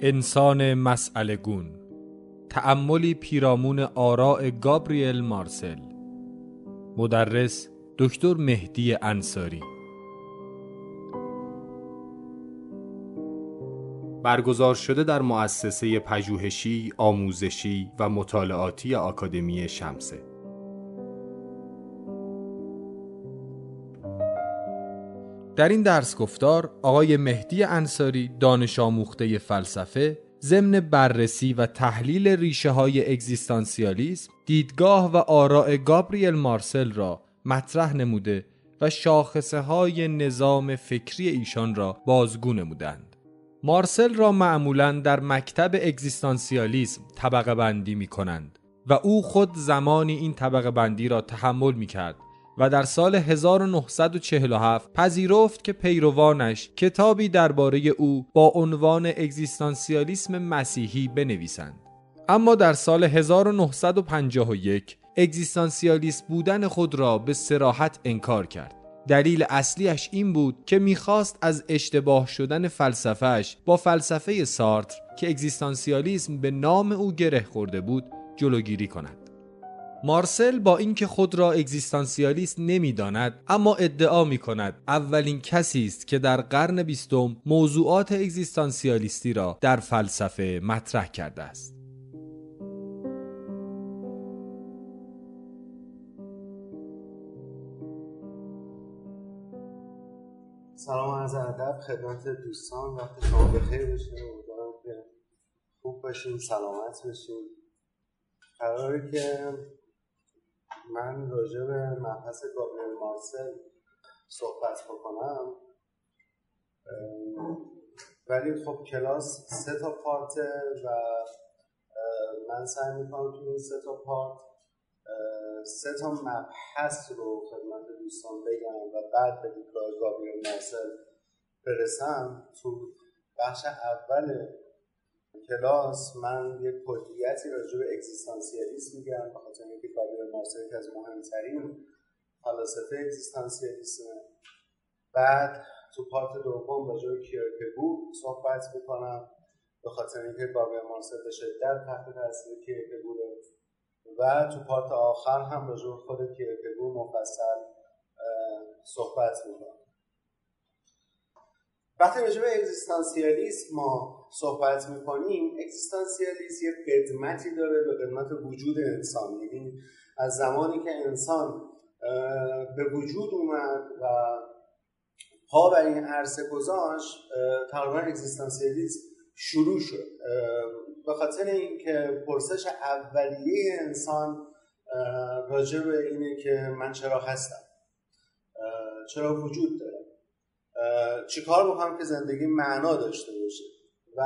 انسان مسئله گون. تأملی پیرامون آراء گابریل مارسل. مدرس دکتر مهدی انصاری. برگزار شده در مؤسسه پژوهشی، آموزشی و مطالعاتی آکادمی شمسه. در این درس گفتار آقای مهدی انصاری دانش آموخته فلسفه ضمن بررسی و تحلیل ریشه های اگزیستانسیالیسم دیدگاه و آراء گابریل مارسل را مطرح نموده و شاخصه های نظام فکری ایشان را بازگو نمودند. مارسل را معمولا در مکتب اگزیستانسیالیسم طبقه بندی می کنند و او خود زمانی این طبقه بندی را تحمل می کرد و در سال 1947 پذیرفت که پیروانش کتابی درباره او با عنوان اگزیستانسیالیسم مسیحی بنویسند. اما در سال 1951 اگزیستانسیالیست بودن خود را به سراحت انکار کرد. دلیل اصلیش این بود که می‌خواست از اشتباه شدن فلسفهش با فلسفه سارتر که اگزیستانسیالیسم به نام او گره خورده بود جلوگیری کند. مارسل با اینکه خود را اگزیستانسیالیست نمی‌داند اما ادعا می کند اولین کسی است که در قرن بیستم موضوعات اگزیستانسیالیستی را در فلسفه مطرح کرده است. سلام عرض ادب خدمت دوستان وقت شما بخیر بشه امیدوارم که خوب باشین سلامت باشین. قراره که من راجع به مبحث گابریل مارسل صحبت بکنم. ولی خب کلاس سه تا پارته و من سعی می‌کنم تو این سه تا پارت سه تا مبحث رو خدمت دوستان بگم و بعد به دیدگاه گابریل مارسل برسم. تو بخش اول کلاس من یه کلیتی راجع به اگزیستانسیالیسم میگم به خاطر اینکه گابریل مارسل یکی از مهمترین فلاسفه اگزیستانسیالیسم. بعد تو پارت دوم راجع به کیرکگور صحبت می‌کنم به خاطر اینکه گابریل مارسل به شدت تحت تاثیر کیرکگوره و تو پارت آخر هم راجع به خود کیرکگور مفصل صحبت می‌کنم. وقتی راجع به اگزیستانسیالیسم ما صحبت می‌کنیم اگزیستانسیالیسم یه قدمتی داره به قدمت وجود انسان. یعنی از زمانی که انسان به وجود اومد و پا بر این عرصه گذاشت تقریبا اگزیستانسیالیسم شروع شد. به خاطر اینکه پرسش اولیه انسان راجع به اینه که من چرا هستم. چرا وجود دارم چیکار بکنم که زندگی معنا داشته باشه؟ و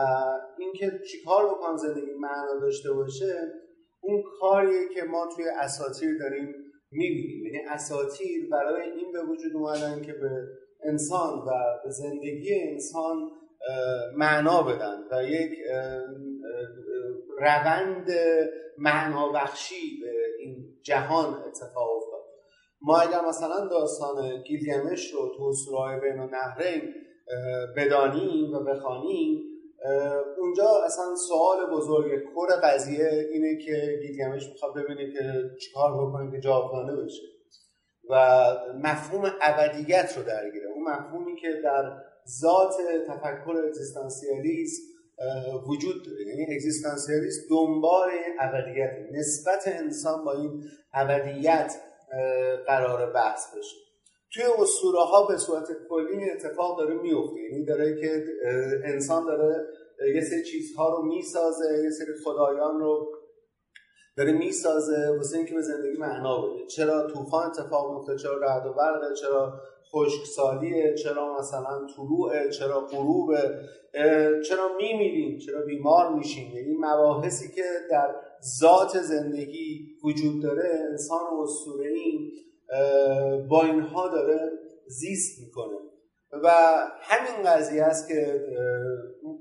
اینکه چیکار بکنم زندگی معنا داشته باشه اون کاریه که ما توی اساتیر داریم می‌بینیم. یعنی اساتیر برای این به وجود اومدن که به انسان و به زندگی انسان معنا بدن و یک روند معنا بخشی به این جهان اتفاق ما اگر مثلا داستان گیلگمش رو تو سورای بین و نهرین بدانیم و بخوانیم اونجا اصلا سوال بزرگ کور قضیه اینه که گیلگمش می‌خواد ببینه که چیکار بکنه که جاودانه بشه. و مفهوم ابدیت رو درگیره. اون مفهومی که در ذات تفکر اگزیستانسیالیسم وجود داره. یعنی اگزیستانسیالیسم دنبال ابدیت نسبت انسان با این ابدیت قرار بحث بشه. توی اسطوره ها به صورت کلی اتفاق داره میفته. یعنی داره که انسان داره یه سری چیزها رو می‌سازه یه سری خدایان رو داره می‌سازه واسه اینکه به زندگی معنا بده. چرا طوفان اتفاق میفته چرا رعد و برقه چرا خشکسالیه چرا مثلا طلوعه چرا غروبه چرا میمیریم چرا بیمار میشیم. یعنی مباحثی که در ذات زندگی وجود داره انسان اسطوره‌ای با اینها داره زیست می‌کنه. و همین قضیه است که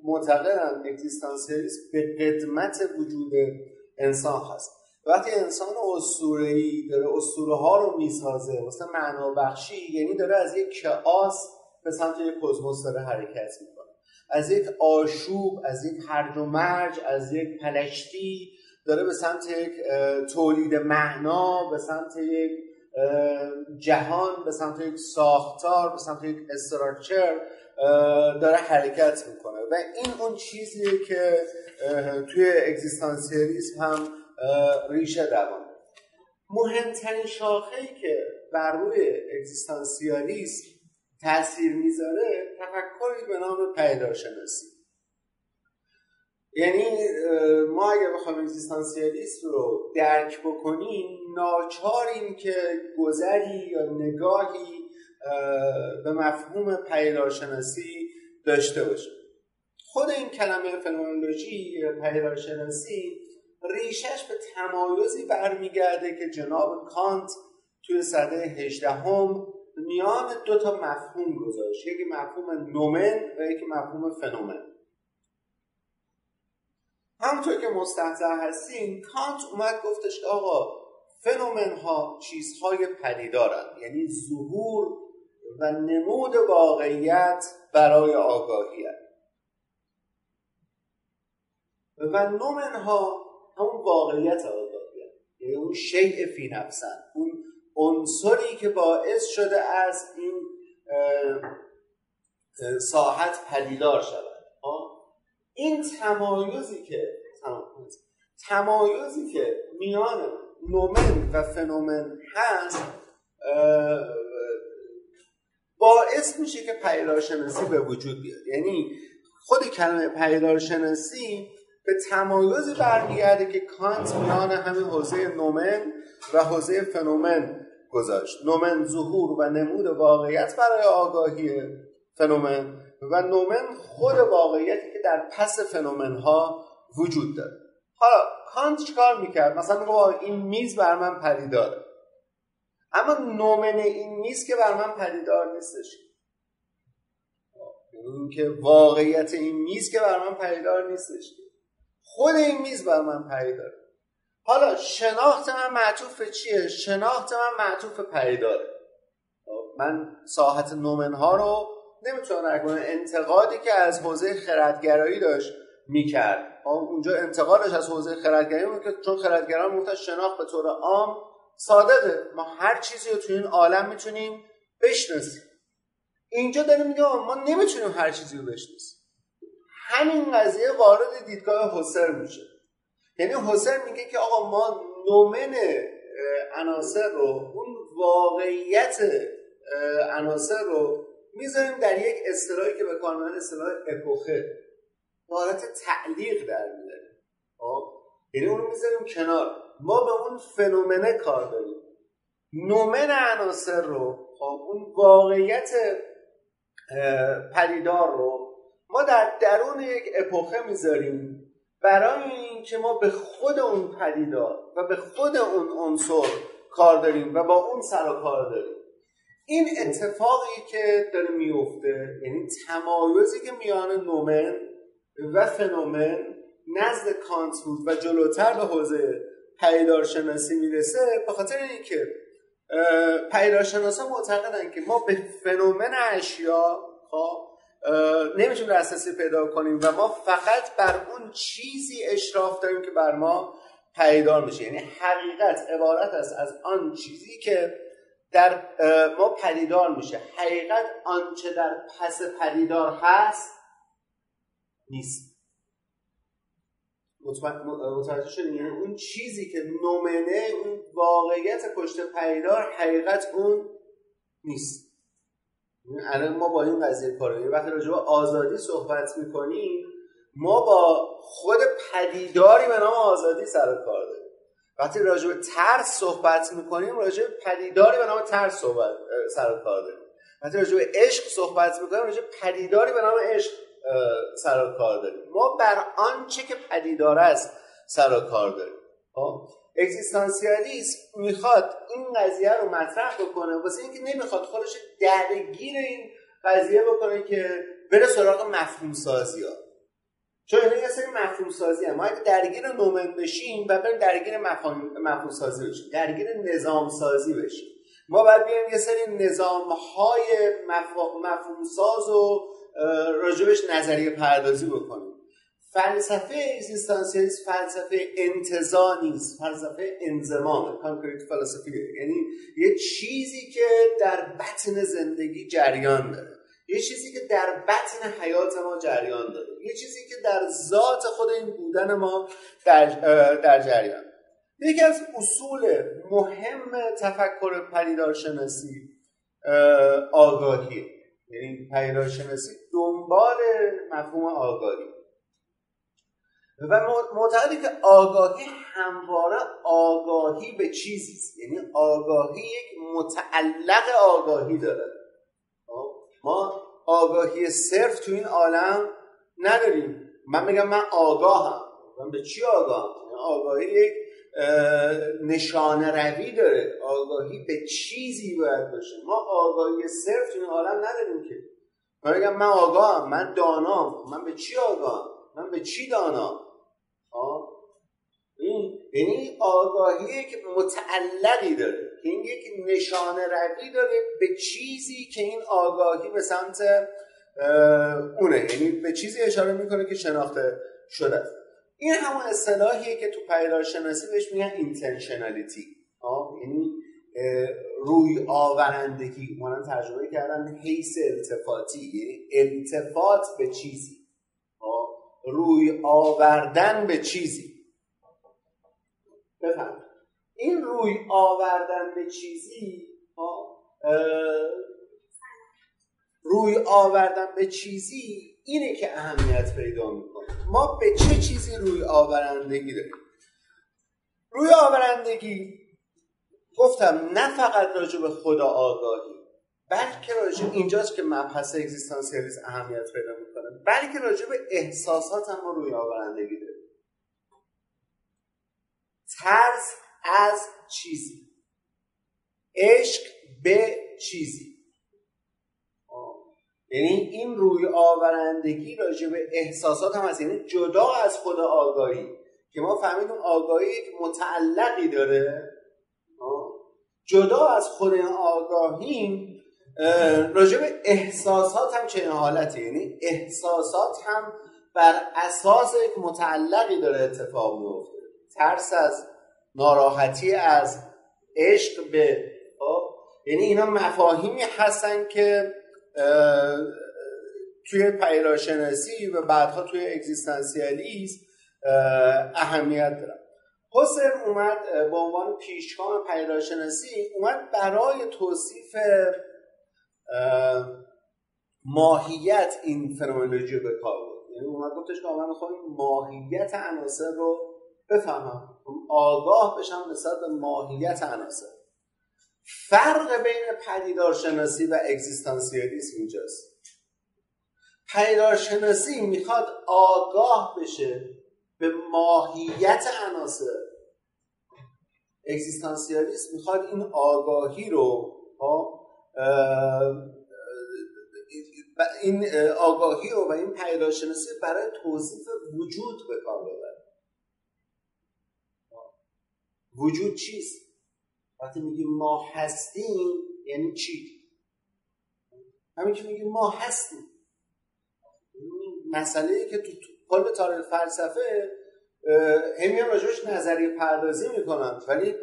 معتقدن اگزیستانسیالیسم به قدمت وجود انسان هست وقتی انسان اسطوره‌ای داره اسطوره ها رو می‌سازه واسه معنا بخشی یعنی داره از یک کاس به سمت یک کزموس داره حرکت می‌کنه. از یک آشوب از یک هرج و مرج از یک پلشتی داره به سمت یک تولید معنا به سمت یک جهان به سمت یک ساختار به سمت یک استراکچر داره حرکت می‌کنه. و این اون چیزیه که توی اگزیستانسیالیسم هم ریشه دوانه مهمترین شاخه‌ای که بر روی اگزیستانسیالیسم تاثیر می‌ذاره تفکری به نام پیداشناسی. یعنی ما اگر بخوایم اگزیستانسیالیسم رو درک بکنیم ناچاریم که گذری یا نگاهی به مفهوم پیدارشناسی داشته باشیم. خود این کلمه فنومنولوژی پیدارشناسی ریشش به تمایزی برمیگرده که جناب کانت توی صده هجدهم میان دو تا مفهوم گذاشت. یکی مفهوم نومن و یکی مفهوم فنومن. همونطور که مستحضر هستیم کانت اومد گفتش که آقا فنومن ها چیزهای پدیدارند یعنی ظهور و نمود واقعیت برای آگاهی و نومن ها همون واقعیت آگاهی یعنی اون شیء فی نفسن. اون عنصری که باعث شده از این ساحت پدیدار شود. این تمایزی که تمایزی که میان نومن و فنومن هست باعث میشه که پیدارشناسی به وجود بیاد. یعنی خود کلمه پیدارشناسی به تمایزی برمیگرده که کانت میان همین حوزه نومن و حوزه فنومن گذاشت. نومن ظهور و نمود واقعیت برای آگاهی فنومن و نومن خود واقعیتی که در پس فنومن ها وجود داره. حالا کانت چیکار می‌کرد؟ مثلا میگه این میز بر من پدیداره اما نومن این میز که بر من پدیدار نیستش. این که واقعیت این میز که بر من پدیدار نیستش. خود این میز بر من پدیداره حالا شناخت من معطوف چیه؟ شناخت من معطوف پدیداره. من ساحت نومن ها رو نمی‌تونم نکنم انتقادی که از حوزه خردگرایی داشت می‌کرد. اونجا انتقادش از حوزه خردگرایی که چون خردگران می‌گفتن شناخت به طور عام صادقه ما هر چیزی رو تو این عالم می‌تونیم بشناسیم. اینجا داره میگه ما نمی‌تونیم هر چیزی رو بشناسیم. همین قضیه وارد دیدگاه حسر میشه. یعنی حسر میگه که آقا ما نومن عناصر رو اون واقعیت عناصر رو می‌ذاریم در یک اصطلاحی که به کار اصطلاح اپوخه حالت تعلیق در میاره خب؟ یعنی اون رو می‌ذاریم کنار. ما به اون فنومنه کار داریم. نومن عناصر رو خب اون واقعیت پدیدار رو ما در درون یک اپوخه می‌ذاریم برای اینکه ما به خود اون پدیدار و به خود اون عنصر کار داریم و با اون سر و کار داریم. این اتفاقی که داره میفته یعنی تمایزی که میان نومن و فنومن نزد کانت بود و جلوتر به حوزه پیدارشناسی می‌رسه به خاطر اینکه پیدارشناسا معتقدن که ما به فنومن اشیا خب، نمی‌تونیم دسترسی پیدا کنیم و ما فقط بر اون چیزی اشراف داریم که بر ما پیدار میشه. یعنی حقیقت عبارت است از آن چیزی که در ما پدیدار میشه. حقیقت آنچه در پس پدیدار هست نیست. متوجه شدیم یعنی اون چیزی که نومنه اون واقعیت پشت پدیدار حقیقت اون نیست. یعنی الان ما با این قضیه کار وقتی راجع به آزادی صحبت می‌کنیم ما با خود پدیداری به نام آزادی سر کار داریم. وقتی راجع به ترس صحبت می‌کنیم راجع به پدیداری به نام ترس صحبت سر کار داریم. وقتی راجع به عشق صحبت می‌کنیم راجع به پدیداری به نام عشق سر کار داریم. ما بر آنچه که پدیدار است سر کار داریم. خب؟ اگزیستانسیالیسم می‌خواد این قضیه رو مطرح بکنه واسه اینکه نمی‌خواد خودش درگیر این قضیه بکنه که بره سراغ مفهوم سازی ها چون اینا یه سری مفهوم سازی هم. ما اگه درگیر نومن بشیم و بریم درگیر مفهوم سازی بشیم. درگیر نظام سازی بشیم. ما باید بیایم یه سری نظام های مفهوم ساز و راجبش نظریه پردازی بکنیم. فلسفه اگزیستانسیالیسم فلسفه انتظا نیست. فلسفه انزمام کانکریت فلسفی یعنی یه چیزی که در بطن زندگی جریان داره. یه چیزی که در بطن حیات ما جریان داره. یه چیزی که در ذات خود این بودن ما در, در جریان. یکی از اصول مهم تفکر پدیدارشناسی آگاهی. یعنی پدیدارشناسی دنبال مفهوم آگاهی. و معتقدی که آگاهی همواره آگاهی به چیزی است. یعنی آگاهی یک متعلق آگاهی داره. خب؟ ما آگاهی صرف تو این عالم نداریم. من میگم من آگاهم. من به چی آگاهم؟ یعنی آگاهی یک نشانه روی داره. آگاهی به چیزی باید باشه. ما آگاهی صرف تو این عالم نداریم که. من میگم من آگاهم. من دانام. من به چی آگاهم؟ من به چی دانام؟ این یعنی آگاهی که متعلقی داره. که این یک نشانه روی داره به چیزی که این آگاهی به سمت اونه. یعنی به چیزی اشاره می‌کنه که شناخته شده. است این همون اصطلاحیه که تو پیدارشناسی بهش میگن اینتنشنالیتی یعنی روی آورندگی. من تجربه کردن حیث التفاتی. یعنی التفات به چیزی. روی آوردن به چیزی. بفهم. این روی آوردن به چیزی روی آوردن به چیزی اینه که اهمیت پیدا می‌کنه. ما به چه چیزی روی آورندگی داریم؟ روی آورندگی گفتم نه فقط راجع به خدا آگاهی بلکه راجع اینجاست که مبحث اگزیستانسیالیسم اهمیت پیدا می‌کنه بلکه راجع به احساسات هم روی آورندگی داریم. ترس از چیزی. عشق به چیزی. یعنی این روی آورندگی راجع به احساسات هم هست. یعنی جدا از خود آگاهی. که ما فهمیدیم آگاهی یک متعلقی داره. جدا از خود آگاهی راجع به احساسات هم چنین حالتی یعنی احساسات هم بر اساس یک متعلقی داره اتفاق میفته ترس از ناراحتی از عشق به خب؟ یعنی اینا مفاهیمی هستن که توی پیراشناسی و بعدها توی اگزیستانسیالیسم اهمیت دارن. حسن اومد به عنوان پیشگام پیراشناسی اومد برای توصیف ماهیت این فنومنولوژی به کار بود یعنی اومد گفتش که من می‌خوام ماهیت عناصر رو بفهمم. آگاه بشم نسبت به ماهیت عناصر. فرق بین پدیدارشناسی و اگزیستانسیالیسم اینجاست. پدیدارشناسی می‌خواد آگاه بشه به ماهیت عناصر. اگزیستانسیالیسم می‌خواد این آگاهی رو این آگاهی رو و این پیداشناسی برای توصیف وجود به کار ببره. وجود چیست؟ وقتی میگیم ما هستیم یعنی چی؟ همین که میگیم ما هستیم. مسئله که تو کل تاریخ فلسفه همیان راجبش نظریه پردازی می‌کنن ولی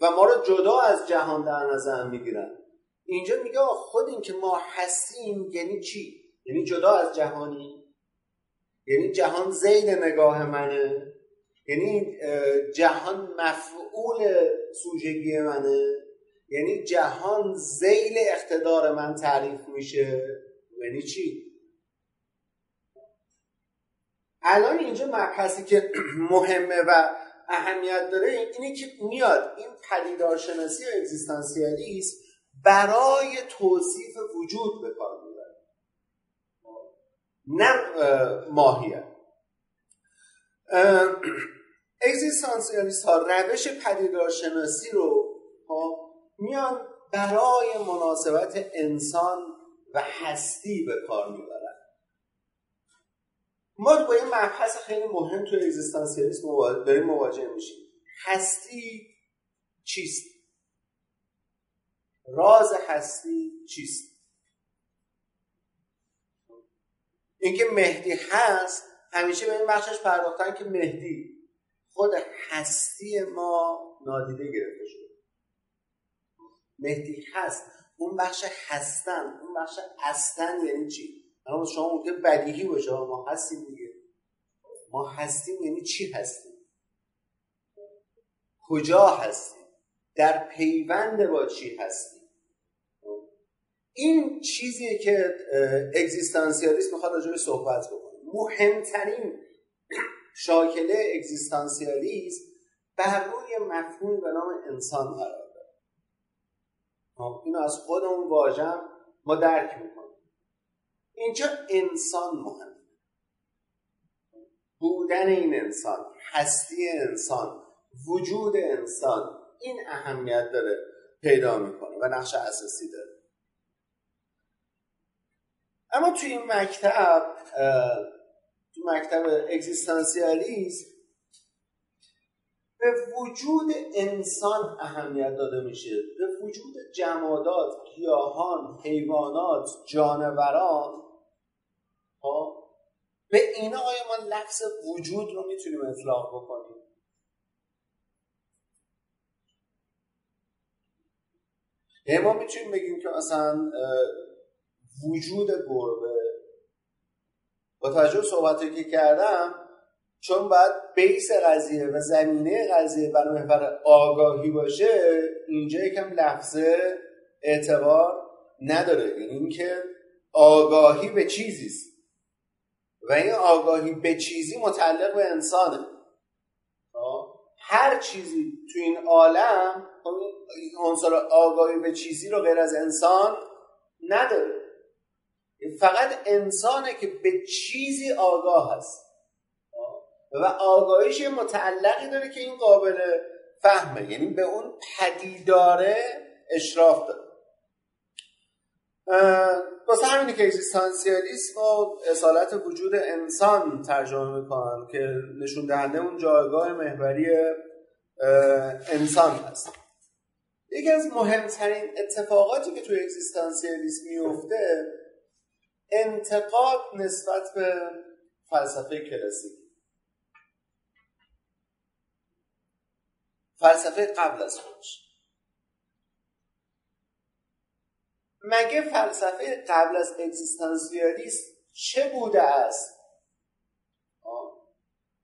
و ما رو جدا از جهان در نظر می‌گیرن. اینجا میگه خود این که ما هستیم یعنی چی؟ یعنی جدا از جهانی؟ یعنی جهان زید نگاه منه؟ یعنی جهان مفعول سوژگی منه. یعنی جهان زیل اقتدار من تعریف میشه. یعنی چی؟ الان اینجا مبحثی که مهمه و اهمیت داره اینه که میاد این پدیدارشناسی و اگزیستانسیالیسم برای توصیف وجود به کار می‌بره. نه ماهیت. اگزیستانسیالیست ها روش پدیدارشناسی رو میان برای مناسبت انسان و هستی به کار می‌برن. ما با یه مبحث خیلی مهم تو اگزیستانسیالیسم داریم مواجه میشیم. هستی چیست؟ راز هستی چیست؟ اینکه مهدی هست همیشه به این بخشش پرداختن که مهدی. خود هستی ما نادیده گرفته شده. مهدی هست. اون بخش هستن. اون بخش هستن یعنی چی؟ اما شما ممکن بدیهی باشه. ما هستیم دیگه. ما هستیم یعنی چی هستیم؟ کجا هستیم؟ در پیوند با چی هستیم؟ این چیزیه که اگزیستانسیالیسم می‌خواد راجع صحبت بکنه. مهمترین شاکله اگزیستانسیالیسم بر روی مفهومی به نام انسان قرار داره خب، اینو از خودمون واژم ما درک می‌کنیم. اینجا انسان مهم بودن این انسان هستی انسان وجود انسان این اهمیت داره پیدا می‌کنه و نقش اساسی داره. اما توی این مکتب مکتب اگزیستانسیالیسم به وجود انسان اهمیت داده میشه. به وجود جمادات گیاهان حیوانات جانوران ها به اینا آیا ما لفظ وجود رو می‌تونیم اطلاق بکنیم؟ یعنی ما می‌تونیم بگیم که مثلا وجود گربه با توجه صحبتی که کردم چون باید بیس قضیه و زمینه قضیه برای محور آگاهی باشه اینجا یکم لفظه اعتبار نداره. یعنی اینکه آگاهی به چیزی است. و این آگاهی به چیزی متعلق به انسانه. خب؟ هر چیزی تو این عالم خب عنصر آگاهی به چیزی رو غیر از انسان نداره. فقط انسانه که به چیزی آگاه هست. و آگاهیش متعلقی داره که این قابل فهمه. یعنی به اون پدیداره اشراف داره. واسه همینه که اگزیستانسیالیسم و اصالت وجود انسان ترجمه می‌کنن که نشون دهنده اون جایگاه محوری انسان هست. یکی از مهمترین اتفاقاتی که توی اگزیستانسیالیسم میفته انتقاد نسبت به فلسفه کلاسیک. فلسفه قبل از خودش. مگه فلسفه قبل از اگزیستانسیالیسم چه بوده است؟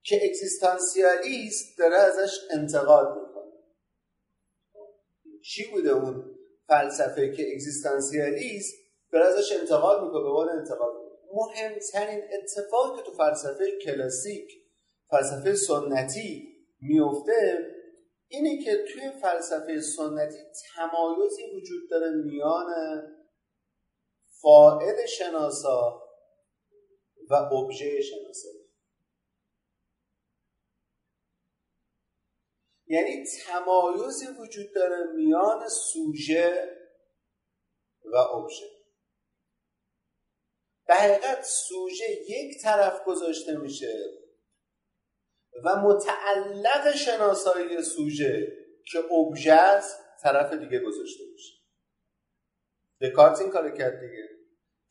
که اگزیستانسیالیست داره ازش انتقاد می‌کنه. چی بوده اون فلسفه که اگزیستانسیالیست داره ازش انتقاد می‌کنه به انتقاد. مهمترین اتفاقی که تو فلسفه کلاسیک فلسفه سنتی میفته اینه که توی فلسفه سنتی تمایزی وجود داره میان فاعل شناسا و ابژه شناسا. یعنی تمایزی وجود داره میان سوژه و ابژه. به حقیقت سوژه یک طرف گذاشته میشه و متعلق شناسایی سوژه که ابژه است طرف دیگه گذاشته میشه. دکارت این کار کرد دیگه.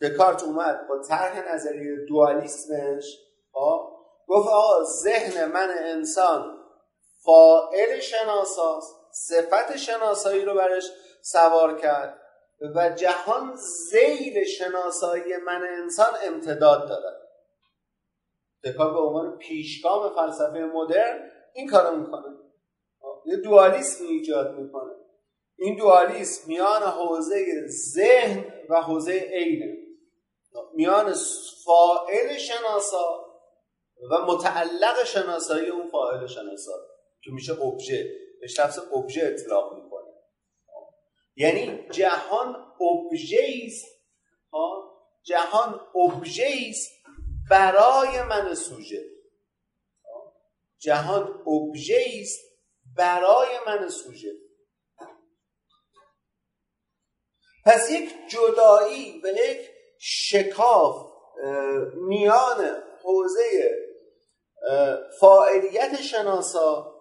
دکارت اومد با طرح نظریه دوالیسمش خب، گفت آقا ذهن من انسان فائل شناساست صفت شناسایی رو برش سوار کرد. و جهان زیل شناسایی من انسان امتداد دارد دکار به عنوان پیشگام فلسفه مدرن این کارو می‌کنه. یه دوالیسم ایجاد می‌کنه. این دوالیسم میان حوزه ذهن و حوزه عین. میان فائل شناسا و متعلق شناسایی اون فاعل شناسا. که میشه ابژه بهش لفظ ابژه اطلاق یعنی جهان ابژه است جهان ابژه است برای من سوژه. جهان ابژه است برای من سوژه. پس یک جدایی و یک شکاف میان حوزه فاعلیت شناسا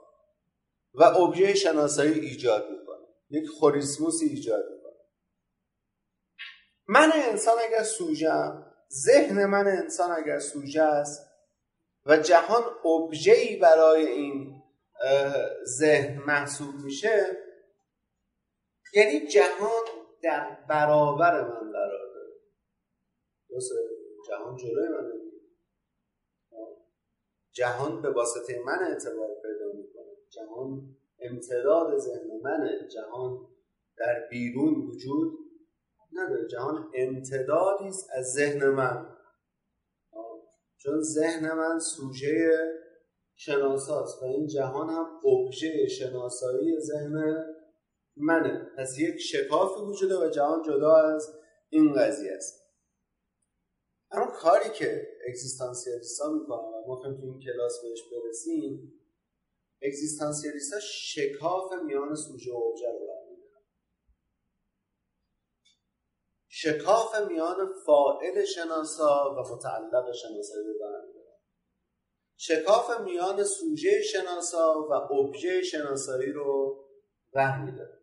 و ابژه شناسایی ایجاد یک خوریسموسی ایجاد می‌کنه. من انسان اگر سوژم ذهن من انسان اگر سوژه است و جهان ابژه‌ای برای این ذهن محسوب میشه یعنی جهان در برابر من قرار داره. جهان جلوی من جهان به واسطه من اعتبار پیدا می‌کنه. جهان امتداد ذهن منه جهان در بیرون وجود نداره. جهان امتدادی است از ذهن من. چون ذهن من سوژه شناساست و این جهان هم ابژه شناسایی ذهن منه. پس یک شکافی وجوده و جهان جدا از این قضیه است. اما کاری که اگزیستانسیالیست ها می‌کنن و ما تو این کلاس بهش برسیم اگزیستانسیالیست شکاف میان سوژه و ابژه رو شکاف میان فائل شناسا و متعلق شناسایی رو شکاف میان سوژه شناسا و ابژه شناسایی رو برمیداره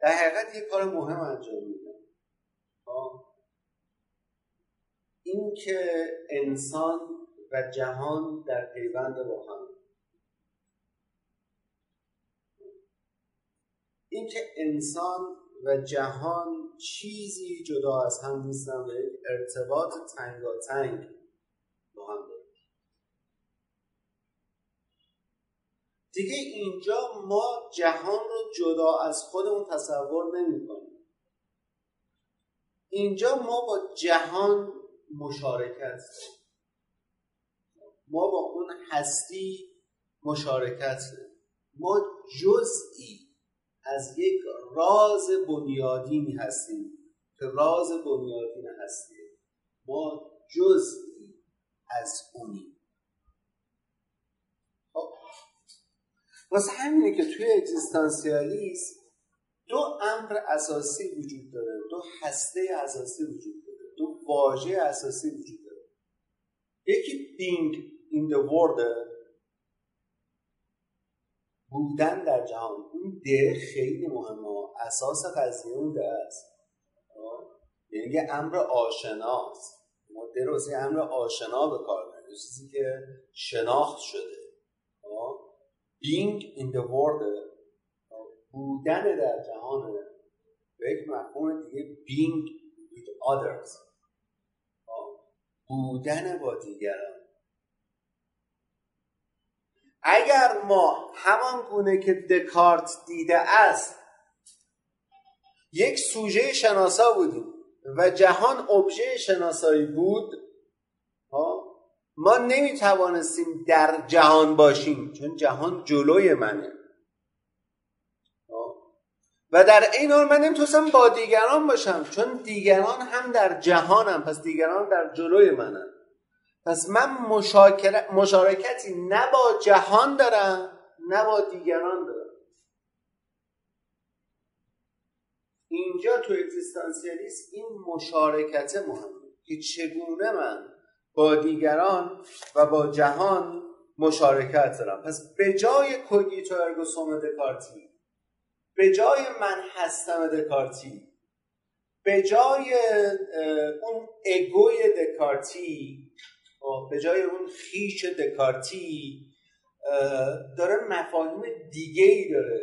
در حقیقت یک کار مهم انجام میده. این که انسان و جهان در پیوند با هم. اینکه انسان و جهان چیزی جدا از هم نیستن و یک ارتباط تنگاتنگ با هم داره دیگه اینجا ما جهان رو جدا از خودمون تصور نمی کنیم اینجا ما با جهان مشارکت ما با اون هستی مشارکت ما جزئی از یک راز بنیادینی هستیم که راز بنیادین هستیم. ما جزئی از اونیم. خب. واسه همینه که توی اگزیستانسیالیسم دو امر اساسی وجود داره دو هسته اساسی وجود داره دو واژه اساسی وجود داره. یکی being in the world بودن در جهان. اون ده خیلی مهمه. اساس قضیه اون ده است. یعنی یه امر آشناست. ما ده رو امر آشنا به کار چیزی که شناخت شده. Being in the world بودن در جهان به یک مفهوم دیگه being with others. بودن با دیگران. اگر ما همان گونه که دکارت دیده است یک سوژه شناسا بودیم و جهان ابژه شناسایی بود ما نمی توانستیم در جهان باشیم چون جهان جلوی منه. و در این حال من نمی‌تونستم با دیگران باشم چون دیگران هم در جهانم پس دیگران در جلوی منن. پس من مشارکتی نه با جهان دارم نه با دیگران دارم. اینجا تو اگزیستانسیالیسم این مشارکت مهمه. که چگونه من با دیگران و با جهان مشارکت دارم. پس به جای کوگیتو ارگو سوم دکارتی به جای من هستم دکارتی به جای اون اگوی دکارتی به جای اون خیش دکارتی داره مفاهیم دیگه ای داره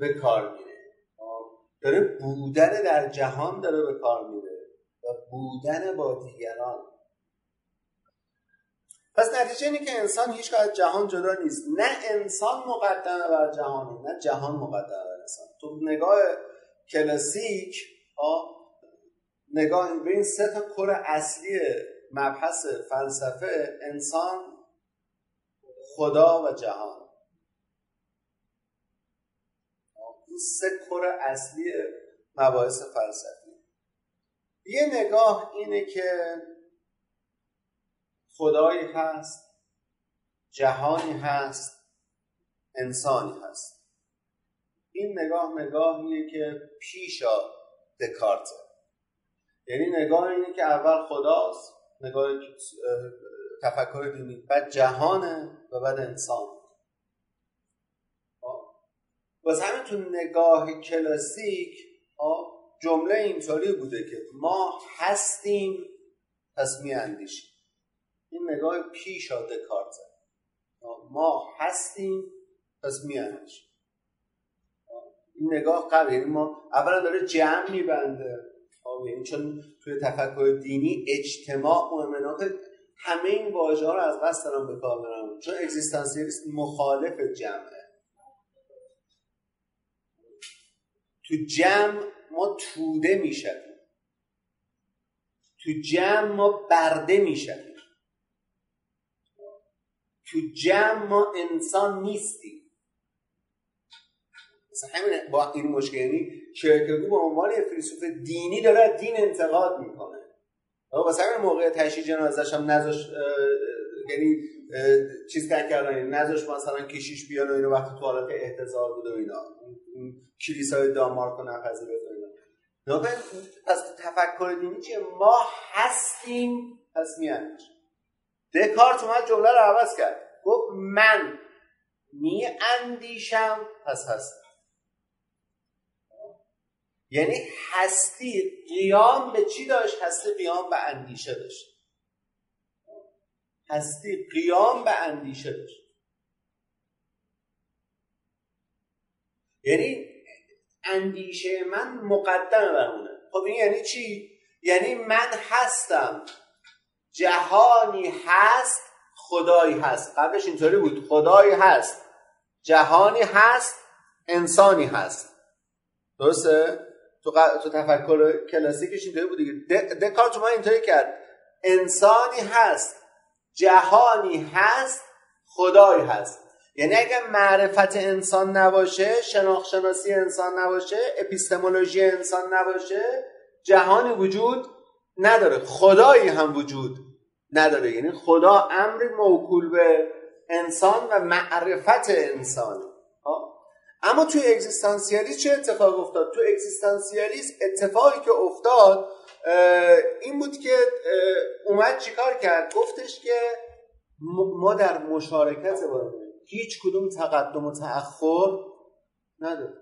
به کار میره. داره بودن در جهان داره به کار میره و بودن با دیگران. پس نتیجه اینه که انسان هیچ از جهان جدا نیست. نه انسان مقدمه بر جهانه نه جهان مقدمه بر انسان. تو نگاه کلاسیک نگاه به این سه تا کور اصلی مبحث فلسفه انسان خدا و جهان. این سه کور اصلی مباحث فلسفی. یه نگاه اینه که خدایی هست جهانی هست انسانی هست. این نگاه نگاهیه که پیشا دکارته. یعنی نگاه اینه که اول خداست نگاه تفکر دینی. بعد جهانه و بعد انسان. باز همین تو نگاه کلاسیک جمله اینطوری بوده که ما هستیم پس اندیشیم این نگاه پیش دکارت ما هستیم پس اندیشیم این نگاه قبل یعنی ما اولا داره جمع میبنده. یعنی چون توی تفکر دینی اجتماع مهمه همه این واژه ها رو از قصد دارم به کار برم چون اگزیستانسیالیسم مخالف جمعه. تو جمع ما توده می‌شویم. تو جمع ما برده می‌شویم. تو جمع ما انسان نیستیم. مثلا همین با این مشکل یعنی کرکگو به عنوان فیلسوف دینی داره دین انتقاد می‌کنه. واسه همین موقع تشییع جنازش هم نذاش یعنی چیز کردن یعنی نذاش مثلا کشیش بیان و اینو وقتی تو حالت احتضار بود و اینا. کلیسای دانمارک و نپذیرفت و اینا. پس تفکر دینی چیه؟ ما هستیم پس میاندیش دکارت اومد جمله رو عوض کرد. گفت من می اندیشم پس هستم. یعنی هستی قیام به چی داشت؟ هستی قیام به اندیشه داشت. هستی قیام به اندیشه داشت. یعنی اندیشه من مقدم بر خب این یعنی چی؟ یعنی من هستم. جهانی هست خدایی هست. قبلش اینطوری بود. خدایی هست. جهانی هست انسانی هست. درسته؟ تو, تو تفکر کلاسیکش اینطوری بود دیگه. دکارت ما اینطوری کرد. انسانی هست جهانی هست خدایی هست. یعنی اگر معرفت انسان نباشه شناخت انسان نباشه اپیستمولوژی انسان نباشه جهانی وجود نداره. خدایی هم وجود نداره. یعنی خدا امری موکول به انسان و معرفت انسان. اما توی اگزیستانسیالیسم چه اتفاق افتاد؟ تو اگزیستانسیالیسم اتفاقی که افتاد این بود که اومد چیکار کرد؟ گفتش که ما در مشارکت با هیچ کدوم تقدم و تأخر نداره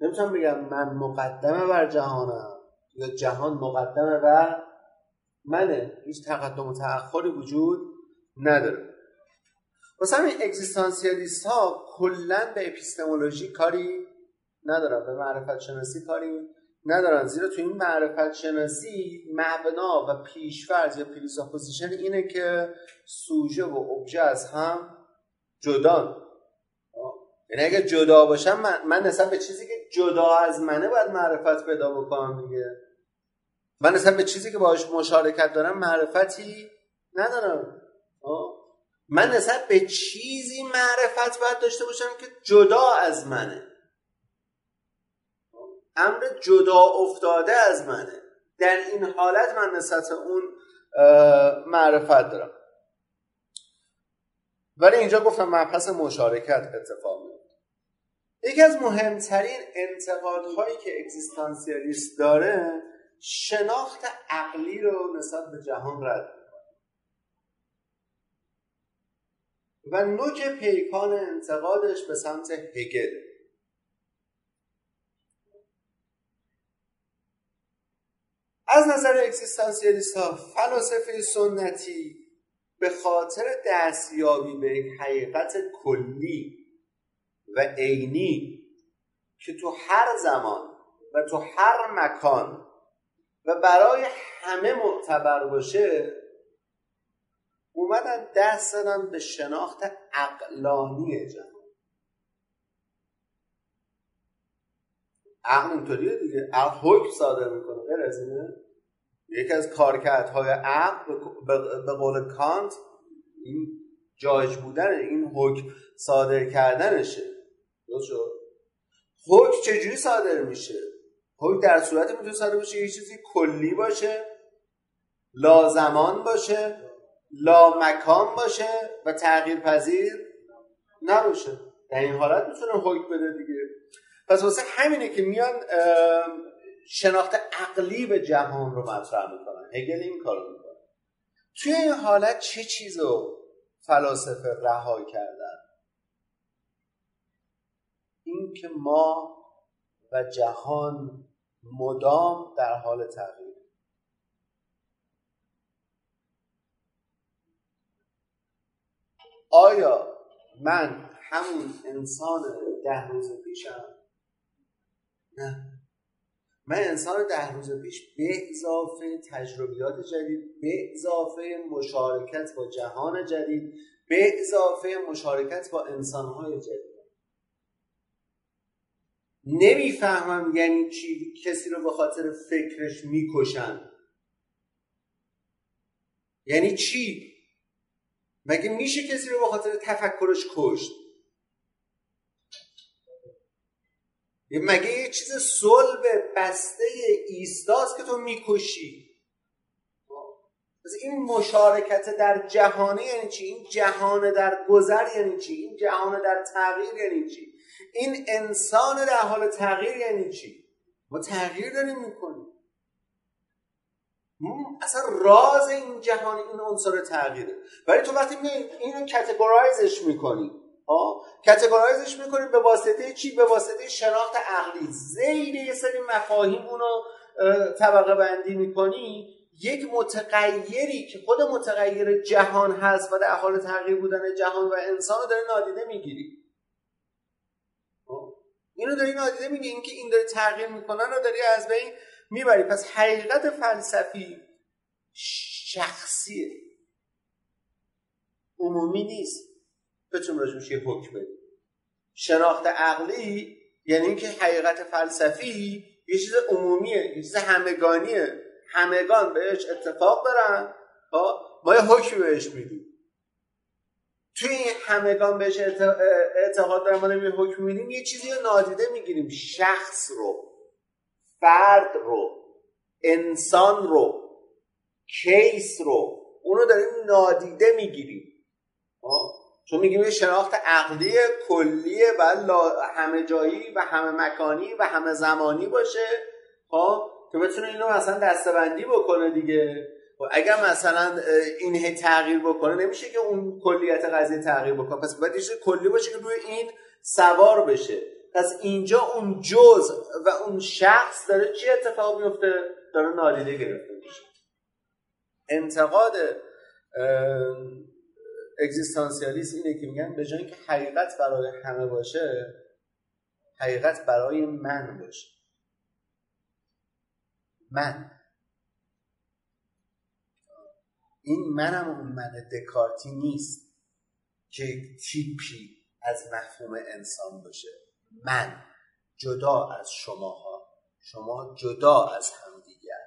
نمی‌تونم بگم من مقدم بر جهانم یا جهان مقدم بر منه. هیچ تقدم و تأخری وجود نداره. واسه همین اگزیستانسیالیست ها کلا به epistemology کاری ندارن به معرفت شناسی کاری ندارن. زیرا تو این معرفت شناسی مبنا و پیشفرض یا presupposition اینه که سوژه و ابژه از هم جدا یعنی اگه جدا باشم من, من نسبت به چیزی که جدا از منه باید معرفت پیدا بکنم دیگه. من نسبت به چیزی که باهاش مشارکت دارم معرفتی ندارم. من نسبت به چیزی معرفت باید داشته باشم که جدا از منه. امر جدا افتاده از منه. در این حالت من نسبت اون معرفت دارم. ولی اینجا گفتم مبحث مشارکت اتفاق میفته یکی از مهمترین انتقادهایی که اگزیستانسیالیست داره شناخت عقلی رو نسبت به جهان رد و نوک پیکان انتقادش به سمت هگل. از نظر اکسیستانسیالیست ها فلاسفه سنتی به خاطر دستیابی به یک حقیقت کلی و عینی که تو هر زمان و تو هر مکان و برای همه معتبر باشه اومدن دست زدن به شناخت عقلانی جهان. عقل اینطوریه دیگه. عقل حکم صادر می‌کنه. غیر از اینه. یکی از کارکردهای عقل به قول کانت این جایج بودن این حکم صادر کردنشه. درست شد؟ حکم چجوری صادر میشه؟ حکم در صورت می‌تونه صادر بشه یه چیزی کلی باشه لازمان باشه. لا مکان باشه و تغییر پذیر نباشه. در این حالت می‌تونه حکم بده دیگه. پس واسه همینه که میان شناخت عقلی به جهان رو مطرح می‌کنن. هگل این کارو می‌کنه. توی این حالت چه چیز رو فلاسفه رها کردن؟ این که ما و جهان مدام در حال تغییر. آیا من همون انسان ده روز پیشم؟ نه. من انسان ده روز پیش به اضافه تجربیات جدید به اضافه مشارکت با جهان جدید به اضافه مشارکت با انسانهای جدید. نمی‌فهمم یعنی چی کسی رو به خاطر فکرش می‌کشن. یعنی چی؟ مگه میشه کسی رو به خاطر تفکرش کشت؟ مگه یه چیز صلب بسته ایستاست که تو می‌کشی؟ این مشارکت در جهانه یعنی چی؟ این جهان در گذر یعنی چی؟ این جهان در تغییر یعنی چی؟ این انسان در حال تغییر یعنی چی؟ ما تغییر داریم می‌کنیم. اصلا راز این جهان این عنصر تغییره. ولی تو وقتی می اینو کاتگورایزش می‌کنی کاتگورایزش می‌کنیم به واسطه چی؟ به واسطه شناخت عقلی. زیر یه سری مفاهیم اونو طبقه بندی می‌کنی. یک متغیری که خود متغیر جهان هست و در حال تغییر بودن جهان و انسان رو داره نادیده می‌گیری. اینو داری نادیده میگی. اینکه این داره تغییر می‌کنن رو داری از بین می‌بری. پس حقیقت فلسفی شخصیه عمومی نیست. بتونیم راجبش یه حکم بدیم. شناخت عقلی یعنی اینکه حقیقت فلسفی یه چیز عمومیه یه چیز همگانیه. همگان بهش اتفاق دارن؟ ما یه حکمی بهش میدیم. توی این همگان بهش اعتقاد دارن ما یه حکم میدیم یه چیزی رو نادیده می‌گیریم. شخص رو. فرد رو انسان رو کیس رو اونو داریم نادیده می‌گیریم؟ چون میگیم یه شناخت عقلی کلی و همه جایی و همه مکانی و همه زمانی باشه. خب که بتونه اینو مثلا دستبندی بکنه دیگه. و خب اگر مثلا این تغییر بکنه نمیشه که اون کلیت قضیه تغییر بکنه. پس باید یه کلی باشه که روی این سوار بشه. پس اینجا اون جز و اون شخص داره چی اتفاق میفته؟ داره نادیده گرفته میشه. انتقاد اگزیستانسیالیست اینه که میگن به جای اینکه حقیقت برای همه باشه حقیقت برای من باشه. من. این منم اون من دکارتی نیست که تیپی از مفهوم انسان باشه. من جدا از شماها شما جدا از همدیگر.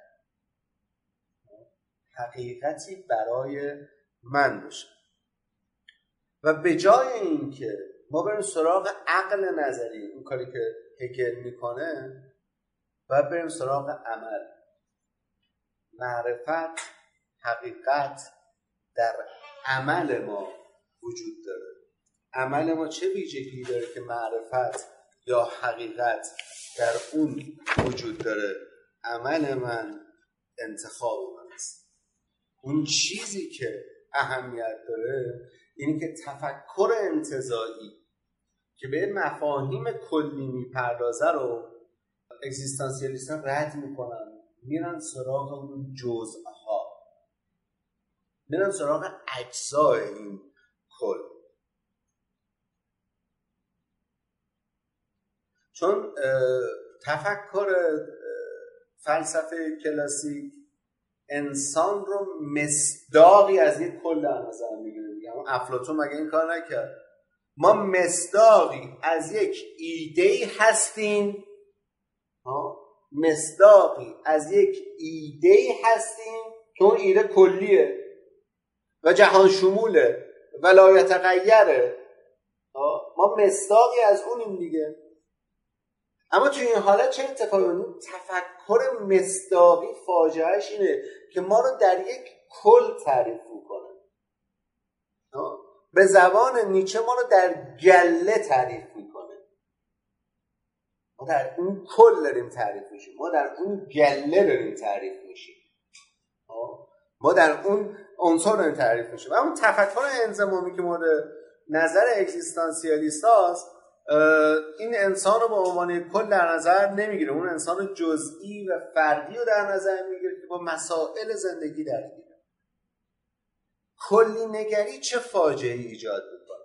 حقیقتی برای من باشه. و به جای اینکه ما بریم سراغ عقل نظری اون کاری که هگل می‌کنه و بریم سراغ عمل. معرفت حقیقت در عمل ما وجود داره. عمل ما چه ویژگی داره که معرفت یا حقیقت در اون وجود داره عمل من انتخاب من است. اون چیزی که اهمیت داره اینی که تفکر انتظایی که به مفاهیم کلی می‌پردازه رو اگزیستانسیالیستان رد می‌کنن میرن سراغ اون جزءها میرن سراغ اجزای این کل. چون تفکر فلسفه کلاسیک انسان رو مصداقی از یک کل در نظر می‌گیره. اما افلاتون مگه این کار نکرد؟ ما مصداقی از یک ایده هستیم. مصداقی از یک ایده هستیم که اون ایده کلیه و جهان شموله ولایت غیره ما مصداقی از اونیم دیگه. اما توی این حالت چه اتفاقی تفکر مصداقی فاجعهش اینه که ما رو در یک کل تعریف می‌کنه. به زبان نیچه ما رو در گله تعریف می‌کنه. ما در اون کل داریم تعریف میشیم. ما در اون گله داریم تعریف میشیم. ما در اون عنصر داریم تعریف میشیم. اون تفکر انزمامی که مورد نظر اکزیستانسیالیست هاست این انسان رو به عنوان کل در نظر نمی‌گیره. اون انسان جزئی و فردی رو در نظر می‌گیره که با مسائل زندگی درگیره. کلی نگری چه فاجعه ایجاد می‌کنه؟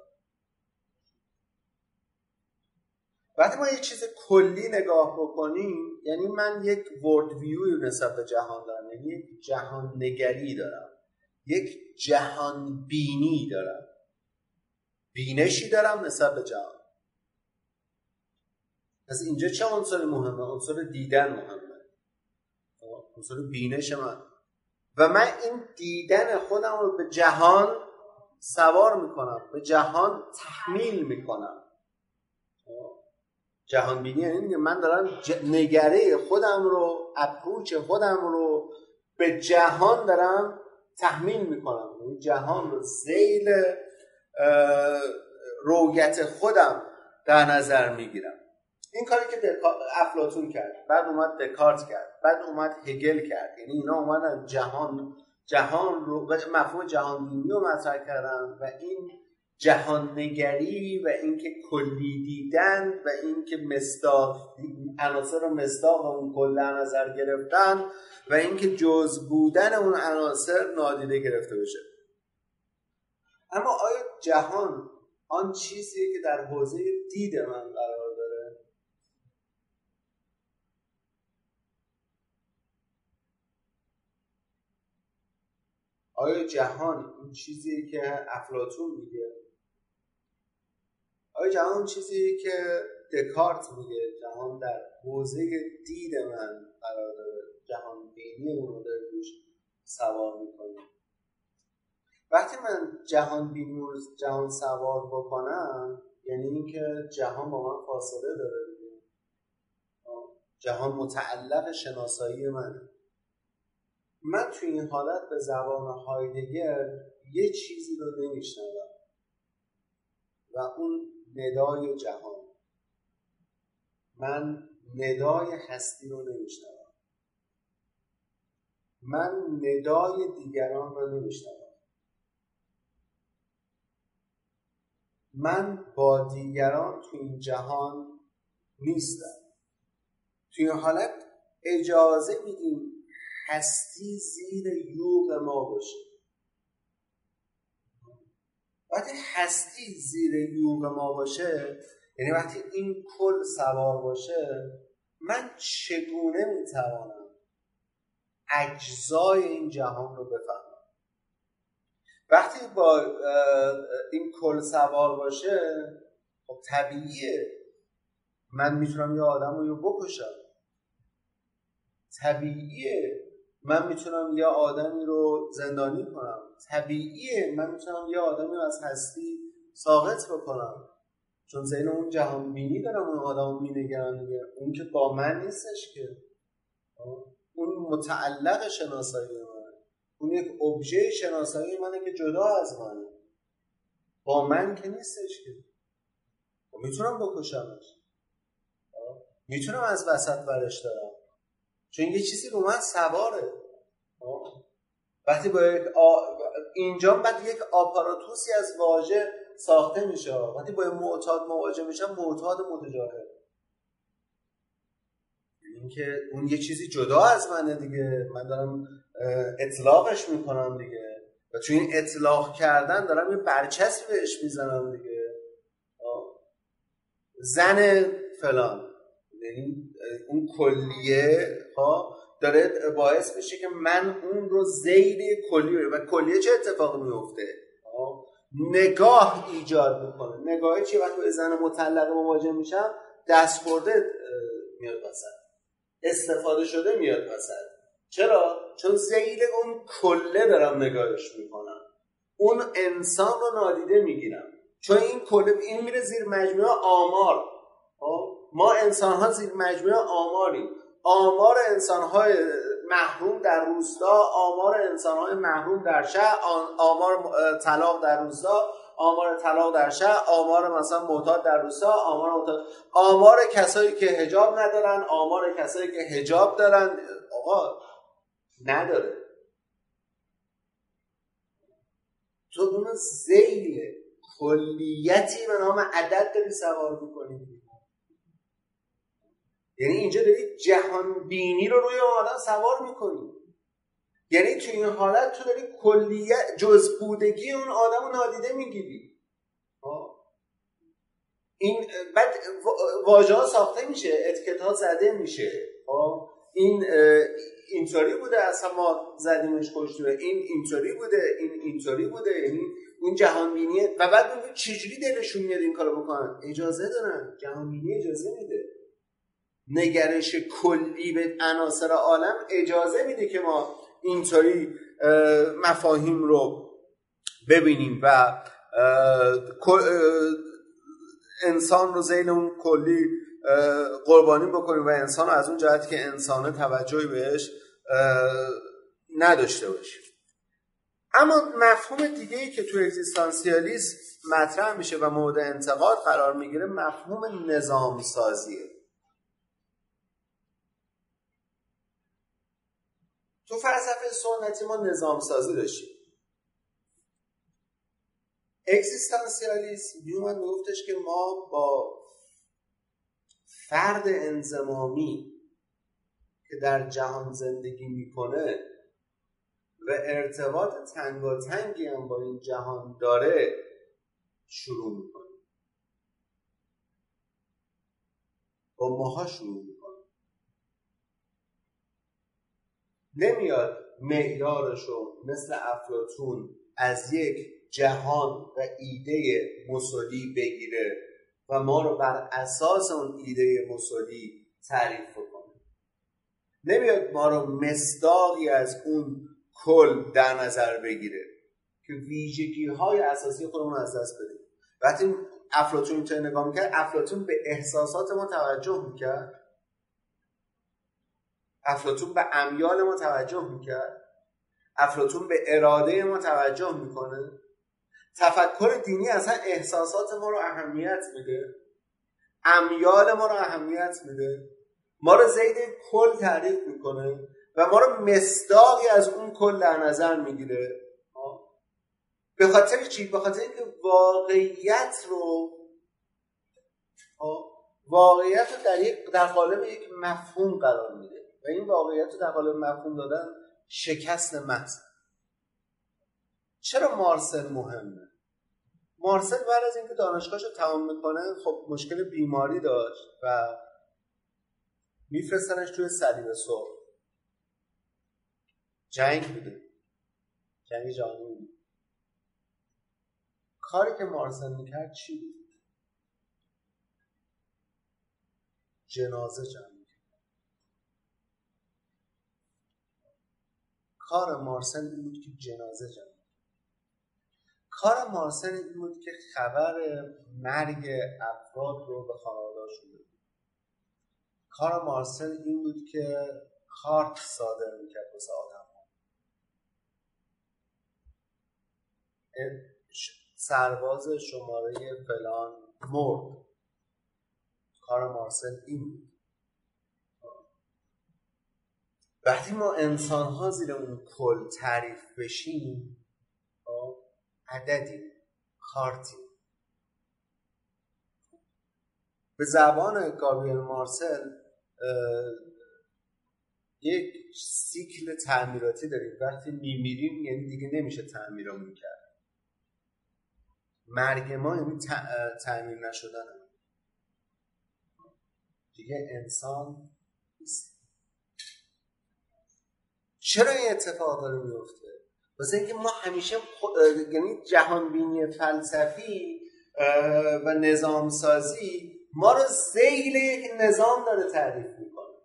وقتی ما یه چیز کلی نگاه بکنیم یعنی من یک ورد ویو نسبت به جهان دارم یعنی یک جهان نگری دارم یک جهان بینی دارم. بینشی دارم نسبت به جهان. از اینجا چه عنصر مهمه؟ عنصر دیدن مهمه. عنصر بینش من. و من این دیدن خودم رو به جهان سوار می‌کنم به جهان تحمیل می‌کنم. جهان بینی یعنی من دارم نگره خودم رو اپروچ خودم رو به جهان دارم تحمیل می‌کنم. یعنی جهان رو زیل رویت خودم در نظر می‌گیرم. این کاری که افلاتون کرد. بعد اومد دکارت کرد. بعد اومد هگل کرد. یعنی اینا اومدن جهان جهان رو مفهوم جهان بینی رو مطرح کردن و این جهان نگری و اینکه کلی دیدن و اینکه مصداق عناصر مصداق اون کل در نظر گرفتن و اینکه جز بودن اون عناصر نادیده گرفته بشه. اما آیا جهان آن چیزیه که در حوزه دید من قرار داره آیا جهان اون چیزیه که افلاتون میگه؟ آیا جهان چیزی که دکارت میگه؟ جهان در حوزه دید من قرار داره جهان بینی اون رو داره روش سوار می‌کنه. وقتی من جهان بینی جهان سوار بکنم یعنی اینکه جهان با من فاصله داره جهان متعلق شناسایی منه. من توی این حالت به زبان هایدگر یه چیزی رو نمیشنوم. و اون ندای جهان. من ندای هستی رو نمیشنوم. من ندای دیگران رو نمیشنوم. من با دیگران تو این جهان نیستم. توی این حالت اجازه میدیم هستی زیر یوغ ما باشه. وقتی هستی زیر یوغ ما باشه یعنی وقتی این کل سوار باشه من چگونه می‌توانم اجزای این جهان رو بفهمم؟ وقتی با این کل سوار باشه خب طبیعیه. من می‌تونم یه آدم رو بکشم. طبیعیه. من می‌تونم یه آدمی رو زندانی کنم. طبیعیه. من می‌تونم یه آدمی رو از هستی ساقط بکنم. چون زین اون جهان بینی دارم اون آدم مینگرم دیگه. اون که با من نیستش که. اون متعلق شناسایی من اون یک ابژه شناسایی منه که جدا از منه. با من که نیستش که. می‌تونم بکشمش. می‌تونم از وسط برش دارم چون یه چیزی رو من سواره. وقتی با یک اینجا بعد یک آپاراتوسی از واژه ساخته میشه. وقتی با معتاد مواجه میشم معتاد متجاهل. اینکه اون یه چیزی جدا از منه دیگه. من دارم اطلاقش می‌کنم دیگه. و چون این اطلاق کردن دارم یه برچسبی بهش می‌زنم دیگه. زن فلان. یعنی اون کلیه ها داره باعث میشه که من اون رو زید کلیه و کلیه چه اتفاقی میفته؟ نگاه ایجاد می‌کنه. نگاه چی وقتی به زن مطلقه مواجه میشم دست خورده میاد وسط. استفاده شده میاد وسط. چرا؟ چون زید اون کله دارم نگاهش می‌کنم. اون انسان رو نادیده می‌گیرم. چون این کله این میره زیر مجموعه آمار. ما انسان ها زیر مجموعه آماریم. آمار انسان های محروم در روستا آمار انسان های محروم در شهر آمار طلاق در روستا آمار طلاق در شهر آمار مثلا معتاد در روستا آمار معتاد. آمار کسایی که هجاب ندارن آمار کسایی که هجاب دارن. آقا نداره. تو اون زیل کلیتی به نام عدد داری سوار می‌کنی. یعنی اینجا داری جهان بینی رو روی آدم سوار می‌کنی. یعنی تو این حالت تو داری کلیت جز بودگی اون آدم رو نادیده می‌گیری. این بعد واژه ها ساخته میشه اتکت زده میشه. این اینطوری بوده اصلا ما زدیمش کشتوره. این اینطوری بوده این اینطوری بوده. یعنی اون جهان بینیه. و بعد اون چجوری دلشون میاد این کارو بکنن؟ اجازه دارن. جهان بینی اجازه میده. نگرش کلی به عناصر عالم اجازه میده که ما اینطوری مفاهیم رو ببینیم و انسان رو زیل اون کلی قربانی بکنیم و انسان رو از اون جهتی که انسان توجهی بهش نداشته باشیم. اما مفهوم دیگه ای که تو اگزیستانسیالیسم مطرح میشه و مورد انتقاد قرار می‌گیره مفهوم نظام سازیه تو فلسفه سنتی ما نظام سازی داشتیم. اکزیستانسیالیسم میومد میگفتش که ما با فرد انزمامی که در جهان زندگی می‌کنه و ارتباط تنگاتنگی هم با این جهان داره شروع می‌کنه با ماها شروع می‌کنه نمیاد معیارش رو مثل افلاتون از یک جهان و ایده مسلی بگیره و ما رو بر اساس اون ایده مسلی تعریف کنه نمیاد ما رو مصداقی از اون کل در نظر بگیره که ویژگی های اساسی خودمون از دست بدیم. وقتی افلاتون اینطور نگاه می‌کرد؟ افلاتون به احساسات ما توجه می‌کرد. افلاتون به امیال ما توجه می‌کرد. افلاتون به اراده ما توجه می‌کنه. تفکر دینی اصلا احساسات ما رو اهمیت میده. امیال ما رو اهمیت میده. ما رو زید کل تعریف می‌کنه و ما رو مصداقی از اون کل در نظر می‌گیره. به خاطر چی؟ به خاطر اینکه واقعیت رو واقعیت رو در, یک قالب یک مفهوم قرار میده. و این واقعیت رو در قالب مفهوم دادن شکست محض چرا مارسل مهمه؟ مارسل بعد از اینکه دانشگاهش رو تمام می‌کنه خب مشکل بیماری داشت و میفرستنش توی صلیب سرخ جنگ بوده. جنگ جهانی. بود کاری که مارسل می‌کرد چی بود؟ جنازه جمع می‌کرد کار مارسل این بود که جنازه جمع کار مارسل این بود که خبر مرگ افراد رو به خانوادهاشون بده. کار مارسل این بود که کارت صادر می‌کرد واسه آدم ها سرباز شماره فلان مرد. کار مارسل این بود. وقتی ما انسان ها زیر اون کل تعریف بشیم عددی کارتی به زبان گابریل مارسل یک سیکل تعمیراتی داریم. وقتی میمیریم یعنی دیگه نمیشه تعمیرمون کرد. مرگ ما یعنی تعمیر نشدن دیگه انسان نیست. چرا این اتفاق داره میفته واسه اینکه ما همیشه یعنی جهان بینی فلسفی و نظام سازی ما رو زیل یک نظام داره تعریف می‌کنه.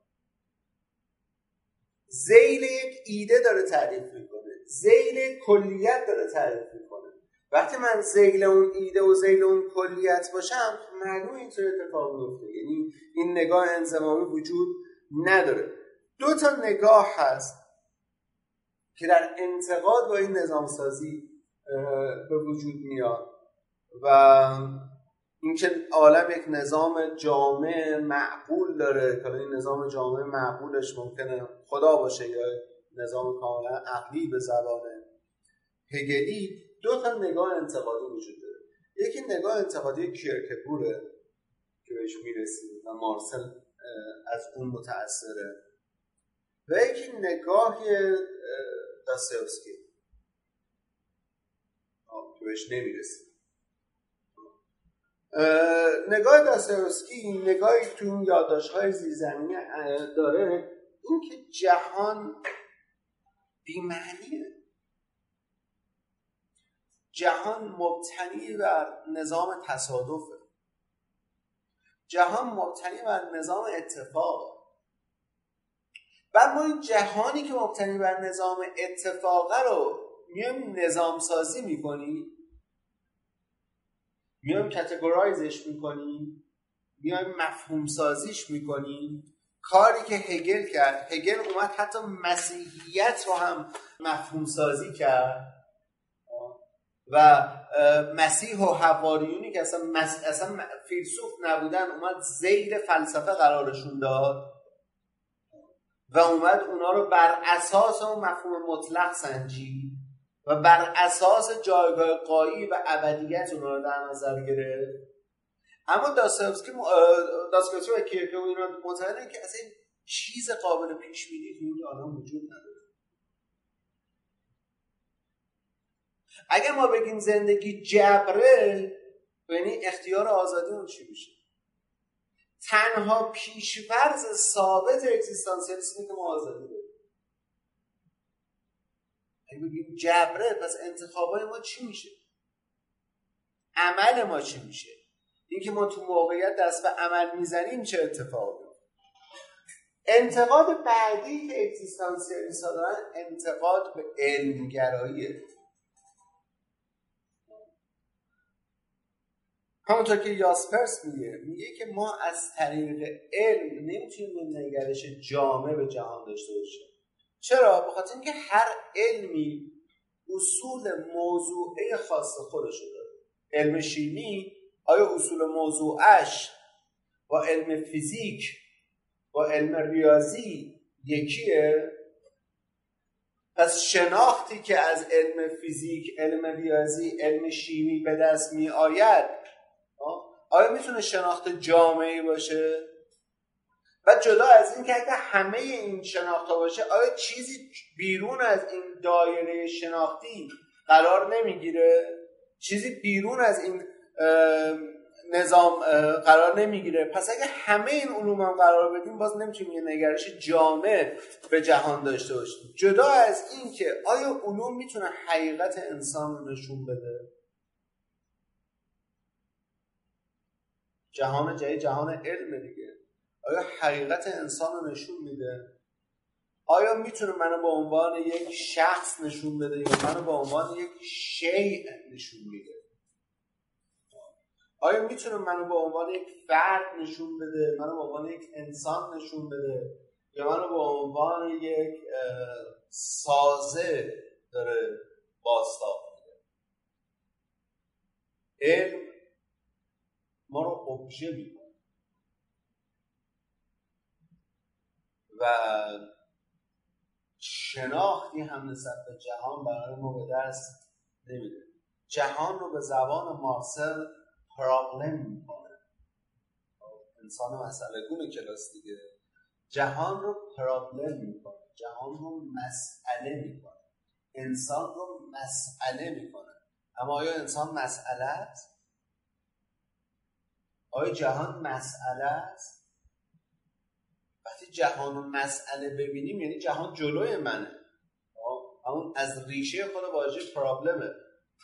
زیل یک ایده داره تعریف می‌کنه. زیل کلیت داره تعریف می‌کنه. وقتی من زیل اون ایده و زیل اون کلیت باشم معلوم اینطور اتفاق میفته یعنی این نگاه انزمامی وجود نداره. دو تا نگاه هست. که در انتقاد با این نظام سازی به وجود میاد و اینکه عالم یک نظام جامع معقول داره. که این نظام جامع معقولش ممکنه خدا باشه یا نظام کاملا عقلی به زبان هگلی دو تا نگاه انتقادی وجود داره. یکی نگاه انتقادی کیرکپوره که بهش می‌رسیم و مارسل از اون متأثره. و یکی نگاه داستایوفسکی. که بهش نمی‌رسیم نگاه داستایوفسکی نگاهی تو اون های زیرزمینی داره. اینکه جهان بیمعنیه. جهان مبتنی بر نظام تصادفه. جهان مبتنی بر نظام اتفاق. بعد ما این جهانی که مبتنی بر نظام اتفاقه رو میایم نظام سازی می‌کنیم. میایم کتگورایزش می‌کنیم. میایم مفهوم سازیش می‌کنیم. کاری که هگل کرد هگل اومد حتی مسیحیت رو هم مفهوم سازی کرد. و مسیح و حواریونی که اصلا, مس... اصلا فیلسوف نبودن اومد زیر فلسفه قرارشون داد. و اومد اونا رو بر اساس اون مفهوم مطلق سنجی و بر اساس جایگاه قایی و ابدیت اونا رو در نظر گرفت. اما داستایوفسکی داستایوفسکی و کیرکو اینا معتقدن که اصلا چیز قابل پیش بینی تو این آدم وجود نداره. اگر ما بگیم زندگی جبره یعنی اختیار آزادی اون چی میشه؟ تنها پیشورز ثابت اکزیستانسیالیسمی که ما آزادی داریم اگه بگیم جبره پس انتخابای ما چی میشه؟ عمل ما چی میشه؟ اینکه ما تو موقعیت دست به عمل می‌زنیم چه اتفاقی انتقاد بعدی که اکزیستانسیالیست دارن انتقاد به علمگراییه همونطور که یاسپرس میگه میگه که ما از طریق علم نمی‌تونیم نگرش جامع به جهان داشته باشیم. چرا؟ به خاطر اینکه هر علمی اصول موضوعه خاص خودشو داره. علم شیمی آیا اصول موضوعش با علم فیزیک با علم ریاضی یکیه؟ پس شناختی که از علم فیزیک علم ریاضی علم شیمی به دست می آید آیا می‌تونه شناخت جامعی باشه؟ و جدا از این که اگر همه این شناخت باشه آیا چیزی بیرون از این دایره شناختی قرار نمی‌گیره؟ چیزی بیرون از این نظام قرار نمی‌گیره؟ پس اگه همه این علوم هم قرار بدیم باز نمی‌تونیم یه نگرش جامع به جهان داشته باشیم. جدا از این که آیا علوم می‌تونه حقیقت انسان رو نشون بده؟ جهان جای جهان علم دیگه. آیا حقیقت انسان رو نشون میده؟ آیا می‌تونه منو به عنوان یک شخص نشون بده یا منو به عنوان یک شیء نشون میده؟ آیا می‌تونه منو به عنوان یک فرد نشون بده منو به عنوان یک انسان نشون بده یا منو به عنوان یک سازه داره باستاب میده؟ علم ما رو ابژه می‌کنه. و شناختی هم نسبت به جهان برای ما به دست نمیده. جهان رو به زبان مارسل پرابلم می‌کنه. انسان مسئله گونه کلاس دیگه. جهان رو پرابلم می‌کنه. جهان رو مسئله می‌کنه. انسان رو مسئله می‌کنه. اما آیا انسان مسئله است؟ آیا جهان مسئله است؟ وقتی جهان مسئله ببینیم یعنی جهان جلوی منه. همون از ریشه خود واژه پرابلمه.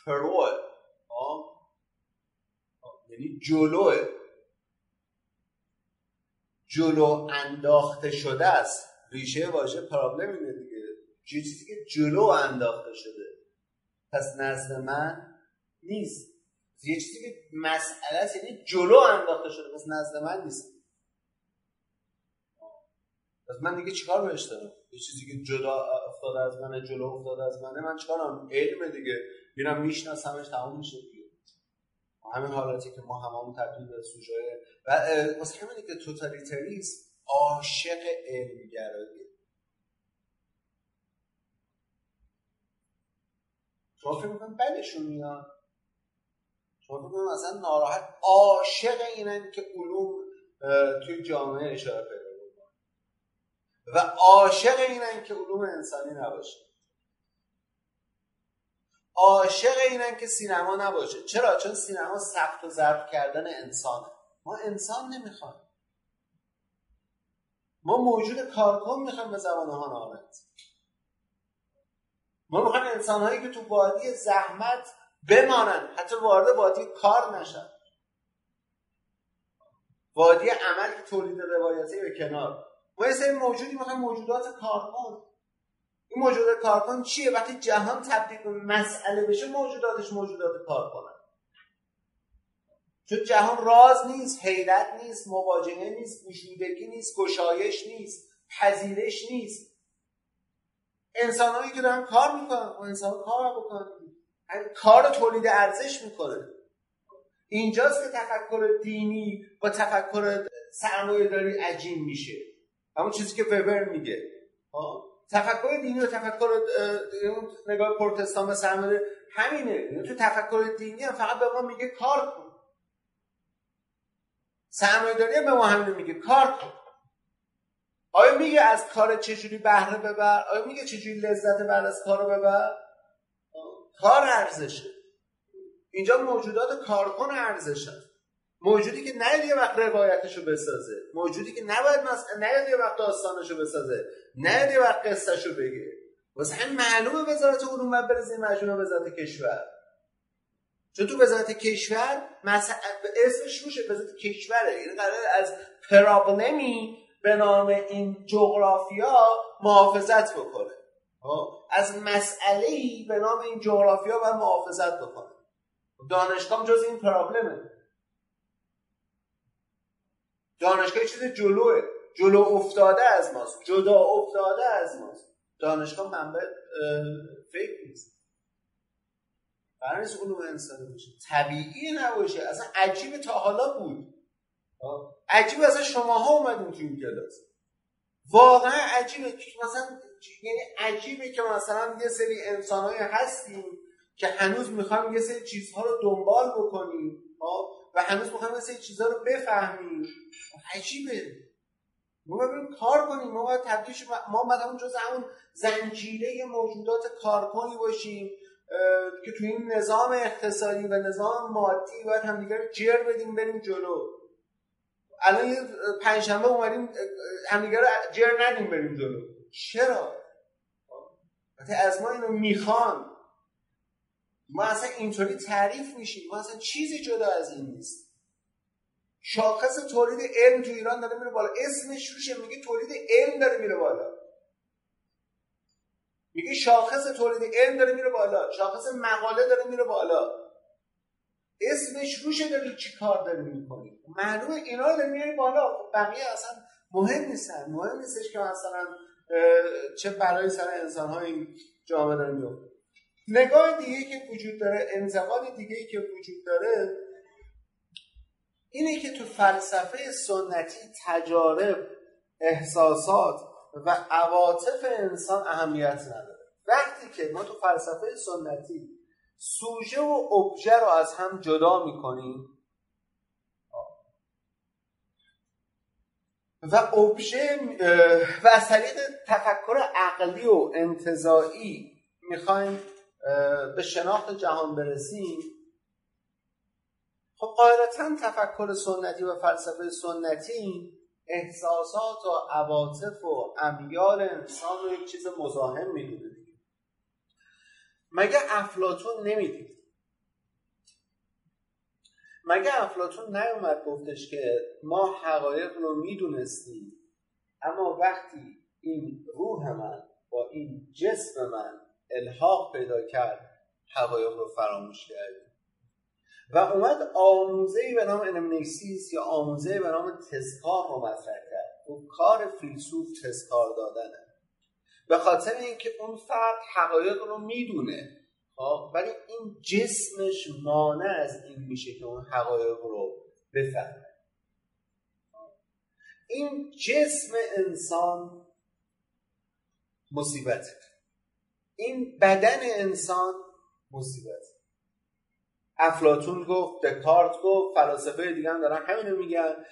پروه یعنی جلوه. جلو انداخته شده است. ریشه واژه پرابلم اینه دیگه. چیزی که جلو انداخته شده. پس نزد من نیست. یه چیزی که مسئله است یعنی جلو انداخته شده. پس نزد من نیست. پس من دیگه چیکار بهش دارم؟ یه چیزی که جدا افتاده از منه جلو افتاده از منه من چیکارم علم دیگه. میرم میشناسمش تمام میشه. دیگه همین حالاتی که ما هممون تبدیل به سوژه و واسه همینه که توتالیتریسم عاشق علمگراییه. تو فکر می‌کنم بدشون میاد. شما مثلا ناراحت عاشق اینن که علوم توی جامعه اشاره پیدا و عاشق اینن که علوم انسانی نباشه. عاشق اینن که سینما نباشه. چرا؟ چون سینما ثبت و ضبط کردن انسانه. ما انسان نمی‌خوایم ما موجود کارکن می‌خوایم به زبان هانا ما می‌خوایم انسان هایی که تو وادی زحمت بمانن حتی وارد وادی کار نشن وادی عمل که تولید روایتی به کنار. ما یه سری موجودی می‌خوایم موجودات کارکن. این موجودات کارکن چیه؟ وقتی جهان تبدیل به مسئله بشه موجوداتش موجودات کارکنن. چون جهان راز نیست حیرت نیست مواجهه نیست گشودگی نیست گشایش نیست پذیرش نیست. انسانهایی که دارن کار می‌کنن و انسان کار بکنن. کار تولید ارزش می‌کنه. اینجاست که تفکر دینی با تفکر سرمایه داری عجیم میشه. همون چیزی که وبر میگه. تفکر دینی و تفکر نگاه پروتستان به سرمایه همینه. تو تفکر دینی هم فقط به ما میگه کار کن. سرمایه داری به ما همینه میگه کار کن. آیا میگه از کار چجوری بهره ببر؟ آیا میگه چجوری لذت بعد از کار ببر؟ کار ارزشه. اینجا موجودات کارکن ارزشن موجودی که نیاد یه وقت روایتشو بسازه. موجودی که نباید مثلا نیاد یه وقت داستانشو بسازه. نیاد یه وقت قصهشو بگه. واسه همین معلومه وزارت علوم باید برسه مجموعه وزارت کشور. چون تو وزارت کشور مثلا اسمش روشه وزارت کشوره. یعنی قرار از پرابلمی به نام این جغرافیا محافظت بکنه؟ از مسئله ای به نام این جغرافیا باید محافظت بکنه. دانشگاه جز این پرابلمه. دانشگاه چیز جلوه جلو افتاده از ماست جدا افتاده از ماست. دانشگاه منبع فکر نیست. برای علوم انسانی باشه. طبیعی نباشه. اصلا عجیب تا حالا بود. عجیب اصلا شماها اومدین تو این کلاس. واقعا عجیبه. مثلا یعنی عجیبه که مثلا یه سری انسانهایی هستیم که هنوز می‌خوایم یه سری چیزها رو دنبال بکنیم و هنوز می‌خوایم یه سری چیزها رو بفهمیم. عجیبه. ما باید کار کنیم. ما باید تبدیل ما باید جز همون زنجیره موجودات کارکنی باشیم که تو این نظام اقتصادی و نظام مادی باید همدیگه رو جر بدیم بریم جلو. الان یه پنجشنبه اومدیم همدیگه رو جر ندیم بریم جلو. چرا؟ وقتی از ما اینو می‌خوان. ما اصلا اینطوری تعریف میشیم. ما اصلا چیزی جدا از این نیست. شاخص تولید علم تو ایران داره میره بالا. اسمش روشه. میگه تولید علم داره میره بالا. میگه شاخص تولید علم داره میره بالا. شاخص مقاله داره میره بالا. اسمش روشه داری چی کار داری می‌کنی معلومه اینا داره میره بالا. بقیه اصلا مهم نیستن. مهم نیستش که مثلا چه برای سر انسان های جامعه داره میفته نگاه دیگه که وجود داره انتقاد دیگه که وجود داره اینه که تو فلسفه سنتی تجارب احساسات و عواطف انسان اهمیت نداره. وقتی که ما تو فلسفه سنتی سوژه و ابژه رو از هم جدا می‌کنیم و ابژه و از طریق تفکر عقلی و انتظایی می‌خوایم به شناخت جهان برسیم. خب قاعدتا تفکر سنتی و فلسفه سنتی احساسات و عواطف و امیال انسان رو یک چیز مزاحم می‌دونه مگه افلاتون نمی‌دید؟ مگه افلاتون نیومد گفتش که ما حقایق رو می‌دونستیم اما وقتی این روح من با این جسم من الحاق پیدا کرد حقایق رو فراموش کردیم. و اومد آموزه به نام انمنیسیس یا آموزه به نام تسکار رو مطرح کرد. و کار فیلسوف تسکار دادنه. به خاطر اینکه اون فرد حقایق رو می‌دونه. ولی این جسمش مانع از این میشه که اون حقایق رو بفهمه. این جسم انسان مصیبته این بدن انسان مصیبت. افلاتون گفت دکارت گفت فلاسفه دیگه هم دارن همینو میگن.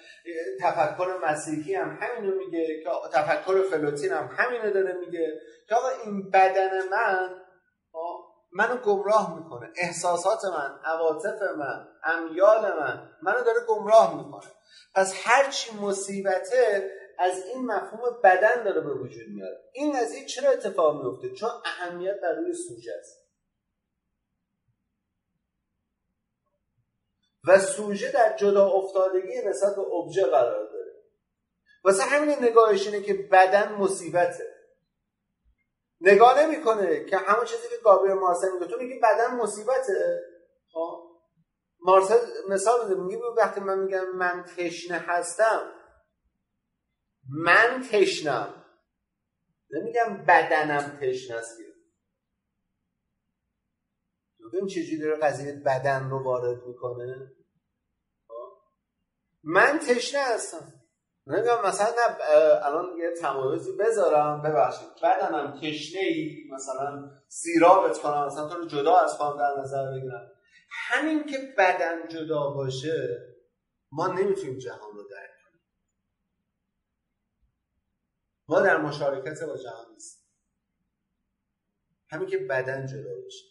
تفکر مسیحی هم همینو میگه. که تفکر فلوتین هم همینو داره میگه. که آقا این بدن من منو گمراه می‌کنه. احساسات من عواطف من امیال من منو داره گمراه می‌کنه. پس هرچی مصیبته از این مفهوم بدن داره به وجود میاد. این قضیه چرا اتفاق میفته چون اهمیت در روی سوژه است. و سوژه در جدا افتادگی نسبت به ابژه قرار داره. واسه همین نگاهش اینه که بدن مصیبته. نگاه نمی‌کنه که همون چیزی که گابریل مارسل میگه. تو میگی بدن مصیبته؟ خب. مارسل مثال میده میگه وقتی من میگم من تشنه هستم من تشنم. نمیگم بدنم تشنه است ببین چجوری داره قضیه بدن رو وارد می‌کنه. خب؟ من تشنه هستم. نمیگم مثلا الان یه تمایزی بذارم ببخشید. بدنم تشنه ای مثلا سیرابت کنم مثلا تو رو جدا از خواهم در نظر بگیرم. همین که بدن جدا باشه ما نمی‌تونیم جهان رو درک کنیم. ما در مشارکت با جهان نیستیم. همین که بدن جدا باشه.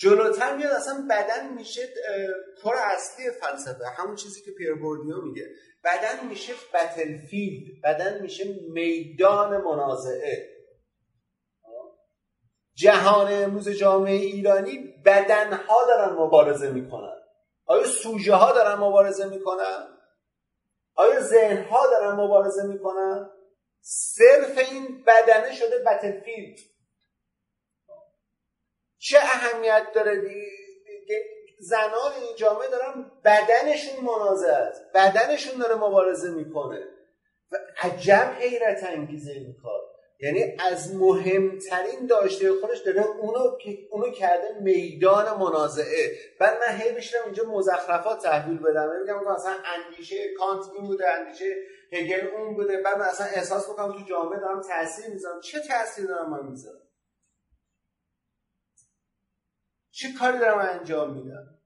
جلوتر میاد اصلا بدن میشه کار اصلی فلسفه. همون چیزی که پیر بوردیو میگه. بدن میشه بتلفیلد بدن میشه میدان منازعه. جهان امروز جامعه ایرانی بدنها دارن مبارزه می‌کنن. آیا سوژه ها دارن مبارزه می‌کنن؟ آیا ذهن ها دارن مبارزه می‌کنن؟ صرف این بدنه شده بتلفیلد چه اهمیت داره؟ زنان این جامعه دارن بدنشون منازعه است. بدنشون داره مبارزه می‌کنه. و عجب حیرت انگیزه این کار. یعنی از مهمترین داشته خودش داره اونو اونو کرده میدان منازعه. بعد من هی بشینم اینجا مزخرفات تحویل بدم. میگم مثلا اندیشه کانت این بوده اندیشه هگل اون بوده. بعد من اصلا احساس می‌کنم تو جامعه دارم تاثیر می‌ذارم. چه تاثیر دارم من می‌ذارم؟ چه کاری دارم انجام میدم؟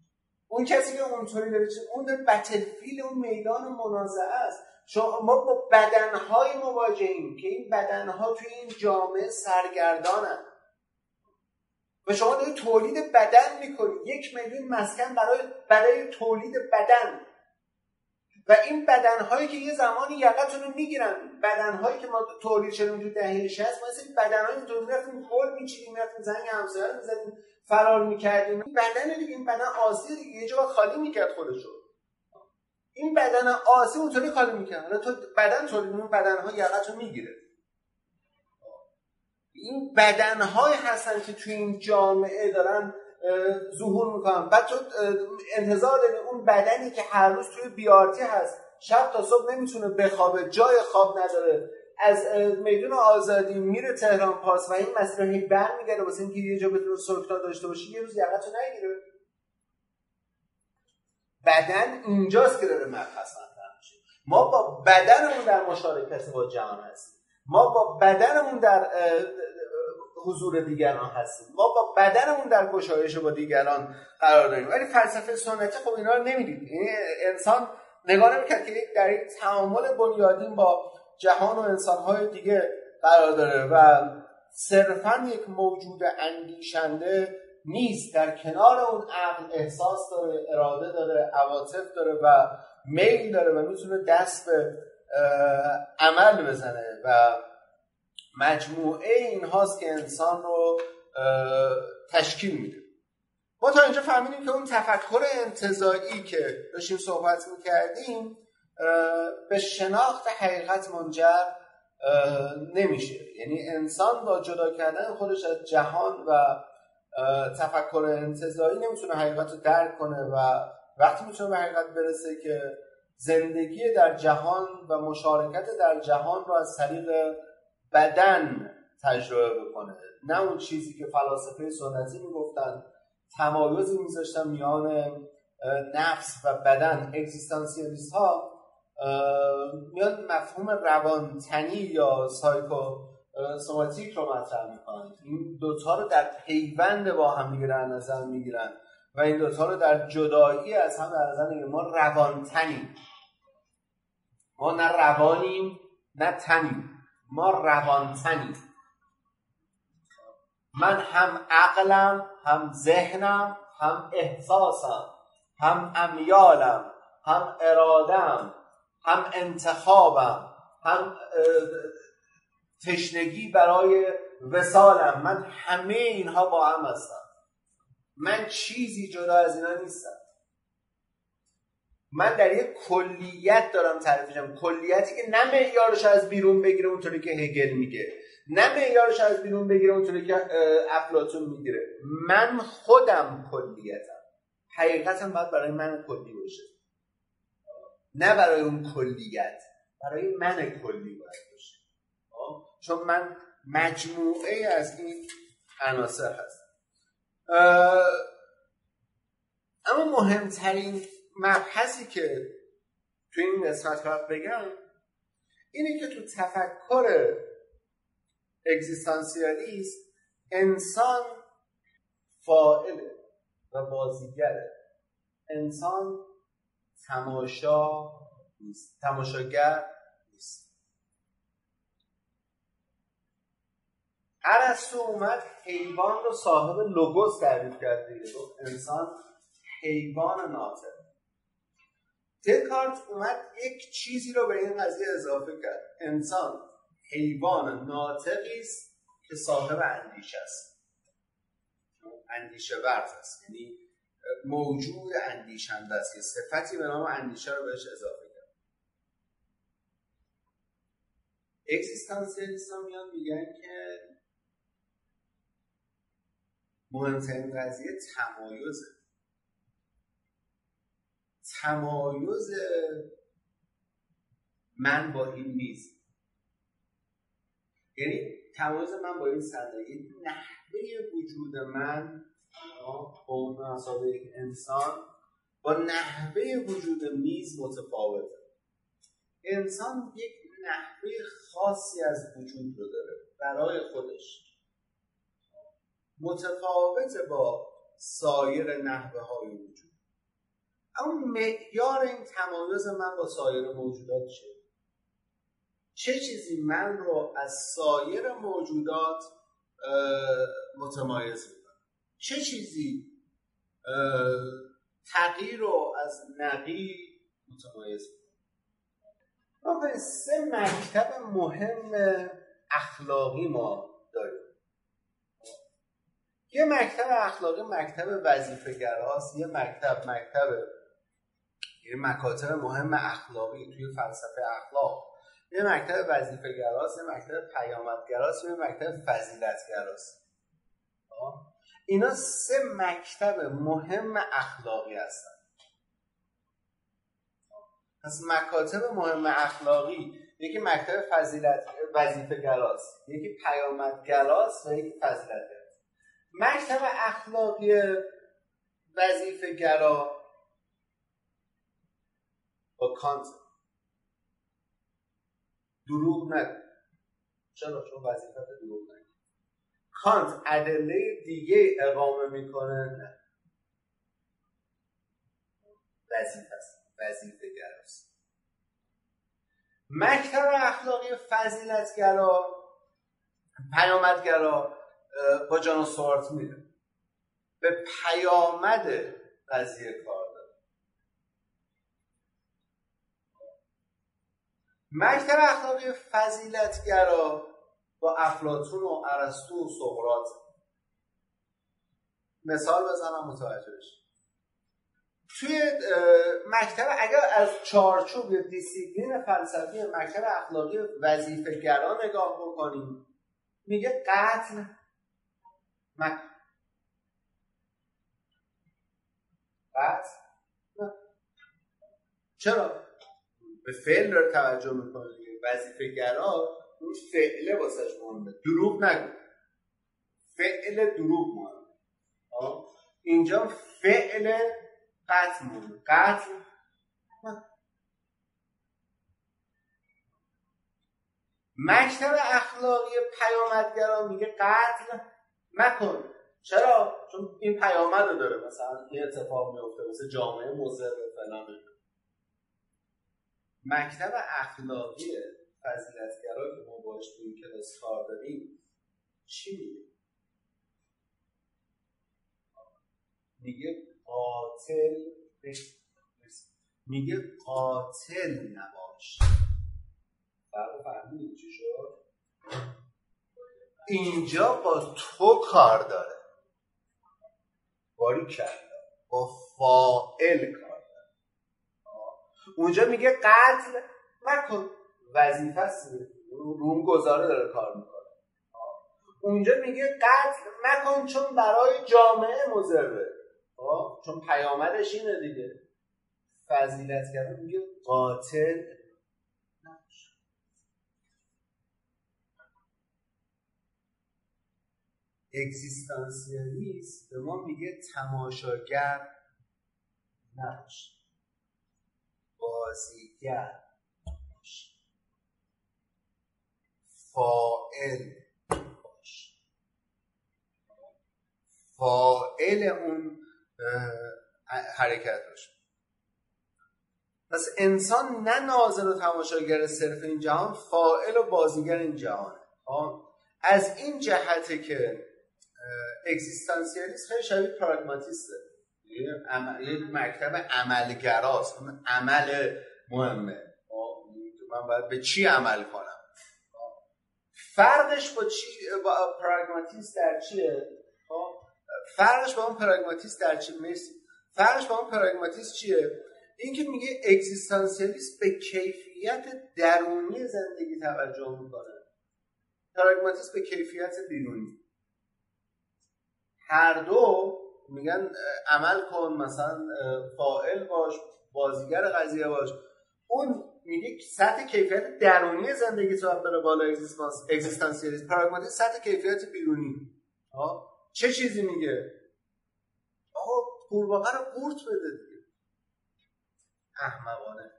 اون کسی که اونطوری داره اون داره بتلفیل اون میدان منازعه است. شما ما با بدنهای مواجهیم که این بدنها توی این جامعه سرگردانن. و شما دارید تولید بدن می‌کنید یک میلیون مسکن برای برای تولید بدن. و این بدنهایی که یه زمانی یقتون رو می‌گیرن بدنهایی که ما تولید شدیم تو دهه 60 ما بدنهایی تو می‌رفتیم گل میچیدیم می‌رفتیم زنگ همسایه رو می‌زدیم. فرار می‌کردیم. بدن دیگه این بدن آسی دیگه. یه جا خالی می‌کرد خودشو. این بدن آسی اونطوری خالی می‌کرد. حالا تو بدن تولید این بدنها یقتو می‌گیره. این بدنهایی هستن که توی این جامعه دارن ظهور می‌کنن. بعد تو انتظار داری اون بدنی که هر روز توی بیارتی هست شب تا صبح نمی‌تونه بخوابه جای خواب نداره. از میدون آزادی میره تهران پاس و این مسیر هی برمیگرده واسه اینکه یه جا بتونه سرکتا داشته باشه یه روز یقتو نگیره. بدن اینجاست که داره مبحث میشه. ما با بدنمون در مشارکت با جهان هستیم. ما با بدنمون در حضور دیگران هستیم. ما با بدنمون در گشایش با دیگران قرار داریم. ولی فلسفه سنتی خب اینا رو نمی‌دید. یعنی انسان نگاه نمی‌کرد که در یک تعامل بنیادین با جهان و انسانهای دیگه قرار داره و صرفا یک موجود اندیشنده نیست. در کنار اون عقل احساس داره اراده داره عواطف داره و میل داره و می‌تونه دست به عمل بزنه و مجموعه این هاست که انسان رو تشکیل میده. ما تا اینجا فهمیدیم که اون تفکر انتظایی که داشتیم صحبت می‌کردیم به شناخت حقیقت منجر نمیشه. یعنی انسان با جدا کردن خودش از جهان و تفکر انتظایی نمی‌تونه حقیقت رو درک کنه و وقتی می‌تونه به حقیقت برسه که زندگی در جهان و مشارکت در جهان رو از طریق بدن تجربه بکنه. نه اون چیزی که فلاسفه سنتی می‌گفتن تمایزی میذاشتن میان نفس و بدن. اگزیستانسیالیست ها میاد مفهوم روانتنی یا سایکو سوماتیک رو مطرح می‌کنن این دوتا رو در پیوند با هم دیگه در نظر می‌گیرن و این دوتا رو در جدایی از هم در نظر ما روانتنیم. ما نه روانیم نه تنیم. ما روانتنیم. من هم عقلم هم ذهنم هم احساسم هم امیالم هم ارادم هم انتخابم هم تشنگی برای وسالم من همه اینها با هم هستم. من چیزی جدا از اینا نیستم. من در یک کلیت دارم تعریفشم کلیتی که نه معیارش از بیرون بگیره اونطوری که هگل میگه. نه معیارش از بیرون بگیره اونطوری که افلاتون می‌گیره. من خودم کلیتم. حقیقتا باید برای من کلی باشه. نه برای اون کلیت برای من کلی باید باشه. چون من مجموعه از این عناصر هست اما مهمترین مبحثی که تو این قسمت بگم اینه که تو تفکر اگزیستانسیالیست انسان فائله و بازیگره. انسان تماشا نیست. تماشاگر نیست. ارسطو اومد حیوان رو صاحب لوگوس تعریف کرد دیگه. انسان حیوان ناطق. دکارت اومد یک چیزی رو به این قضیه اضافه کرد. انسان حیوان ناطقی است که صاحب اندیشه است. اندیشه ورز است. یعنی موجود اندیشنده است که صفتی به نام اندیشه رو بهش اضافه کرد. اکسیستانسیالیست ها میان میگن که مهمترین قضیه تمایزه تمایز من با این میز یعنی تمایز من با این صندلی نحوه وجود من مسابقه یک انسان با نحوه وجود میز متفاوته انسان یک نحوه خاصی از وجود رو داره برای خودش. متفاوت با سایر نحوه های وجود. اما معیار این تمایز من با سایر موجودات چه چه چیزی من رو از سایر موجودات متمایز می‌کنه؟ چه چیزی؟ تغییر رو از نقی متمایز ما سه مکتب مهم اخلاقی ما داریم. یه مکتب اخلاقی مکتب وظیفه یه مکتب مکتب یه مکاتب مهم اخلاقی توی فلسفه اخلاق. یه مکتب وظیفه یه مکتب پیامدگراست یه مکتب فضیلتگراست؟ اینا سه مکتب مهم اخلاقی هستن. پس مکاتب مهم اخلاقی یکی مکتب فضیلت وظیفه گراست یکی پیامدگراست و یکی فضیلت مکتب اخلاقی وظیفه گرا با کانت. دروغ نگو. چرا؟ چون وظیفت دروغ کانت ادله دیگه اقامه می‌کنه؟ نه. وظیفه است. وظیفه گراست. مکتب اخلاقی فضیلتگرا پیامدگرا با جان سوارت میره. به پیامد قضیه کار مکتب اخلاقی فضیلتگرا با افلاتون و ارسطو و سقراط. مثال بزنم متوجه توی مکتب اگر از چارچوب دیسیپلین فلسفی مکتب اخلاقی وظیفه گرا نگاه بکنیم میگه قتل مک... قتل؟ چرا؟ به فعل داره توجه می‌کنه وظیفه گرا اون فعله واسش مهمه. دروغ نگو. فعل دروغ مهمه. اینجا فعل قتل مهمه. قتل مکتب اخلاقی پیامدگرا میگه قتل مکن. چرا؟ چون این پیامد رو داره. مثلا این اتفاق میفته. مثل جامعه مضر فلان مکتب اخلاقی فضیلتگرا که ما باش توی کلاس کار داریم چی میگه؟ میگه قاتل میگه قاتل نباش. فرق فهمیدی چی شد؟ اینجا با تو کار داره. باری کرد. با فائل کار داره. اونجا میگه قتل مکن. وظیفه است. روم گذاره داره کار می‌کنه. اونجا میگه قتل مکن چون برای جامعه مضره. چون پیامدش اینه دیگه. فضیلت کرده میگه قاتل اگزیستانسیالیست به ما میگه تماشاگر نباش بازیگر باش فائل باش فائل اون حرکت باش پس انسان نه ناظر و تماشاگر صرف این جهان فائل و بازیگر این جهانه. از این جهته که اگزیستانسیالیسم خیلی شبیه پراگماتیسته. یه مکتب عملگراست. عمل مهمه. من باید به چی عمل کنم؟ فرقش با چی با پراگماتیست در چیه؟ فرقش با اون پراگماتیست در چی مرسی. فرقش با اون پراگماتیست چیه؟ اینکه میگه اگزیستانسیالیست به کیفیت درونی زندگی توجه می‌کنه. پراگماتیست به کیفیت بیرونی. هر دو میگن عمل کن مثلا فائل باش بازیگر قضیه باش. اون میگه سطح کیفیت درونی زندگی تو بره بالا اگزیستانسیالیسم. پراگماتیسم سطح کیفیت بیرونی. ها چه چیزی میگه؟ آقا قورباغه رو قورت بده دیگه. احمقانه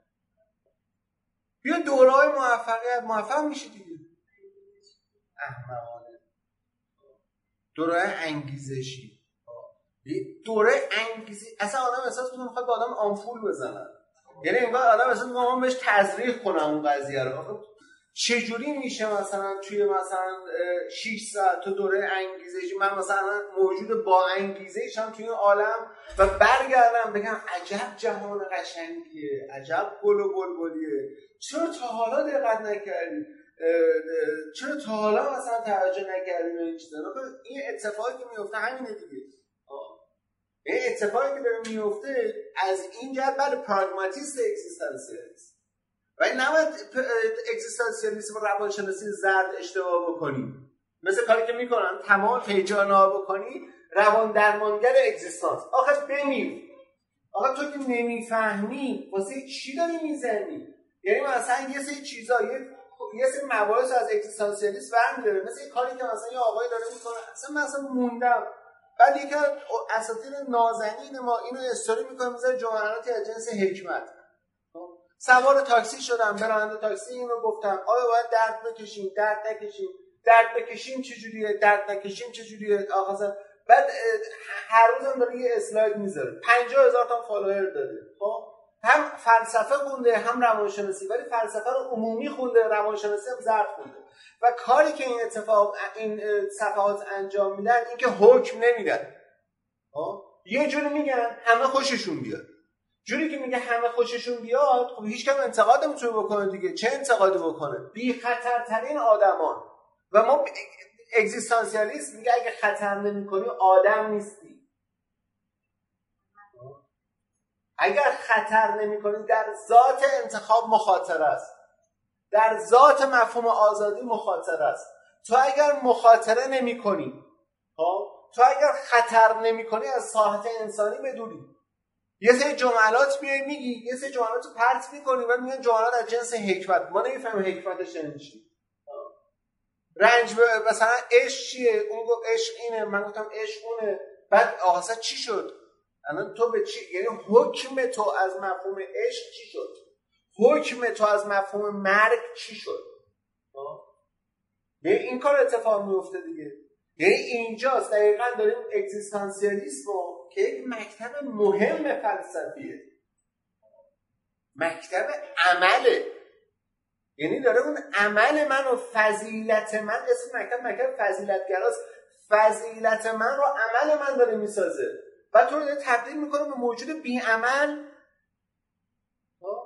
بیا دوره های موفقیت موفق میشی دیگه. احمقانه دوره انگیزشی. دوره انگیزی اصلا آدم احساس می‌کنه می‌خواد به آدم آنفول بزنن یعنی انگار آدم می‌کنه من بهش تزریق کنم اون قضیه رو. چجوری میشه مثلا توی مثلا 6 ساعت تو دوره انگیزشی من مثلا موجود با انگیزه هم توی عالم و برگردم بگم عجب جهان قشنگیه عجب گل و بلبلیه. چرا تا حالا دقت نکردی؟ چرا تا حالا مثلا توجه نکردیم این چیزا؟ این اتفاقی که میفته همینه دیگه. این اتفاقی که داره میفته از این جهت بعد پراگماتیست اگزیستانسیالیست و نباید اگزیستانسیالیسم و روانشناسی زرد اشتباه بکنیم مثل کاری که می‌کنن تمام پیجانا بکنی روان درمانگر اگزیستانس. آخه بمیر آخه تو که نمی‌فهمی واسه چی داری می‌زنی؟ یعنی مثلا یه سری چیزا یه یه سری مباحث از اگزیستانسیالیسم برمی‌داره. مثل این کاری که مثلا یه آقای داره می‌کنه. اصلا من اصلا موندم. بعد یکی اساطیر نازنین ما اینو استوری می‌کنه می‌ذاره جملاتی از جنس حکمت. خب؟ سوار تاکسی شدم برنده تاکسی اینو گفتم. آیا باید درد بکشیم درد نکشیم. درد بکشیم چجوریه درد نکشیم چجوریه آقا بعد هر روزم داره یه اسلاید می‌ذاره. 50 هزار تا فالوور داره. خب؟ هم فلسفه خونده هم روانشناسی ولی فلسفه رو عمومی خونده روانشناسی هم زرد خونده. و کاری که این اتفاق این صفحات انجام میدن این که حکم نمیدن؟ یه جوری میگن همه خوششون بیاد. جوری که میگه همه خوششون بیاد خب هیچ کم انتقاد نمی‌تونه بکنه دیگه. چه انتقادی بکنه؟ بی خطرترین آدمان. و ما اگزیستانسیالیست میگه اگه خطر نمی‌کنی آدم نیستی. اگر خطر نمی کنی در ذات انتخاب مخاطر است. در ذات مفهوم آزادی مخاطر است. تو اگر مخاطره نمی کنی خب؟ تو اگر خطر نمی کنی از ساحت انسانی بدونی. یه سری جملات میای میگی یه سری جملات رو پرت می‌کنی و میگن جملات از جنس حکمت. ما نمی‌فهمیم حکمتش یعنی رنج مثلا عشق چیه؟ اون گفت عشق اینه من گفتم عشق اونه. بعد آقا چی شد؟ الان تو به چی یعنی حکم تو از مفهوم عشق چی شد؟ حکم تو از مفهوم مرگ چی شد؟ به این کار اتفاق میفته دیگه. یعنی اینجاست دقیقا داریم اگزیستانسیالیسم که یک مکتب مهم فلسفیه. مکتب عمله. یعنی داره اون عمل من و فضیلت من اسم مکتب مکتب فضیلتگراست. فضیلت من رو عمل من داره می‌سازه. و تو رو داره تبدیل می‌کنه به موجود بیعمل خب؟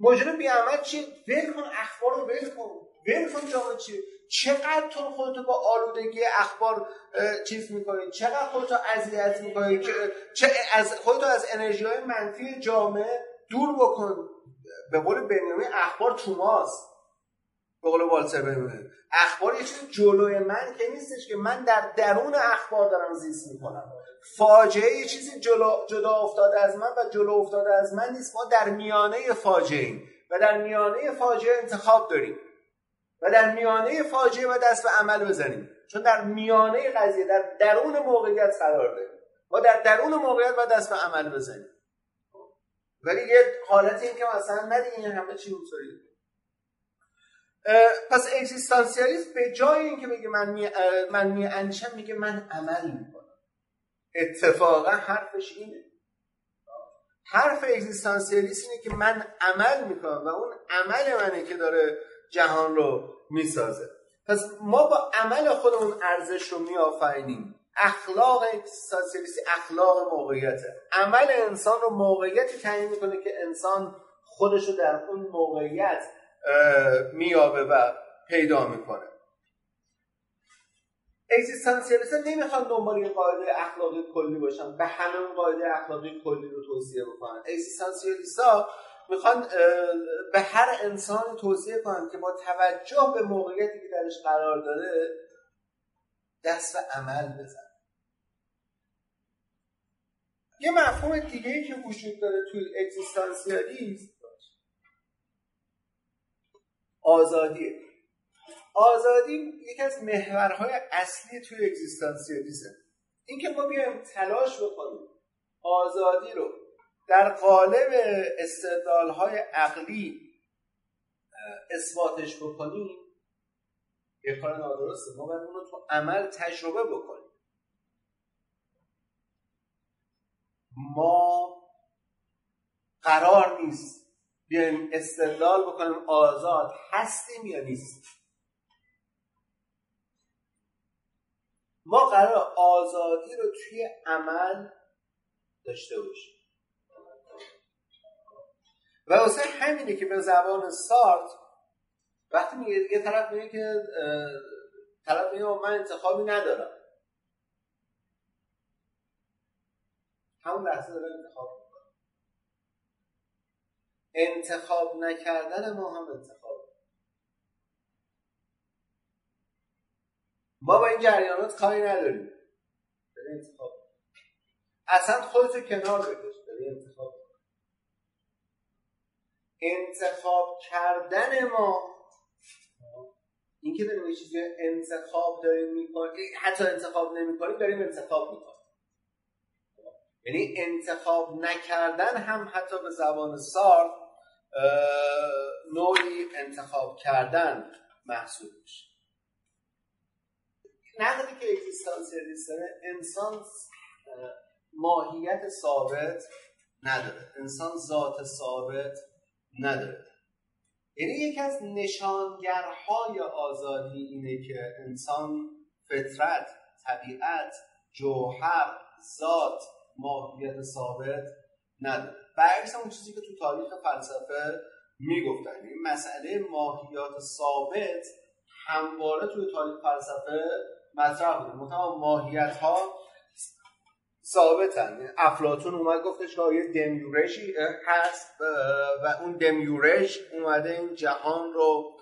موجود بیعمل چی؟ ول کن اخبار رو ول کن ول کن جامعه چی؟ چقدر تو خودتو با آلودگی اخبار چیز می‌کنی چقدر خودتو اذیت می‌کنی چه از خودتو از انرژی های منفی جامعه دور بکن به قول بنیامین اخبار تو به قول والتر اخبار یه چیز جلوی من که نیستش که من در درون اخبار دارم زیست می‌کنم. فاجعه یه چیزی جلو جدا افتاده از من و جلو افتاده از من نیست. ما در میانه فاجعه ایم و در میانه فاجعه انتخاب داریم. و در میانه فاجعه و دست به عمل بزنیم. چون در میانه قضیه در درون موقعیت قرار داریم. ما در درون موقعیت و دست به عمل بزنیم. ولی یه حالت این که مثلا این همه چی اونطوری پس اگزیستانسیالیسم به جای اینکه میگه من می من می انشم میگه من عمل می‌کنم. اتفاقا حرفش اینه. حرف اگزیستانسیالیسم اینه که من عمل می‌کنم و اون عمل منه که داره جهان رو می‌سازه. پس ما با عمل خودمون ارزش رو میآفرینیم. اخلاق اگزیستانسیالیستی اخلاق موقعیته. عمل انسان رو موقعیتی تعیین می‌کنه که انسان خودش رو در اون موقعیت میابه و پیدا می‌کنه. اگزیستانسیالیست نمی‌خوان دنبال یه قاعده اخلاقی کلی باشن. به همه قاعده اخلاقی کلی رو توصیه بکنن. اگزیستانسیالیست ها می‌خوان به هر انسان توصیه کنن که با توجه به موقعیتی که درش قرار داره دست و عمل بزن یه مفهوم دیگه ای که وجود داره توی اگزیستانسیالیسم آزادی. آزادی یکی از محورهای اصلی توی اگزیستانسیالیسم اینکه ما بیایم تلاش بکنیم آزادی رو در قالب استدلالهای عقلی اثباتش بکنیم یه کار نادرسته. ما باید اون رو تو عمل تجربه بکنیم. ما قرار نیست بیایم استدلال بکنیم آزاد هستیم یا نیستیم. ما قرار آزادی رو توی عمل داشته باشیم. و واسه همینه که به زبان سارت وقتی میگه یه طرف میگه که طرف میگه من انتخابی ندارم. همون لحظه داره انتخاب انتخاب نکردن ما هم انتخاب. ما با این جریانات کاری نداریم. انتخاب. اصلا خودتو کنار بکش. انتخاب. انتخاب کردن ما. اینکه داریم یه چیزی انتخاب داریم می‌کنیم حتی انتخاب نمی‌کنیم داریم انتخاب می‌کنیم. یعنی انتخاب نکردن هم حتی به زبان سارت نوعی انتخاب کردن محسوب میشه. نقدی که اگزیستانسیالیست داره انسان ماهیت ثابت نداره. انسان ذات ثابت نداره. یعنی یکی از نشانگرهای آزادی اینه که انسان فطرت طبیعت جوهر ذات ماهیت ثابت نداره. برعکس اون چیزی که تو تاریخ فلسفه می‌گفتن. این مسئله ماهیات ثابت همواره توی تاریخ فلسفه مطرح بوده. منتها ماهیت ها ثابتن. افلاتون اومد گفتش که یه دمیورشی هست و اون دمیورش اومده این جهان رو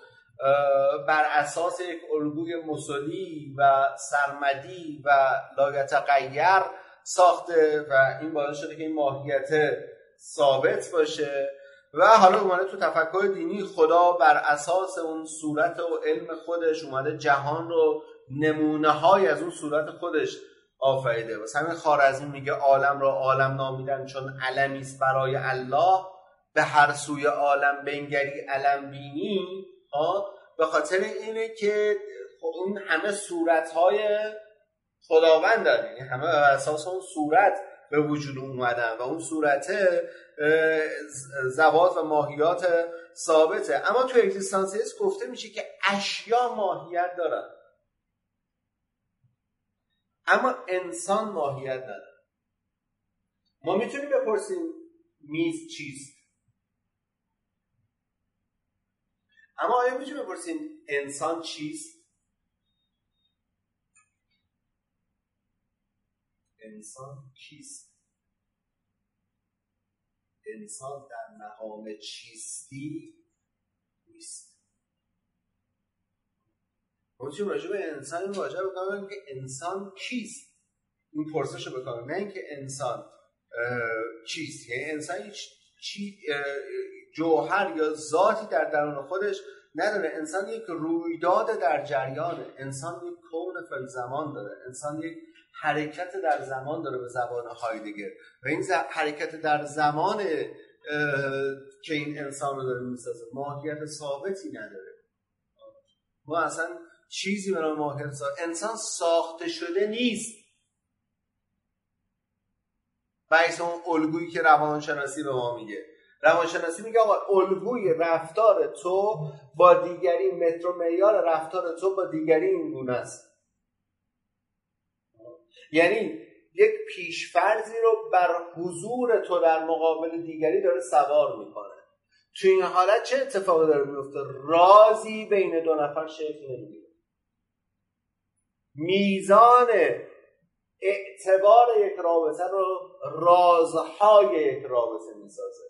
بر اساس یک الگوی مسلی و سرمدی و لایتغیر ساخته و این باعث شده که این ماهیت ثابت باشه و حالا اومده تو تفکر دینی خدا بر اساس اون صورت و علم خودش اومده جهان رو نمونه های از اون صورت خودش آفریده. واسه همین خارزمی میگه عالم را عالم نامیدن چون علمی است برای الله. به هر سوی عالم بنگری علم بینی. به خاطر اینه که خب اون همه صورت های خداوند یعنی همه بر اساس اون صورت به وجود اومدن و اون صورت زوات و ماهیات ثابته. اما تو اگزیستانسیس گفته میشه که اشیا ماهیت دارن. اما انسان ماهیت نداره. ما می‌تونیم بپرسیم میز چیست؟ اما آیا می‌تونیم بپرسیم انسان چیست؟ انسان کیست؟ انسان در مقام چیستی نیست. ما راجع به انسان بکنم که انسان کیست؟ این پرسش رو بکنم نه اینکه انسان چیست. یعنی انسان چی جوهر یا ذاتی در درون خودش نداره. انسان یک رویداد در جریانه. انسان یک کون فل زمان داره. انسان یک حرکت در زمان داره به زبان هایدگر و این حرکت در زمان که این انسان رو داره می‌سازه ماهیت ثابتی نداره. ما اصلا چیزی برای ماهیت ثابت انسان ساخته شده نیست. بحث اون الگویی که روانشناسی به ما میگه. روانشناسی میگه آقا الگوی رفتار تو با دیگری متر و معیار رفتار تو با دیگری این گونه است. یعنی یک پیشفرزی رو بر حضور تو در مقابل دیگری داره سوار می‌کنه. تو این حالت چه اتفاقی داره میفته رازی بین دو نفر شکل نمی‌گیره. میزان اعتبار یک رابطه رو رازهای یک رابطه می‌سازه.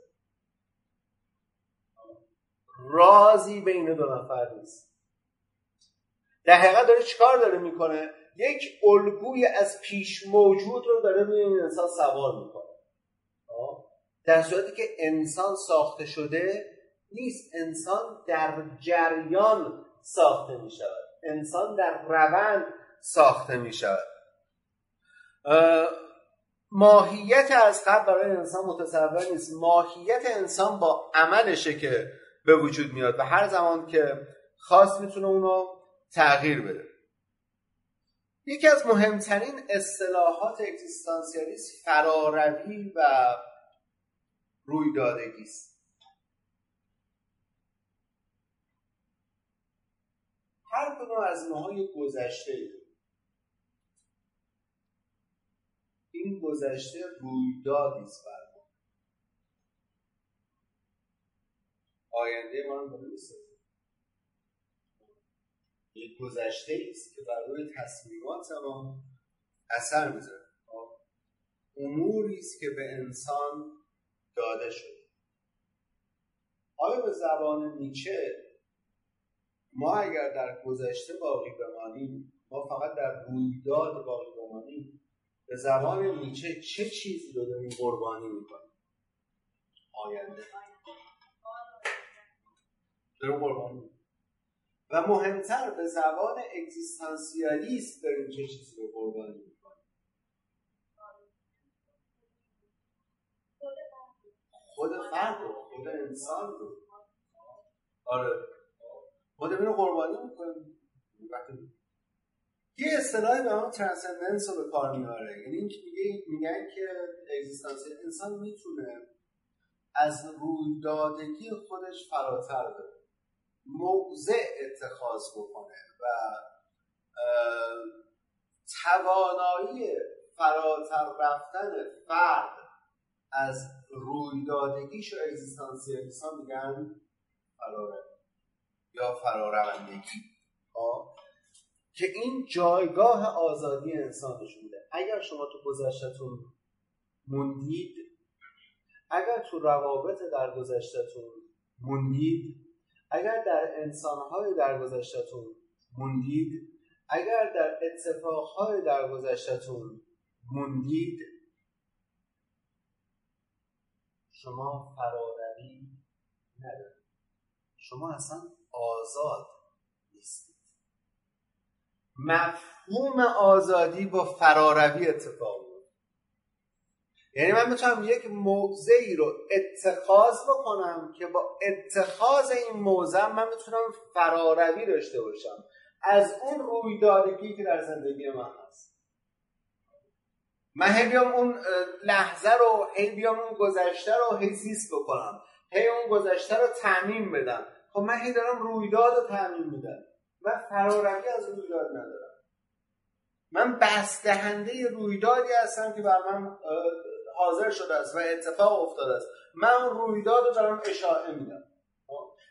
رازی بین دو نفر نیست. در حقیقت داره چیکار داره می‌کنه؟ یک الگوی از پیش موجود رو داره روی این انسان سوار می‌کنه. در صورتی که انسان ساخته شده نیست. انسان در جریان ساخته می شود انسان در روند ساخته می شود ماهیت از قبل برای انسان متصور نیست. ماهیت انسان با عملشه که به وجود میاد و هر زمان که خواست می‌تونه اونو تغییر بده. یکی از مهمترین اصطلاحات اکزیستانسیالیسم فراروی و رویدادگی است. هر کدوم از ماها یک گذشته این گذشته رویدادی است بر ما. آینده ما داره یک گذشته است که بر روی تصمیمات ما اثر می‌ذاره اموری است که به انسان داده شده. آیا به زبان نیچه ما اگر در گذشته باقی بمانیم ما فقط در رویداد باقی بمانیم به زبان نیچه چه چیزی رو داریم قربانی می‌کنیم؟ آینده. داریم قربانی و مهمتر به زبان اگزیستانسیالیست داریم چه چیزی رو قربانی می‌کنیم. خود فرد رو خود انسان رو. آره. ما داریم قربانی می‌کنیم. یه اصطلاحی به نام ترانسندنس رو به کار میاره یعنی میگه میگن که اگزیستانس انسان می‌تونه از رویدادگی خودش فراتر بره. موضع اتخاذ بکنه و توانایی فراتر رفتن فرد از رویدادگیش و اگزیستانسیالیسم میگن فراروندگی یا فراروندگی خب؟ که این جایگاه آزادی انسان نشون میده اگر شما تو گذشتتون موندید اگر تو روابط در گذشتتون موندید اگر در انسانهای در گذشتتون موندید اگر در اتفاقهای در گذشتتون موندید شما فراروی ندارید. شما اصلا آزاد نیستید. مفهوم آزادی با فراروی اتفاق یعنی من می‌تونم یک موضعی رو اتخاذ بکنم که با اتخاذ این موضع من می‌تونم فراروی داشته باشم. از اون رویدادگی که در زندگی من هست. من هی اون لحظه رو هی بیام اون گذشته رو هی زیست بکنم. هی اون گذشته رو تعمین بدم. خب من هی دارم رویداد رو تعمین میدم. و فراروی از رویداد ندارم. من بستهنده رویدادی هستم که بر من حاضر شده است و اتفاق افتاده است. من اون رویداد رو دارم اشاعه میدم.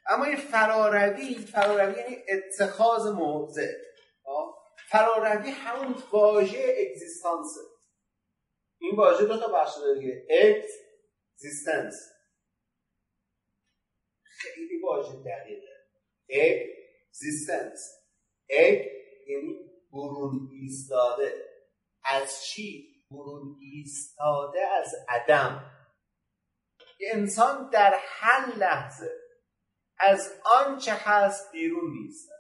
اما این فراروی فراروی یعنی اتخاذ موضع. فراروی همون واژه اگزیستانسه. این واژه دو تا بخش داره دیگه. اگزیستنس. خیلی واژه دقیقه. اگزیستنس. اگ یعنی برون ایستاده. از چی؟ برون ایستاده از عدم. انسان در هر لحظه از آنچه هست بیرون نیست.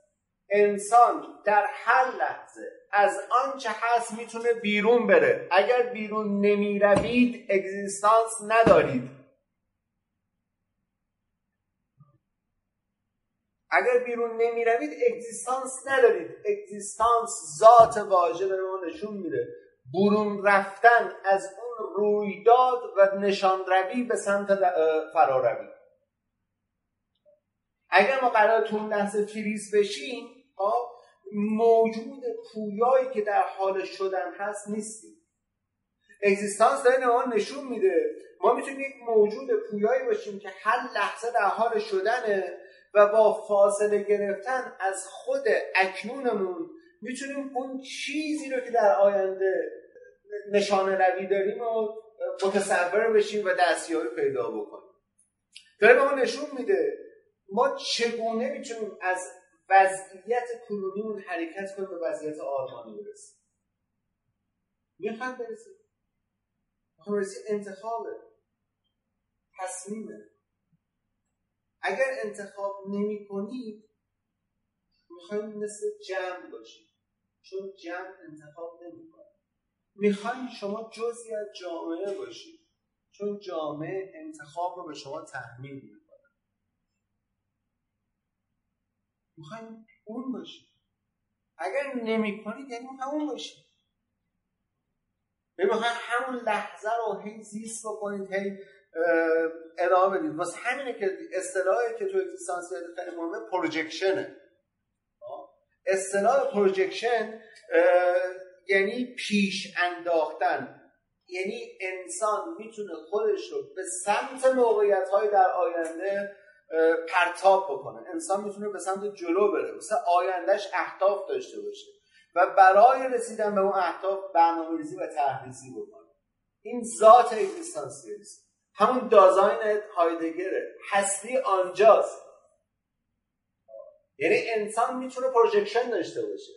انسان در هر لحظه از آنچه هست می‌تونه بیرون بره. اگر بیرون نمی روید اگزیستانس ندارید. اگر بیرون نمی روید اگزیستانس ندارید. اگزیستانس ذات واژه به ما نشون میده. برون رفتن از اون رویداد و نشان روی به سمت فراروی اگر ما قرار تو اون لحظه فریز بشیم خب، موجود پویایی که در حال شدن هست نیستیم. اگزیستانس داره ما نشون میده. ما می‌تونیم یک موجود پویایی باشیم که هر لحظه در حال شدنه و با فاصله گرفتن از خود اکنونمون می‌تونیم اون چیزی رو که در آینده نشانه روی داریم و متصور بشیم و دستیابی پیدا بکنیم. داره به ما نشون میده ما چگونه می‌تونیم از وضعیت کنونیمون حرکت کنیم به وضعیت آرمانی برسیم. می‌خواد برسیم. می‌خواد برسیم. انتخابه. تصمیمه. اگر انتخاب نمی کنید می‌خوایم مثل جمع باشید چون جمع انتخاب نمی‌کنه. می‌خوایم شما جزی از جامعه باشید چون جامعه انتخاب رو به شما تحمیل می‌کنه. می‌خوایم اون باشید اگر نمی کنید یعنی همون باشید می‌خواین همون لحظه رو هی زیست بکنید هی ادامه بدید. واسه همینه که اصطلاحی که تو اگزیستانسیال خیلی مهمه projection ه. اصطلاح projection یعنی پیش انداختن. یعنی انسان می‌تونه خودش رو به سمت موقعیت های در آینده پرتاب بکنه. انسان می‌تونه به سمت جلو بره. مثل آیندهش اهداف داشته باشه و برای رسیدن به اون اهداف برنامه ریزی و تحریزی بکنه. این ذات اگزیستانسیالیسم همون دازاین هایدگره هستی آنجاست. یعنی انسان می‌تونه پروژکشن داشته باشه.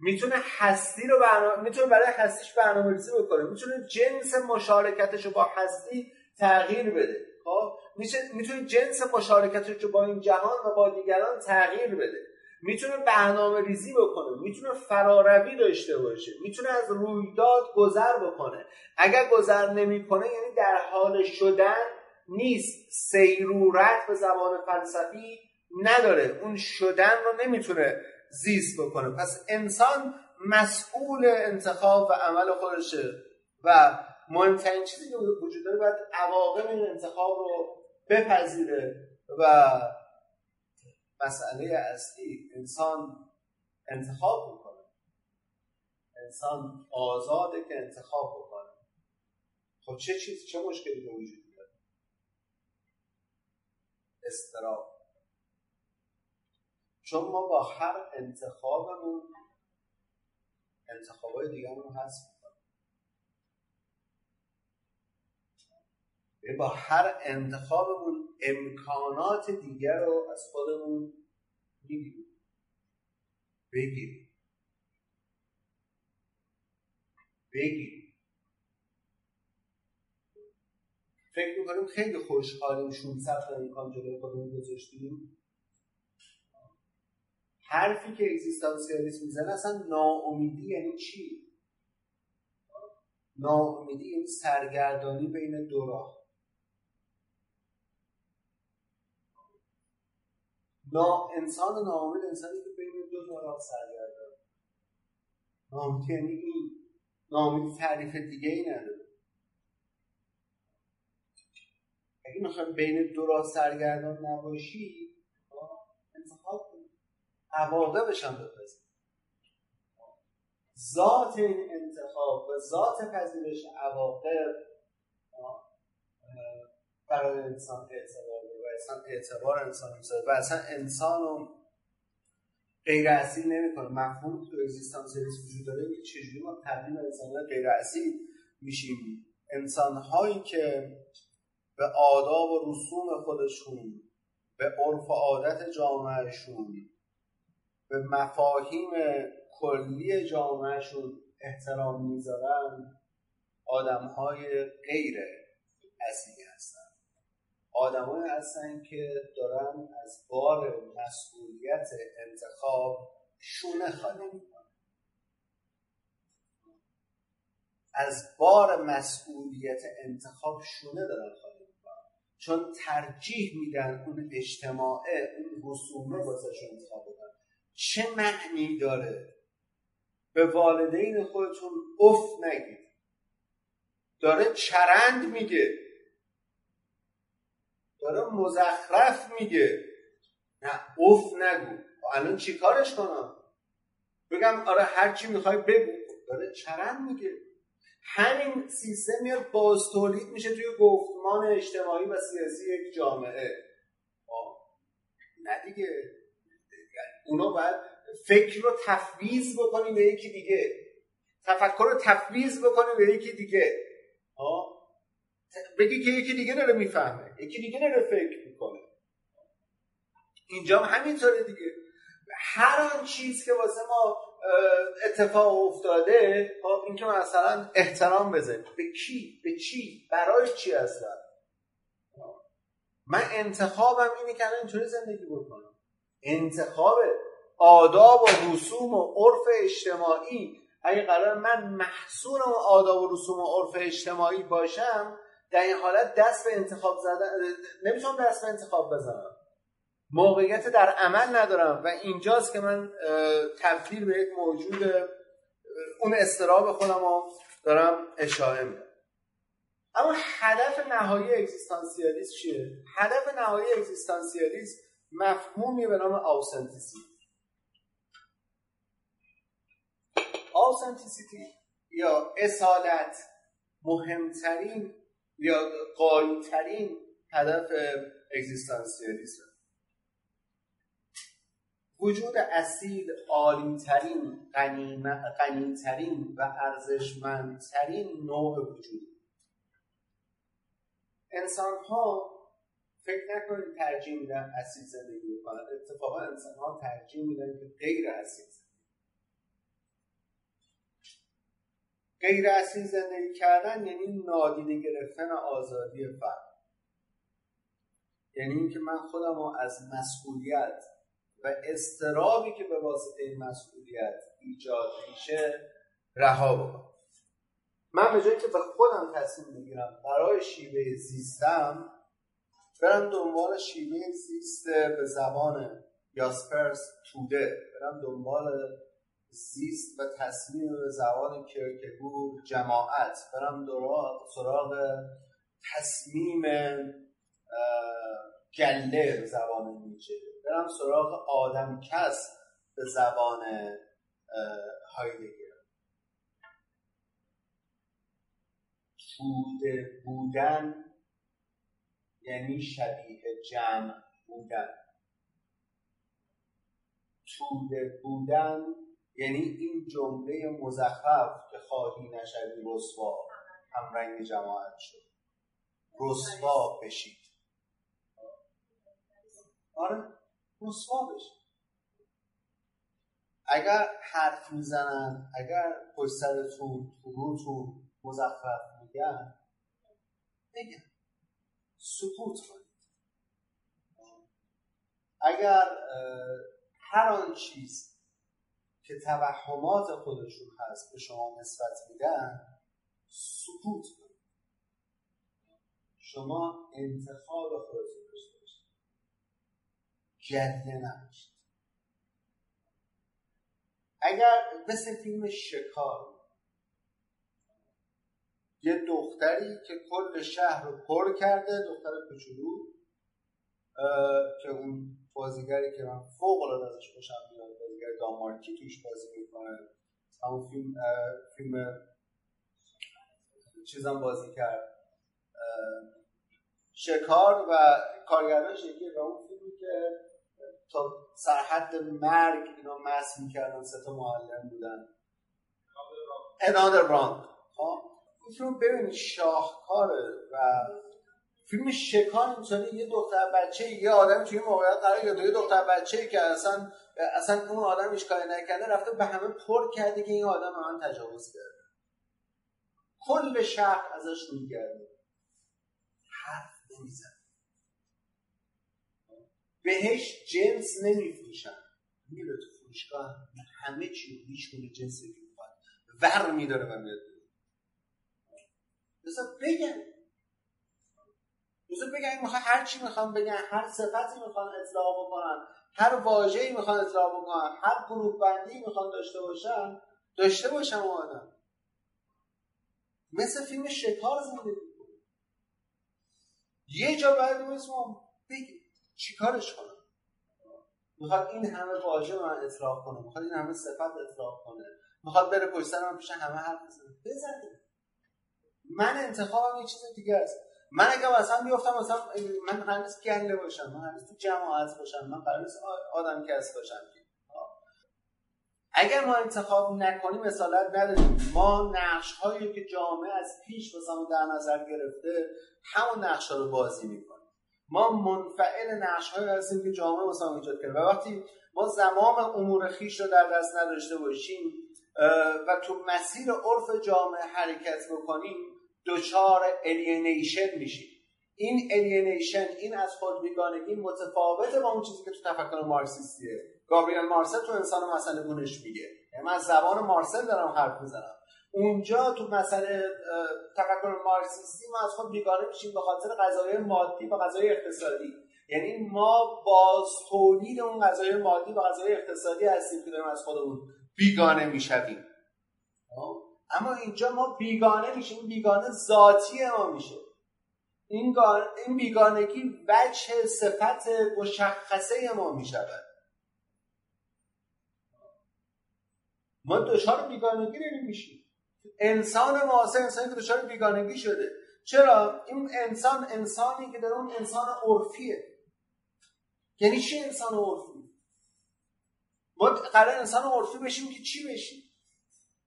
می‌تونه هستی رو برنامه می‌تونه برای هستیش برنامه ریزی بکنه. می‌تونه جنس مشارکتش رو با هستی تغییر بده. خب؟ می‌تونه جنس مشارکتش رو با این جهان و با دیگران تغییر بده. می‌تونه برنامه ریزی بکنه. می‌تونه فراروی داشته باشه. می‌تونه از رویداد گذر بکنه. اگر گذر نمی‌کنه یعنی در حال شدن نیست. سیرورت به زبان فلسفی نداره. اون شدن رو نمی‌تونه زیست بکنه. پس انسان مسئول انتخاب و عمل خودشه. و مهمترین چیزی که وجود داره باید عواقب این انتخاب رو بپذیره. و مسئله اصلی انسان انتخاب می‌کنه انسان آزاده که انتخاب بکنه. خب چه چیز چه مشکلی به وجود میاد؟ استراب. چون ما با هر انتخابمون انتخابای دیگرمون هست با هر انتخابمون امکانات دیگر رو از خودمون می‌گیریم. بگیریم. بگیریم. فکر می‌کنیم خیلی خوشحالیم 600 تا امکان جلوی خودمون گذاشتیم. حرفی که اگزیستانسیالیسم می‌زنه اصلا ناامیدی یعنی چی؟ ناامیدی یعنی سرگردانی بین دو راه. نا انسان ناامید انسانی که بین دو راه سرگردان. ناامید یعنی این. نامیدی تعریف دیگه ای نداره. اگه می‌خوایم بین دو راه سرگردان نباشی عواقبش هم بپذیر. ذات این انتخاب و ذات پذیرش عواقب برای انسان اعتبار و اصلا اعتبار انسان و اصلا انسان رو غیر اصیل نمی‌کنه. مفهوم تو اگزیستانسیالیسم وجود داره که چجوری ما تبدیل انسان غیر اصیل میشیم. انسان هایی که به آداب و رسوم خودشون به عرف و عادت جامعهشون به مفاهیم کلی جامعهشون احترام می‌ذارن آدم های غیر اصیلی هستن. آدمایی هستن که دارن از بار مسئولیت انتخاب شونه خالی می‌کنن. از بار مسئولیت انتخاب شونه دارن خالی می‌کنن. چون ترجیح میدن اون اجتماعه اون رسومه واسه انتخاب چه معنی داره؟ به والدین خودتون اف نگید. داره چرند میگه. داره مزخرف میگه. نه اف نگو. الان چی کارش کنم؟ بگم آره هر چی می‌خوای بگو. داره چرند میگه. همین سیستم میاد باز تولید میشه توی گفتمان اجتماعی و سیاسی یک جامعه. نه دیگه. اونا باید فکر رو تفویض بکنی به یکی دیگه. تفکر رو تفویض بکنی به یکی دیگه. بگی که یکی دیگه داره می‌فهمه. یکی دیگه داره فکر می‌کنه. اینجا هم همینطوره دیگه. هر آن چیز که واسه ما اتفاق افتاده خب این که مثلا احترام بذاریم. به کی؟ به چی؟ برای چی هستن؟ من انتخابم اینه که اینطوری زندگی بکنم. انتخاب آداب و رسوم و عرف اجتماعی. اگه قرار من محصول آداب و رسوم و عرف اجتماعی باشم در این حالت دست به انتخاب زدن نمی‌تونم دست به انتخاب بزنم. موقعیت در عمل ندارم و اینجاست که من تبدیل به یک موجود اون استراب خودم رو دارم اشاره میدم اما هدف نهایی اگزیستانسیالیسم چیه؟ هدف نهایی اگزیستانسیالیسم مفهومی به نام آوسنتیسیتی. آوسنتیسیتی یا اصالت مهمترین یا قایترین هدف اگزیستانسیالیسم. وجود اصیل عالیترین غنیترین و ارزشمندترین نوع وجود. انسان ها فکر نکنید ترجیح میدن اصیل زندگی بکنن اتفاقا انسان ها ترجیح میدن که غیر اصیل غیر اصلی زندگی کردن یعنی نادیده گرفتن آزادی فرد. یعنی اینکه من خودم رو از مسئولیت و استرابی که به واسطه مسئولیت ایجاد میشه رها بکنم. من به جایی که به خودم تصمیم می‌گیرم برای شیوه زیستم برم دنبال شیوه زیست به زبان یاسپرس توده. برم دنبال زیست و تصمیم به زبان کرکگور جماعت. برم سراغ تصمیم گله به زبان نیچه. برم سراغ آدم کس به زبان هایدگر. توده بودن یعنی شبیه جمع بودن. توده بودن یعنی این جمله مزخرف که خواهی نشوی رسوا. هم رنگ جماعت شد. رسوا بشید. آره رسوا بشید. اگر حرف می‌زنن اگر پشت سرتون تو روتون مزخرف میگن بگن. سکوت کنید. اگر هر آن چیز که توهمات خودشون هست به شما نسبت میدن سکوت کنید. شما انتخاب خودتون داشته باشید. گریه نباشید. اگر مثل فیلم شکار یه دختری که کل شهر رو پر کرده دختر کوچولو که اون بازیگری که من فوق العاده ازش خوشم میاد بازیگر دامارکی توش بازی می‌کنه. همون فیلم فیلم چیزم بازی کرد. شکار و کارگردانش یکی و اون فیلمی که تا سرحد مرگ اینا مس می‌کردن سه تا معلم بودن. Another Wrong این فیلم ببینید شاهکاره و فیلم شکار اینطوری یه دختر بچه یه آدمی توی موقعیت قرار گرفته یه دختر بچه که اصلا اصلا اون آدم کاری نکرده رفته به همه پر کرده که این آدم من تجاوز کرده. کل شهر ازش میگرده. حرف نمیزن بهش جنس نمیفروشن. میره تو فروشگاه همه چی کنه جنس می‌خواد ور میداره و میاد. بذار بگن بذار بگن می‌خوان هر چی می‌خوان بگن هر صفتی می‌خوان اطلاع بکنن هر واژه‌ای می‌خوان اطلاع بکنن هر گروه بندی می‌خوان داشته باشن داشته باشن آدم. مثل فیلم شکار زندگی یه جا باید مثل بگی چیکارش کنم. می‌خواد این همه واژه من اطلاق کنه می‌خواد این همه صفت اطلاق کنه می‌خواد بره پشت سر من پیش همه حرف بزنه. بزنه من انتخابم یه چیز دیگه است. من اگه مثلا بیفتم مثلا من قرار گله باشم من قرار تو جماعت باشم من قرار نیست آدم کس باشم. اگر ما انتخاب نکنیم مثالت نداریم. ما نقش هایی که جامعه از پیش مثلا در نظر گرفته همون نقش ها رو بازی می‌کنیم. ما منفعل نقش هایی هستیم که جامعه مثلا ایجاد کرده. و وقتی ما زمام امور خویش رو در دست نداشته باشیم و تو مسیر عرف جامعه حرکت بکنیم دچار alienation میشیم این alienation این از خود بیگانگی متفاوته با اون چیزی که تو تفکر مارکسیستیه. گابریل مارسل تو انسان مسئله گونش میگه. یعنی من زبان مارسل دارم حرف می‌زنم. اونجا تو مسئله تفکر مارکسیستی ما از خود بیگانه میشیم به خاطر قضایای مادی و قضایای اقتصادی. یعنی ما باز تولید اون قضایای مادی و قضایای اقتصادی هستیم که داریم از خودمون بیگانه می‌شویم. اما اینجا ما بیگانه میشیم بیگانه ذاتی ما میشه. این, این بیگانگی وجه صفت مشخصه ما می‌شود. ما دچار بیگانگی نمیشیم. انسان معاصر انسانی که دچار بیگانگی شده. چرا؟ این انسان انسانی که در اون انسان عرفیه. یعنی چی انسان عرفی؟ ما قرار انسان عرفی بشیم که چی بشیم؟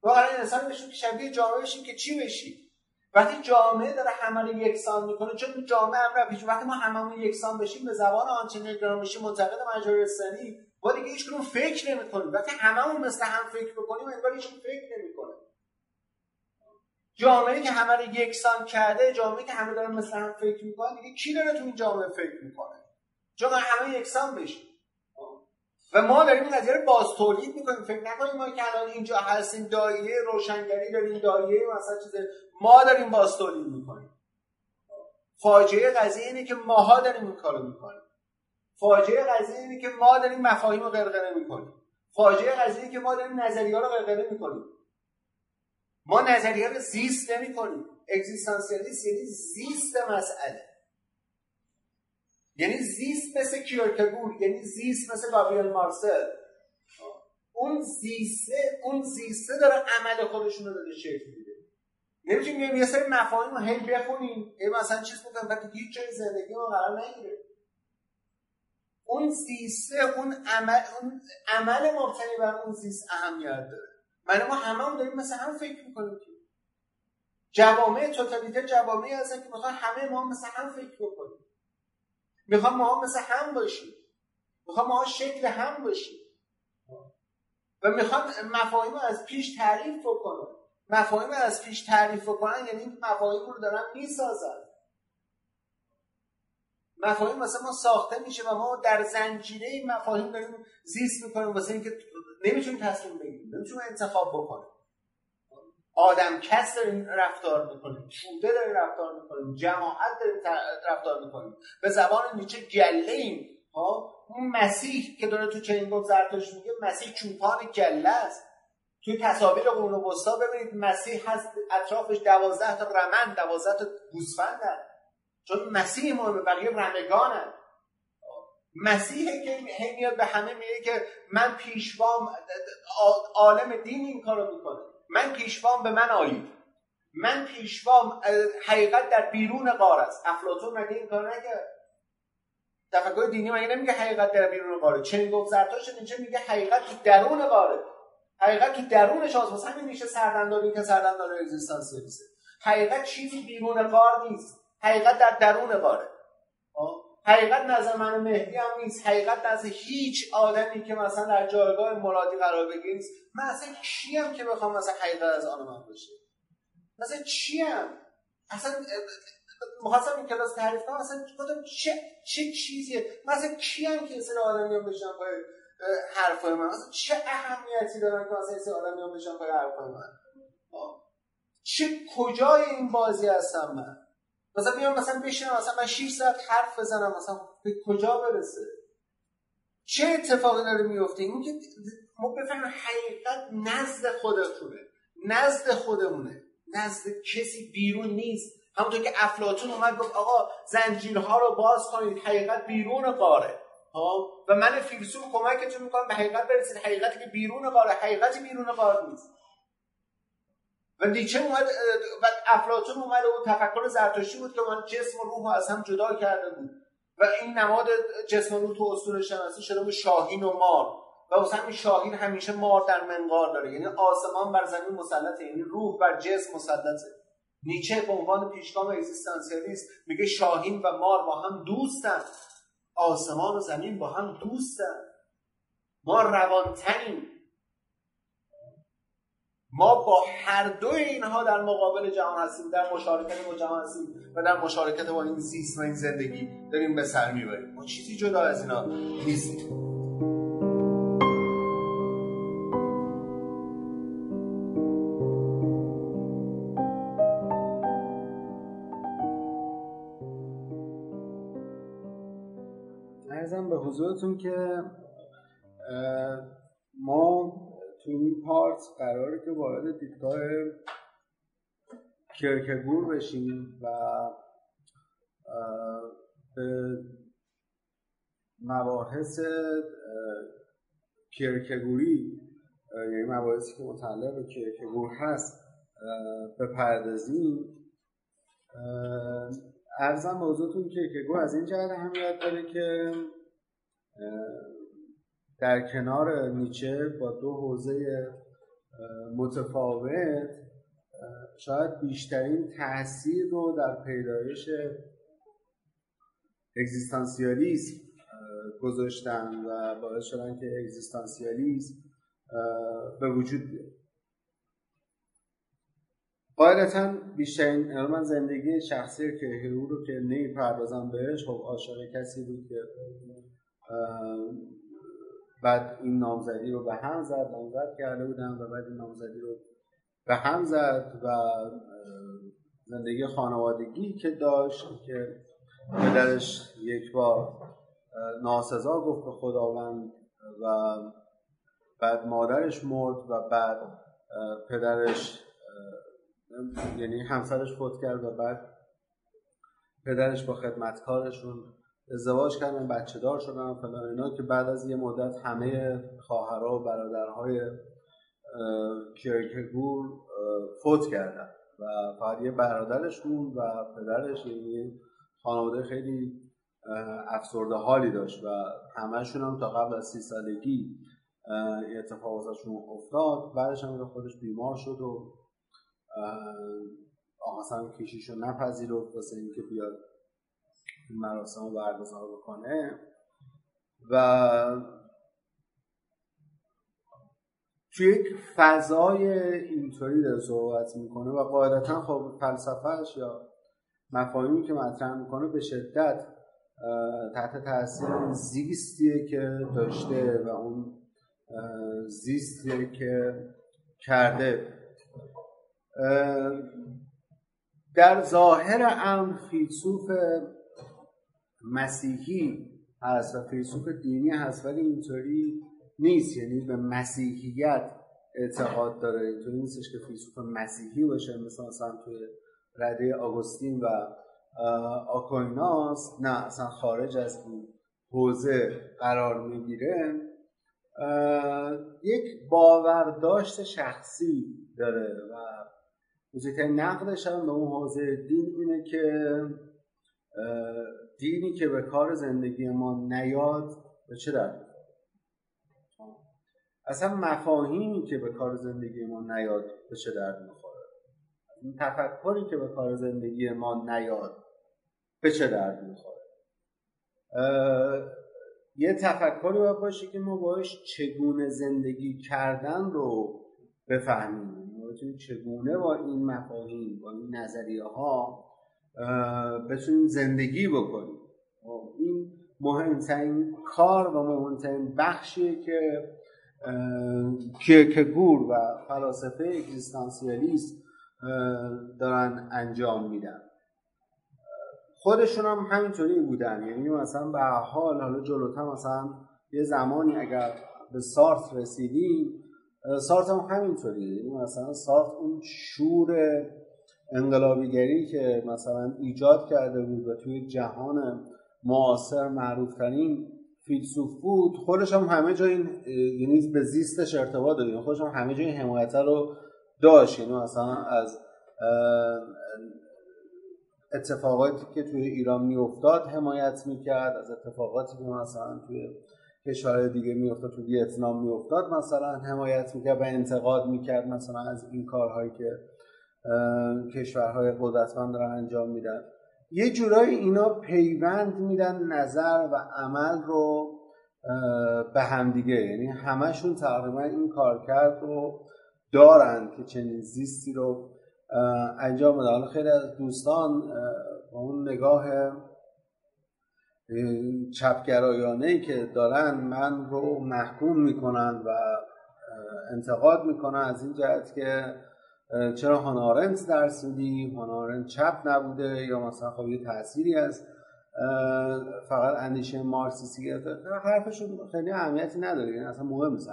ما قرار انسان بشیم که شبیه جامعه بشیم که چی بشیم؟ وقتی جامعه داره همه یکسان می‌کنه چون جامعه امر پیش. وقتی ما هممون یکسان بشیم به زبان آنچنین گرامشی منتقد مجارستانی ما دیگه هیچ فکر نمی‌کنیم. وقتی هممون مثل هم فکر بکنیم انگار هیچ فکر نمی‌کنه. جامعه که همه رو یکسان کرده جامعه که همه دارن مثل هم فکر می‌کنن دیگه کی داره تو این جامعه فکر می‌کنه؟ چون همه یکسان بشیم. و ما داریم این باز تولید می‌کنیم. فکر نکنیم ما که الان اینجا هستیم دایره روشنگری داریم دایره مثلا چیز ما داریم باز تولید می‌کنیم. فاجعه قضیه اینه که ماها داریم این کارو می‌کنیم. فاجعه قضیه اینه که ما داریم مفاهیم رو غرغره می‌کنیم. فاجعه قضیه که ما داریم نظریه رو غرغره می‌کنیم. ما نظریه رو زیست نمی‌کنیم. اگزیستانسیالیست یعنی زیست مسئله. یعنی زیست مثل کیورکگور یعنی زیست مثل گابریل مارسل. اون زیسته اون زیسته داره عمل خودشون رو داره شکل میده. نمی‌تونیم یه سری مفاهیم رو هی بخونیم. یه مثلا چیز بکنیم بعد هیچ جای زندگی ما قرار نگیره. اون زیسته اون عمل اون عمل مبتنی بر اون زیست اهمیت داره. من ما همه داریم مثل هم فکر می‌کنیم که. جوامع توتالیتر جوامعی هستن که می‌خوان همه ما مثل هم فکر بکنیم. می‌خوان ما مثل هم باشیم. می‌خوان ما شکل هم باشیم. و می‌خوان مفاهیم از پیش تعریف بکنن مفاهیم از پیش تعریف بکنن یعنی مفاهیم رو دارن می‌سازن مفاهیم واسه ما ساخته میشه و ما در زنجیره مفاهیم داریم زیست می‌کنیم واسه اینکه نمی‌تونیم تصمیم بگیریم نمی‌تونیم انتخاب بکنیم. آدم کس داریم رفتار می‌کنیم توده داریم رفتار می‌کنیم جماعت داریم رفتار می‌کنیم به زبان نیچه گله ایم اون مسیح که داره تو چنین گفت زرتوش میگه مسیح چوپان گله است. توی تصاویر قرون وسطا ببینید مسیح هست اطرافش دوازده تا رمن دوازده تا گوسفندن چون مسیح مهمه بقیه رمگانن مسیحه که میاد به همه میگه که من پیشوام عالم دین این کارو می‌کنه. من پیشوام به من آیید من پیشوام حقیقت در بیرون قار است. افلاطون مگه این کار نکرد؟ تفکر دینی مگه نمیگه حقیقت در بیرون قاره چنین گفت زرتشت نیچه میگه حقیقت تو درون قاره حقیقت تو درونش هست واسه همین میشه سردنداری که سردندار اگزیستانسیالیسته حقیقت چیزی بیرون قار نیست. حقیقت در درون قاره حقیقت نظر من مهدی هم نیست. حقیقت نظر هیچ آدمی که مثلا در جایگاه مرادی قرار بگیره نیست. من اصلا کیم که بخوام مثلا حقیقت از آن من بشه مثلا چیم اصلا مخواستم این کلاس تعریف کنم اصلا گفتم چه چه چیزیه؟ مثلا کیم که سر آدمی هم بشن پای حرفای من؟ مثلا چه اهمیتی دارن که مثلا سر آدمی هم بشن پای حرفای من؟ چه کجای این بازی هستم من؟ مثلا بیام مثلا بشینم مثلا من 6 ساعت حرف بزنم مثلا به کجا برسه؟ چه اتفاقی داره میفته؟ این که ما بفهمیم حقیقت نزد خودتونه نزد خودمونه نزد کسی بیرون نیست. همونطور که افلاتون اومد گفت آقا زنجیرها رو باز کنید حقیقت بیرون قاره. ها و من فیلسوف کمکتون می‌کنم به حقیقت برسید حقیقتی که بیرون قاره حقیقتی بیرون قاره نیست. و نیچه اومد و افلاطون اومد و تفکر زرتشتی بود که من جسم و روح از هم جدا کرده بود. و این نماد جسم و روح تو اصول شناسی شده به شاهین و مار. و واسه همین شاهین همیشه مار در منقار داره. یعنی آسمان بر زمین مسلطه یعنی روح بر جسم مسلطه. نیچه به عنوان پیشگام اگزیستانسیالیست میگه شاهین و مار با هم دوستن. آسمان و زمین با هم دوستن. ما روانتنیم ما با هر دو اینها در مقابل جهان هستیم در مشارکت با جهان هستیم و در مشارکت با این زیست و این زندگی داریم به سر می‌بریم. ما چیزی جدا از اینا نیستیم. ارزم به حضورتون که ما تو این پارت قراره که وارد دیدگاه کرکگور بشیم و به مباحث کرکگوری یعنی مباحثی که متعلق به کرکگور هست بپردازیم. ارزم موضوعتون کرکگور از این جهت اهمیت داره که در کنار نیچه با دو حوزه متفاوت شاید بیشترین تاثیر رو در پیدایش اگزیستانسیالیسم گذاشتن و باعث شدن که اگزیستانسیالیسم به وجود بیاد. قاعدتا بیشترین من زندگی شخصی که هرو رو که نمی‌پردازم بهش خب عاشق کسی بود که بعد این نامزدی رو به هم زد نامزد کرده بودم و بعد این نامزدی رو به هم زد و زندگی خانوادگی که داشت که پدرش یک بار ناسزا گفت به خداوند و بعد مادرش مرد و بعد پدرش یعنی همسرش فوت کرد و بعد پدرش با خدمتکارشون ازدواج کردن بچه دار شدن فلان اینا که بعد از یه مدت همه خواهرها و برادرهای کیرکگور فوت کردن و فقط یه برادرش موند و پدرش یعنی خانواده خیلی افسرده حالی داشت و همهشون هم تا قبل از سی سالگی اتفاق ازشون افتاد. بعدش هم خودش بیمار شد و آقا کشیشو نپذیرفت واسه اینکه بیاد مراسم رو برگزار بکنه. و توی یک فضای اینطوری داره صحبت می‌کنه و قاعدتا خب فلسفهش یا مفاهیمی که مطرح می‌کنه به شدت تحت تاثیر زیستیه که داشته و اون زیستیه که کرده. در ظاهر امر فیلسوف مسیحی هست و فیلسوف دینی هست ولی اینطوری نیست. یعنی به مسیحیت اعتقاد داره. اینطوری نیستش که فیلسوف مسیحی باشه مثل مثلا توی رده آگوستین و آکویناس. نه اصلا خارج از این حوزه قرار می‌گیره. یک باورداشت شخصی داره و بزرگترین نقدش هم به اون حوزه دین اینه که دینی که به کار زندگی ما نیاد به چه درد اصلا مفاهیمی که به کار زندگی ما نیاد به چه درد می‌خوره؟ این تفکری که به کار زندگی ما نیاد به چه درد می‌خوره؟ یه تفکری باید باشه که ما باش چگونه زندگی کردن رو بفهمیم. بتونیم چگونه با این مفاهیم با این نظریه ها بتونیم زندگی بکنیم. خب، این مهمترین کار و مهمترین بخشیه که کیرکگور و فلاسفه اگزیستانسیالیست دارن انجام میدن. خودشون هم همینطوری بودن. یعنی مثلا به حال حالا جلوتر مثلا یه زمانی اگر به سارت رسیدیم سارت هم همینطوری یعنی مثلا سارت اون شور انقلابیگری که مثلا ایجاد کرده بود و توی جهان معاصر معروفترین فیلسوف بود خودش هم همه جای این یعنی به زیستش ارتباط داره یعنی خودش هم همه جای حمایت رو داشت. یعنی مثلا از اتفاقاتی که توی ایران میافتاد حمایت می‌کرد از اتفاقاتی که مثلا توی کشورهای دیگه میافتاد تو ویتنام میافتاد مثلا حمایت می‌کرد و انتقاد می‌کرد مثلا از این کارهایی که کشورهای قدرتمند دارن انجام میدن. یه جورایی اینا پیوند میدن نظر و عمل رو به همدیگه. یعنی همشون تقریبا این کار کرد رو دارن که چنین زیستی رو انجام بده حالا خیلی از دوستان با اون نگاه چپگرایانه که دارن من رو محکوم می‌کنن و انتقاد می‌کنن از این جهت که چرا هانارنت درسیدی هانارنت چپ نبوده یا مثلا خب یه تأثیری از فقط اندیشه مارکسیستی گرفته؟ حرفشون خیلی اهمیتی نداره یعنی اصلا مهم نیست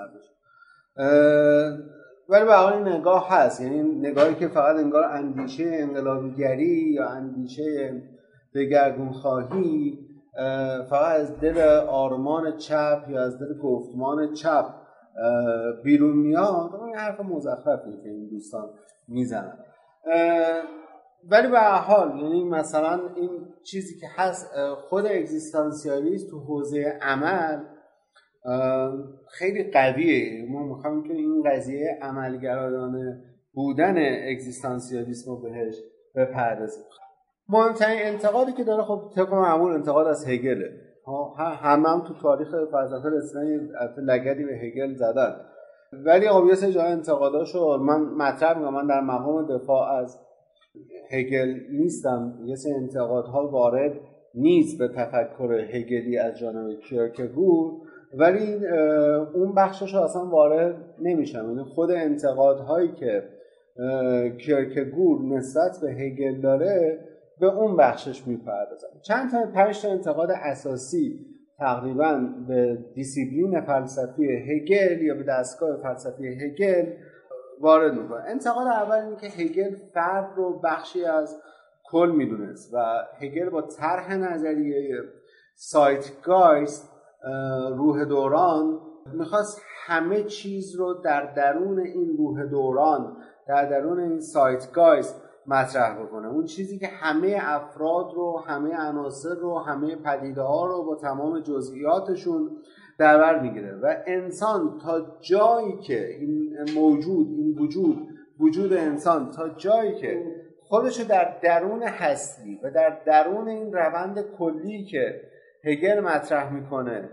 ولی به حال نگاه هست یعنی نگاهی که فقط انگار اندیشه انقلابیگری یا اندیشه دگرگون خواهی فقط از دل آرمان چپ یا از دل گفتمان چپ بیرون میاد این حرف مزخرفی که این دوستان می‌زنن ولی به حال یعنی مثلا این چیزی که هست خود اگزیستانسیالیست تو حوزه عمل خیلی قویه. ما می‌خوایم که این قضیه عملگرایانه بودن اگزیستانسیالیسم رو بهش بپردازیم. مهمترین انتقادی که داره خب طبق معمول انتقاد از هگله. همه هم تو تاریخ فلسفه رسیدن لگدی به هگل زدن. ولی خب سری جای انتقاداشو من مطرح می‌کنم. من در مقام دفاع از هگل نیستم. یه سری انتقادها وارد نیست به تفکر هگلی از جانب کیرکگور ولی اون بخشش اصلا وارد نمیشم. یعنی خود انتقادهایی که کیرکگور نسبت به هگل داره به اون بخشش می‌پردازم. چند تا پنج تا انتقاد اساسی تقریبا به دیسیپلین فلسفی هگل یا به دستگاه فلسفی هگل وارد می‌کنه. انتقاد اول اینه که هگل فرد رو بخشی از کل می‌دونست و هگل با طرح نظریه Zeitgeist روح دوران می‌خواست همه چیز رو در درون این روح دوران در درون این سایت گایست مطرح بکنه. اون چیزی که همه افراد رو همه عناصر رو همه پدیده ها رو با تمام جزئیاتشون در بر می‌گیره. و انسان تا جایی که این موجود این وجود وجود انسان تا جایی که خودش در درون هستی و در درون این روند کلی که هگل مطرح می‌کنه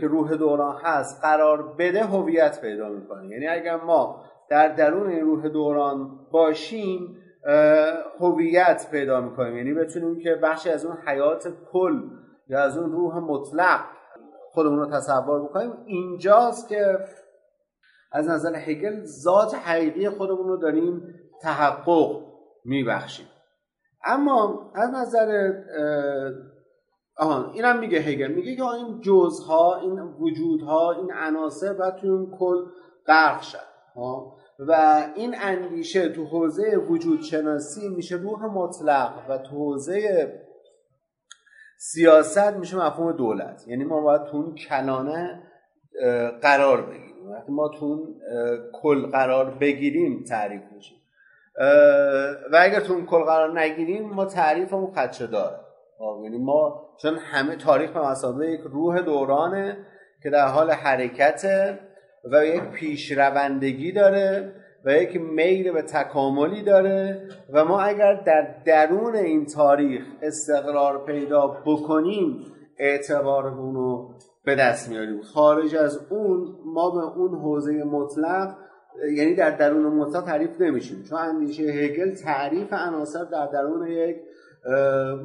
که روح دوران هست قرار بده هویت پیدا می‌کنه. یعنی اگر ما در درون این روح دوران باشیم هویت پیدا می‌کنیم. یعنی بتونیم که بخشی از اون حیات کل یا از اون روح مطلق خودمون رو تصور بکنیم. اینجاست که از نظر هگل ذات حقیقی خودمون رو داریم تحقق میبخشیم. اما از نظر آهان اینم میگه هگل. میگه که این جزها این وجودها این عناصر باید توی اون کل غرق شد. و این اندیشه تو حوزه وجود شناسی میشه روح مطلق و تو حوزه سیاست میشه مفهوم دولت. یعنی ما باید تو اون کلانه قرار بگیریم. وقتی ما تو اون کل قرار بگیریم تعریف میشیم. و اگر تو اون کل قرار نگیریم ما تعریفمون خدشه داره خب، یعنی ما چون همه تاریخ به مسابقه یک روح دورانه که در حال حرکته و یک پیشروندگی داره و یک میل به تکاملی داره و ما اگر در درون این تاریخ استقرار پیدا بکنیم اعتبارمون رو به دست میاریم. خارج از اون ما به اون حوزه مطلق یعنی در درون مطلق تعریف نمیشیم. چون اندیشه هگل تعریف عناصر در درون یک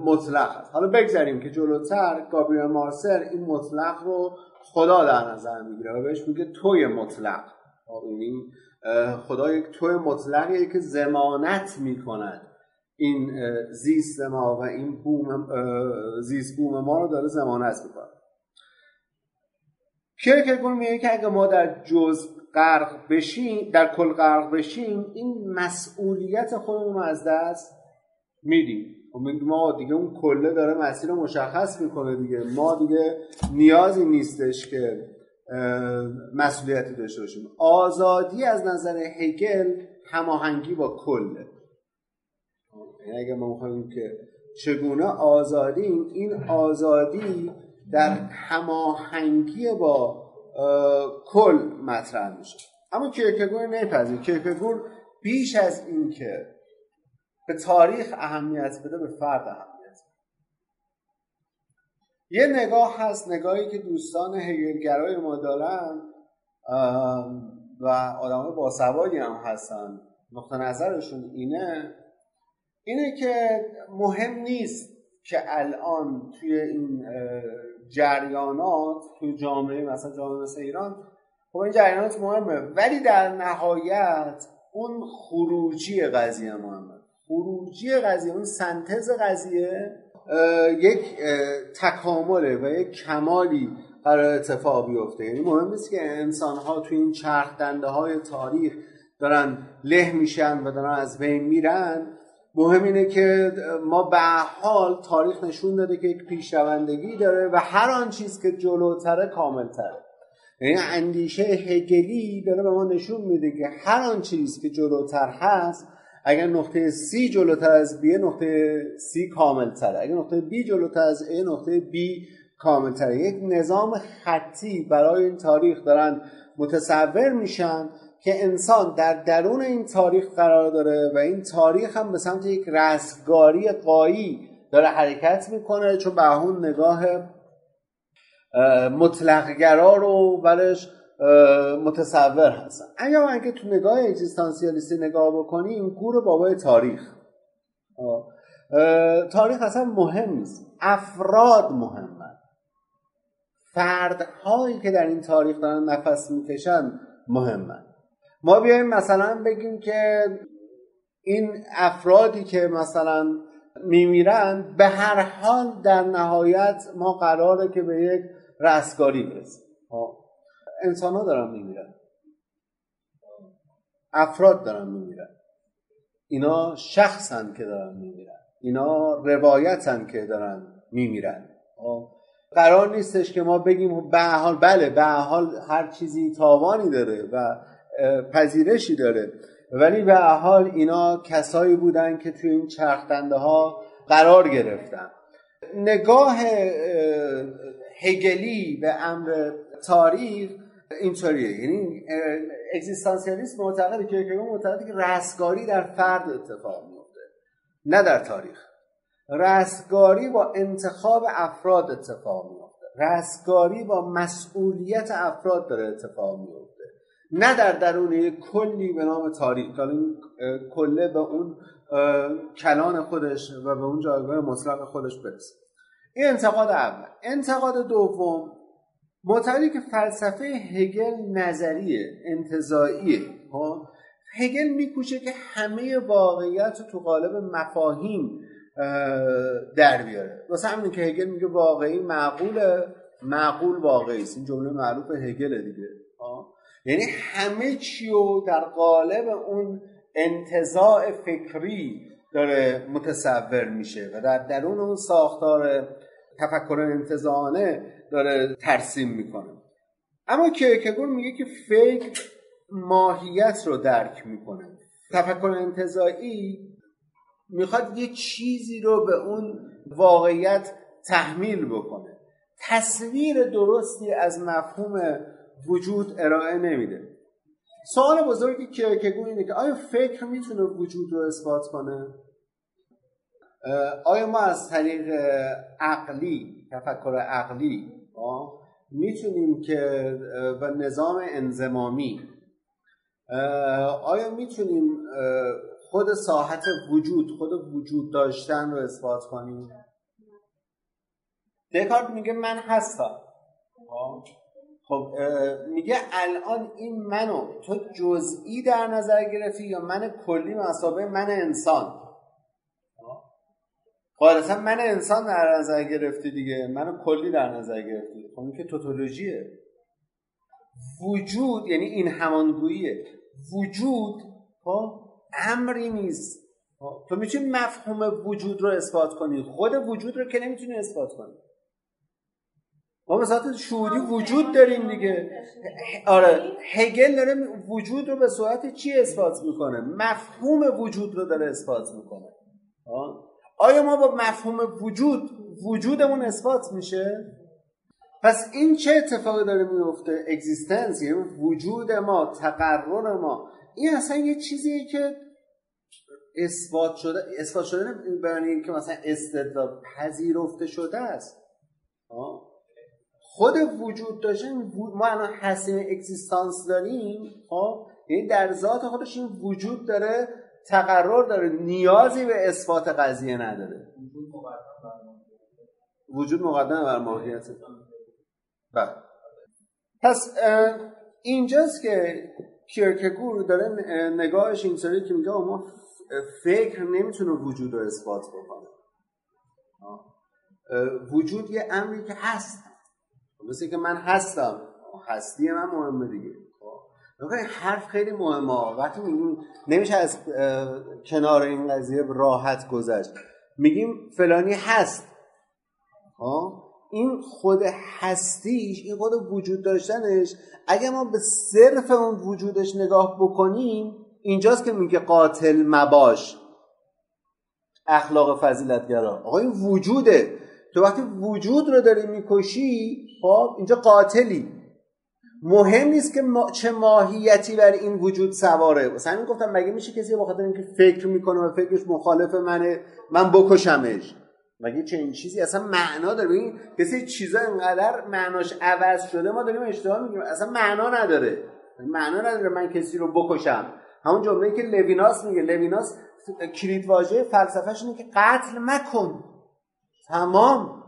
مطلق هست حالا بگذاریم که جلوتر گابریل مارسر این مطلق رو خدا در نظر می‌گیره و بهش میگه توی مطلق. یعنی خدا یک توی مطلقیه که زمانت می‌کند. این زیست ما و این بوم زیست بوم ما رو داره زمانت می‌کنه. کرکگور میگه که اگه ما در جز غرق بشیم در کل غرق بشیم این مسئولیت خودمون از دست میدیم. خب ما دیگه اون کله داره مسیر رو مشخص می‌کنه دیگه. ما دیگه نیازی نیستش که مسئولیتی داشته باشیم. آزادی از نظر هگل هماهنگی با کله. یعنی اگه ما می‌خوایم که چگونه آزادیم این آزادی در هماهنگی با کل مطرح میشه. اما کرکگور نمیپذیر کرکگور بیش از این که به تاریخ اهمیت بده به فرد اهمیت یه نگاه هست نگاهی که دوستان هگلگرای ما دارن و آدم باسوادی هم هستن. نقطه نظرشون اینه اینه که مهم نیست که الان توی این جریانات توی جامعه مثلا جامعه مثل ایران خب این جریانات مهمه ولی در نهایت اون خروجی قضیه مهمه. خروجی قضیه اون سنتز قضیه یک تکامله و یک کمالی قرار اتفاق بیفته. یعنی مهم نیست که انسان ها توی این چرخ دنده های تاریخ دارن له میشن و دارن از بین میرن. مهم اینه که ما به حال تاریخ نشون داده که یک پیشروندگی داره و هر آن چیز که جلوتره کاملتره. یعنی اندیشه هگلی داره به ما نشون میده که هر آن چیز که جلوتر هست اگر نقطه C جلوتر از B نقطه C کامل تره اگر نقطه B جلوتر از A نقطه B کامل تره یک نظام خطی برای این تاریخ دارن متصور میشن که انسان در درون این تاریخ قرار داره و این تاریخ هم به سمت یک رستگاری قایی داره حرکت می‌کنه. چون به اون نگاه مطلقگرا رو برش متصور هستن. اگر که تو نگاه اگزیستانسیالیستی نگاه بکنیم گور بابای تاریخ. تاریخ اصلا مهم نیست. افراد مهمن. فردهایی که در این تاریخ دارن نفس می‌کشن مهمن. ما بیایم مثلا بگیم که این افرادی که مثلا میمیرن به هر حال در نهایت ما قراره که به یک رستگاری برسیم. انسان ها دارن میمیرن. افراد دارن میمیرن. اینا شخصن که دارن میمیرن. اینا روایتن که دارن میمیرن. قرار نیستش که ما بگیم به حال بله به حال هر چیزی تاوانی داره و پذیرشی داره. ولی به حال اینا کسایی بودن که توی این چرخدنده ها قرار گرفتن. نگاه هگلی به امر تاریخ اینطوریه یعنی اگزیستانسیالیسم معتقده که معتقده که رستگاری در فرد اتفاق میفته نه در تاریخ. رستگاری با انتخاب افراد اتفاق میفته رستگاری با مسئولیت افراد داره اتفاق میفته نه در درون کلی به نام تاریخ. این کله به اون کلان خودش و به اون جایگاه مطلق خودش برسه. این انتقاد اول. انتقاد دوم معتقدی که فلسفه هگل نظریه انتظاییه؟ هگل میکوشه که همه واقعیت رو تو قالب مفاهیم در بیاره واسه همین که هگل میگه واقعی معقول معقول واقعی است این جمله معروف هگل دیگه خب؟ یعنی همه چی رو در قالب اون انتظاع فکری داره متصور میشه و در درون اون ساختار تفکر انتظاعانه داره ترسیم می‌کنه. اما کرکگور میگه که فکر ماهیت رو درک می‌کنه. تفکر انتظاعی می‌خواد یه چیزی رو به اون واقعیت تحمیل بکنه. تصویر درستی از مفهوم وجود ارائه نمیده. سوال بزرگی که که اینه که آیا فکر می‌تونه وجود رو اثبات کنه؟ آیا ما از طریق عقلی تفکر عقلی می‌تونیم که به نظام انزمامی آیا می‌تونیم خود ساحت وجود خود وجود داشتن رو اثبات کنیم؟ دکارت میگه من هستم. خب. میگه الان این منو تو جزئی در نظر گرفتی یا من کلی مسابقه من انسان؟ قاعدتا خب، من انسان در نظر گرفتی دیگه. منو کلی در نظر گرفتی. خب این که توتولوژیه. وجود یعنی این همانگوییه. وجود خب امری نیست. خب، تو می‌تونی مفهوم وجود رو اثبات کنی. خود وجود رو که نمی‌تونی اثبات کنی. ما به صورت شهودی وجود داریم دیگه. آره هگل داره وجود رو به صورت چی اثبات می‌کنه؟ مفهوم وجود رو داره اثبات می‌کنه. آیا ما با مفهوم وجود وجودمون اثبات میشه؟ پس این چه اتفاقی داره میفته؟ اگزیستنس یعنی وجود ما تقرر ما. این اصلا یه چیزیه که اثبات شده اثبات شده برای که مثلا استدلال پذیرفته شده است. خود وجود داشته ما الان حسین اگزیستانس داریم خب؟ یعنی در ذات خودش این وجود داره تقرر داره. نیازی به اثبات قضیه نداره. وجود مقدم بر ماهیت. بله. پس اینجاست که کیرکگور داره نگاهش اینطوری که میگه ما فکر نمی‌تونه وجود رو اثبات بکنه. وجود یه امری که هست. مثل که من هستم. هستی من مهمه دیگه. حرف خیلی مهمه. وقتی میگیم نمیشه از کنار این قضیه راحت گذشت. میگیم فلانی هست. خب. این خود هستیش این خود وجود داشتنش اگه ما به صرف اون وجودش نگاه بکنیم اینجاست که میگه قاتل مباش. اخلاق فضیلتگرا. آقا این وجوده. تو وقتی وجود رو داری می‌کشی خب اینجا قاتلی. مهم نیست که چه ماهیتی بر این وجود سواره. مثلا همین گفتم مگه میشه کسی با خاطر اینکه فکر می‌کنه و فکرش مخالف منه من بکشمش؟ مگه چه این چیزی؟ اصلا معنا داره. این کسی چیزا اینقدر معناش عوض شده ما داریم اشتباه میگیم. اصلا معنا نداره. معنا نداره من کسی رو بکشم. همون جمله که لویناس میگه. لویناس کلید واژه فلسفهش اینه که قتل مکن. تمام.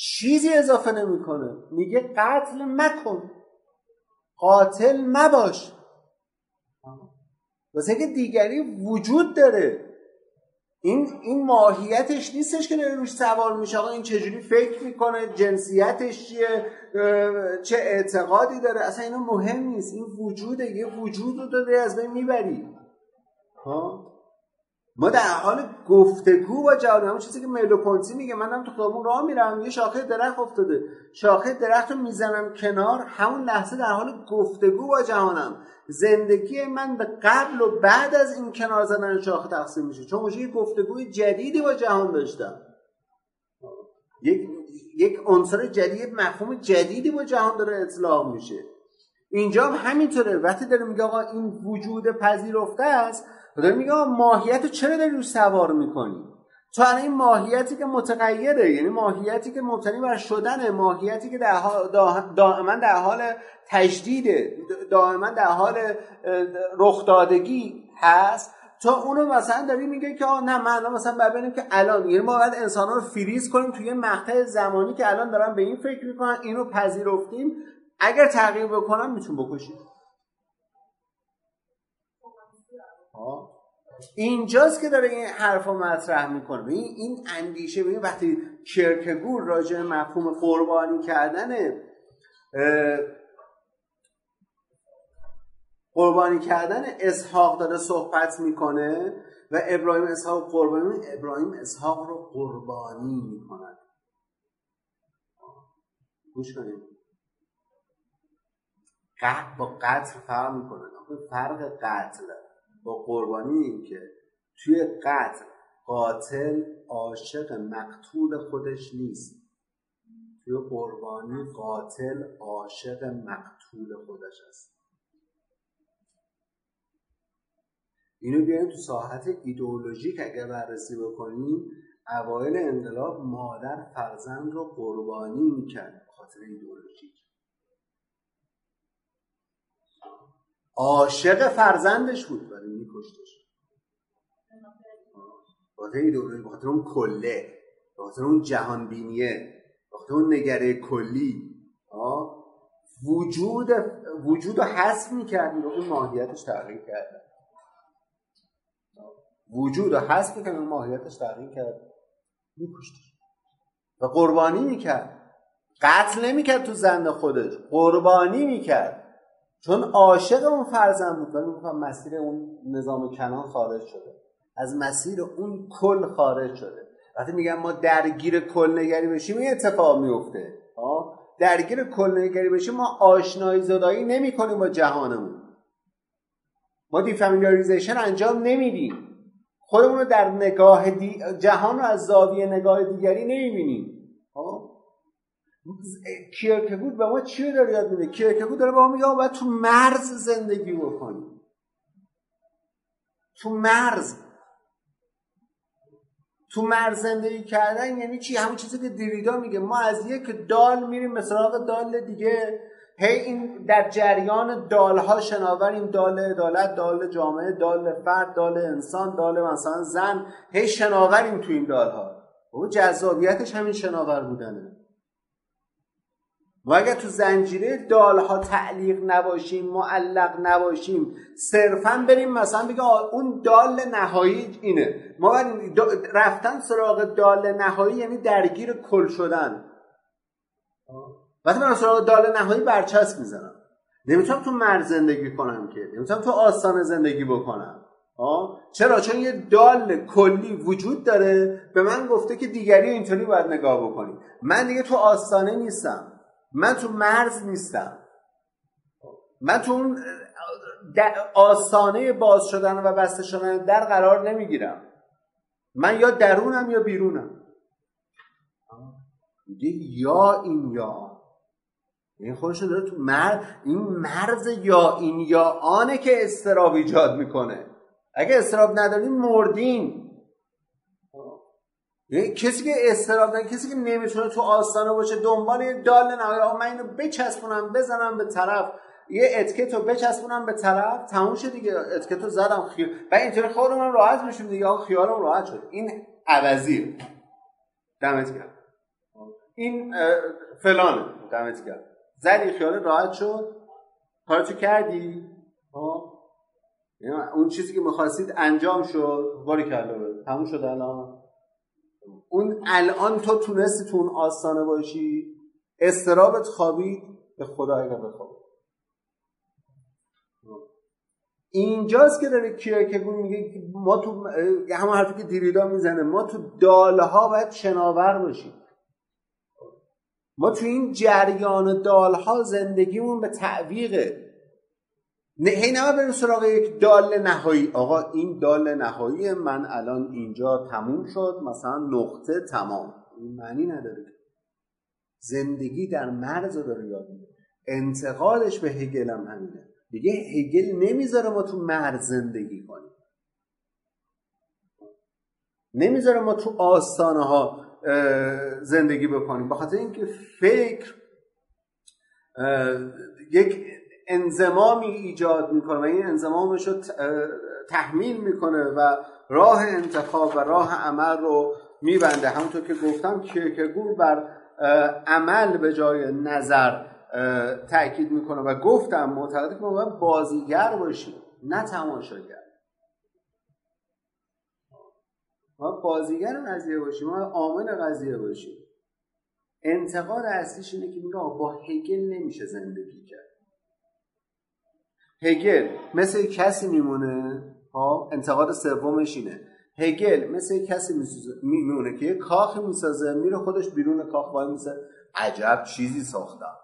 چیزی اضافه نمی‌کنه. میگه قتل مکن. قاتل مباش. واسه که دیگری وجود داره. این این ماهیتش نیستش که داره روش سوار میشه. آقا این چجوری فکر می‌کنه؟ جنسیتش چیه؟ چه اعتقادی داره؟ اصلا اینا مهم نیست. این وجوده. یه وجود رو داری از بین می‌بری. ها؟ ما در حال گفتگو با جهان همون چیزی که میلوپونسی میگه منم تو خیابون راه میرم یه شاخه درخت افتاده. شاخه درخت رو می‌زنم کنار همون لحظه در حال گفتگو با جهانم زندگی من به قبل و بعد از این کنار زدن شاخه تقسیم میشه. چون یه گفتگوی جدیدی با جهان داشتم. یک یک عنصر جدید مفهوم جدیدی با جهان داره اطلاع میشه. اینجا هم همینطوره. وقتی داره میگه آقا این وجود پذیرفته است داره میگه ماهیت رو چرا داری روش سوار می‌کنی؟ تو این ماهیتی که متغیره یعنی ماهیتی که مبتنی بر شدن ماهیتی که دائما در حال تجدیده دائما در حال رخدادگی هست. تا اونو مثلا داری میگه که نه من مثلا ببینیم که الان یعنی ما باید انسان رو فریز کنیم توی مقطع زمانی که الان دارن به این فکر می‌کنن اینو پذیرفتیم. اگر تغییر بکنن میتون بکشیم. اینجاست که داره این حرف رو مطرح می‌کنه. این این اندیشه ببین وقتی کرکگور راجع مفهوم قربانی کردن قربانی کردن اسحاق داره صحبت می‌کنه و ابراهیم اسحاق قربانی ابراهیم اسحاق رو قربانی می‌کنن گوش کنید. قتل با قتل فرق می‌کنه. فرق قتل با قربانی این که توی قتل قاتل عاشق مقتول خودش نیست. توی قربانی قاتل عاشق مقتول خودش است. اینو بیایم تو ساحت ایدئولوژیک اگر بررسی بکنیم اوایل انقلاب مادر فرزند رو قربانی می‌کرد به خاطر ایدئولوژیک. عاشق فرزندش بود ولی میکشتش. خاطر ایدئولوژی خاطر اون کله خاطر اون جهان بینیه خاطر اون نگره کلی. وجود وجود رو حذف می‌کرد اون ماهیتش تغییر کرد. وجود و حذف که ماهیتش تغییر کرد. میکشتش. و قربانی می‌کرد. قتل نمی‌کرد تو زن خودش. قربانی می‌کرد. چون عاشق اون فرزند بود ولی مسیر اون نظام کنان خارج شده. از مسیر اون کل خارج شده. وقتی میگم ما درگیر کل نگری بشیم این اتفاق میفته درگیر کل نگری بشیم ما آشنایی زدایی نمی کنیم با جهانمون. ما دیفامیلیاریزیشن انجام نمیدیم. خودمون رو در نگاه دی... جهان رو از زاویه نگاه دیگری نمی‌بینیم؟ کیرکگود به ما چی داره یاد میده؟ کیرکگود داره به ما میگه باید تو مرز زندگی بکنیم تو مرز. تو مرز زندگی کردن یعنی چی؟ همون چیزی که دیریدا میگه. ما از یک دال میریم به سراغ دال دیگه. هی این در جریان دالها شناوریم. دال عدالت دال جامعه دال فرد دال انسان دال مثلا زن. هی شناوریم تو این دالها. و جذابیتش همین شناور بودنه. ما اگر تو زنجیره دالها تعلیق نباشیم معلق نباشیم صرفا بریم مثلا بگه اون دال نهایی اینه. ما رفتن سراغ دال نهایی یعنی درگیر کل شدن. وقتی من سراغ دال نهایی برچسب می‌زنم. نمی‌تونم تو مرز زندگی کنم که. نمی‌تونم تو آستانه زندگی بکنم. آه؟ چرا؟ چون یه دال کلی وجود داره به من گفته که دیگری اینطوری باید نگاه بکنی. من دیگه تو آستانه نیستم. من تو مرز نیستم. من تو اون آستانه باز شدن و بسته شدن در قرار نمی‌گیرم. من یا درونم یا بیرونم. میگه یا این یا این خودش داره تو مر... این مرز یا این یا آنه که استراب ایجاد می‌کنه. اگه استراب نداریم مردیم. کسی که استراب داره کسی که نمی‌تونه تو آستانه باشه دنبال یه دال نهایی من اینو بچسبونم بزنم به طرف. یه اتکت رو بچسبونم به طرف. تموم شد دیگه. اتکت رو زدم خیال و اینطوری خودم راحت میشم دیگه. خیالم راحت شد. این عوضی. دمت گرم. این فلانه. دمت گرم. زدی خیال راحت شد. کارتو کردی؟ یعنی اون چیزی که می‌خواستید انجام شد. باری کرده تموم شد الان. اون الان تو تونستی تو اون آستانه باشی استرابت خوابید به خدا اگر بخواب اینجاست که داره کیرکگور میگه ما تو همون حرفی که دیریدا می‌زنه ما تو داله ها باید شناور باشیم. ما تو این جریان دالها زندگیمون به تعویقه. هی نما بریم سراغ یک دال نهایی. آقا این دال نهایی من الان اینجا تموم شد. مثلا نقطه تمام. این معنی نداره. زندگی در مرز رو داره یاد میده. انتقالش به هگل هم همینه. دیگه هگل نمی‌ذاره ما تو مرز زندگی کنیم. نمی‌ذاره ما تو آستانه ها زندگی بکنیم. بخاطر اینکه فکر یک انزمامی ایجاد می‌کنه و این انزمامش رو تحمیل می‌کنه و راه انتخاب و راه عمل رو میبنده. همونطور که گفتم کیرکگور بر عمل به جای نظر تاکید می‌کنه. و گفتم معتقده که ما باید بازیگر باشیم نه تماشاگر. ما بازیگر قضیه باشیم ما عامل قضیه باشیم. انتقاد اصلیش اینه که میگه با هگل نمیشه زندگی کرد. هگل مثل کسی میمونه؟ ها انتقاد سومش اینه. هگل مثل کسی میمونه که کاخ می‌سازه میره خودش بیرون کاخ وای میسه عجب چیزی ساختم.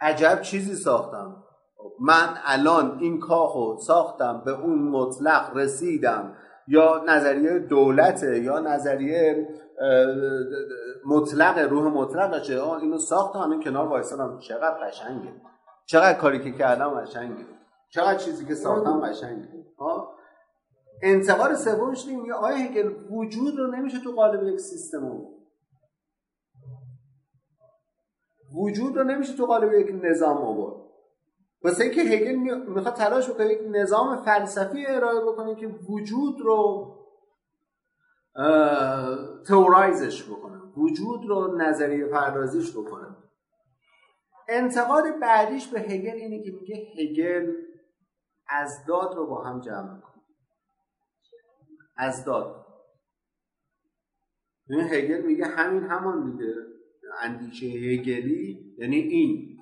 عجب چیزی ساختم. من الان این کاخو ساختم به اون مطلق رسیدم. یا نظریه دولته یا نظریه مطلق روح مطلقشه. اینو ساختم این کنار وایسادم. چقدر قشنگه. چقدر کاری که کردم قشنگه. چقدر چیزی که ساختم قشنگه. انتقال سومش میگه آیا هگل وجود رو نمیشه تو قالب یک سیستم وجود رو نمیشه تو قالب یک نظام آورد. واسه اینکه هگل می‌خواد تلاش بکنه یک نظام فلسفی ارائه بکنه که وجود رو تورایزش بکنه. وجود رو نظریه پردازیش بکنه. انتقاد بعدیش به هگل اینه که میگه هگل از داد رو با هم جمع می‌کنه. از داد. هگل میگه همین همان دیگه. اندیشه هگلی یعنی این.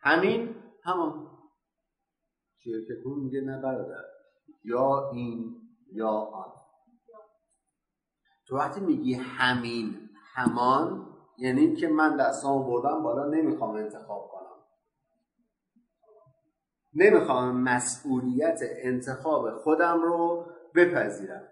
همین همان. شرکتون میگه نه برادر. یا این یا آن. تو وقتی میگی همین همان یعنی که من دستامو بردم بالا نمی‌خوام انتخاب کنم. نمی‌خوام مسئولیت انتخاب خودم رو بپذیرم.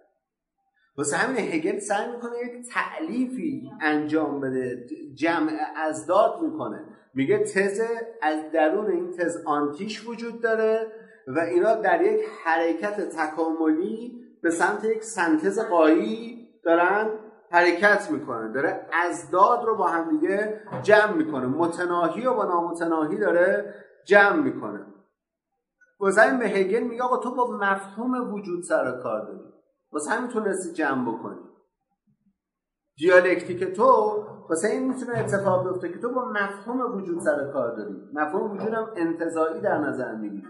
واسه همین هگل سعی می‌کنه یک تعلیفی انجام بده جمع ازداد می‌کنه. میگه تز از درون این تز آنتیش وجود داره و اینا در یک حرکت تکاملی به سمت یک سنتز قایی دارن حرکت می‌کنه داره ازداد رو با هم دیگه جمع می‌کنه. متناهی و با نامتناهی داره جمع می‌کنه. واسه به هگل میگه آقا تو با مفهوم وجود سر کار داری. واسه همین تونستی جمع بکنی. دیالکتیک تو واسه این می‌تونه اتفاق بیفته که تو با مفهوم وجود سر کار داری. مفهوم وجود هم انتظایی در نظر می‌گیری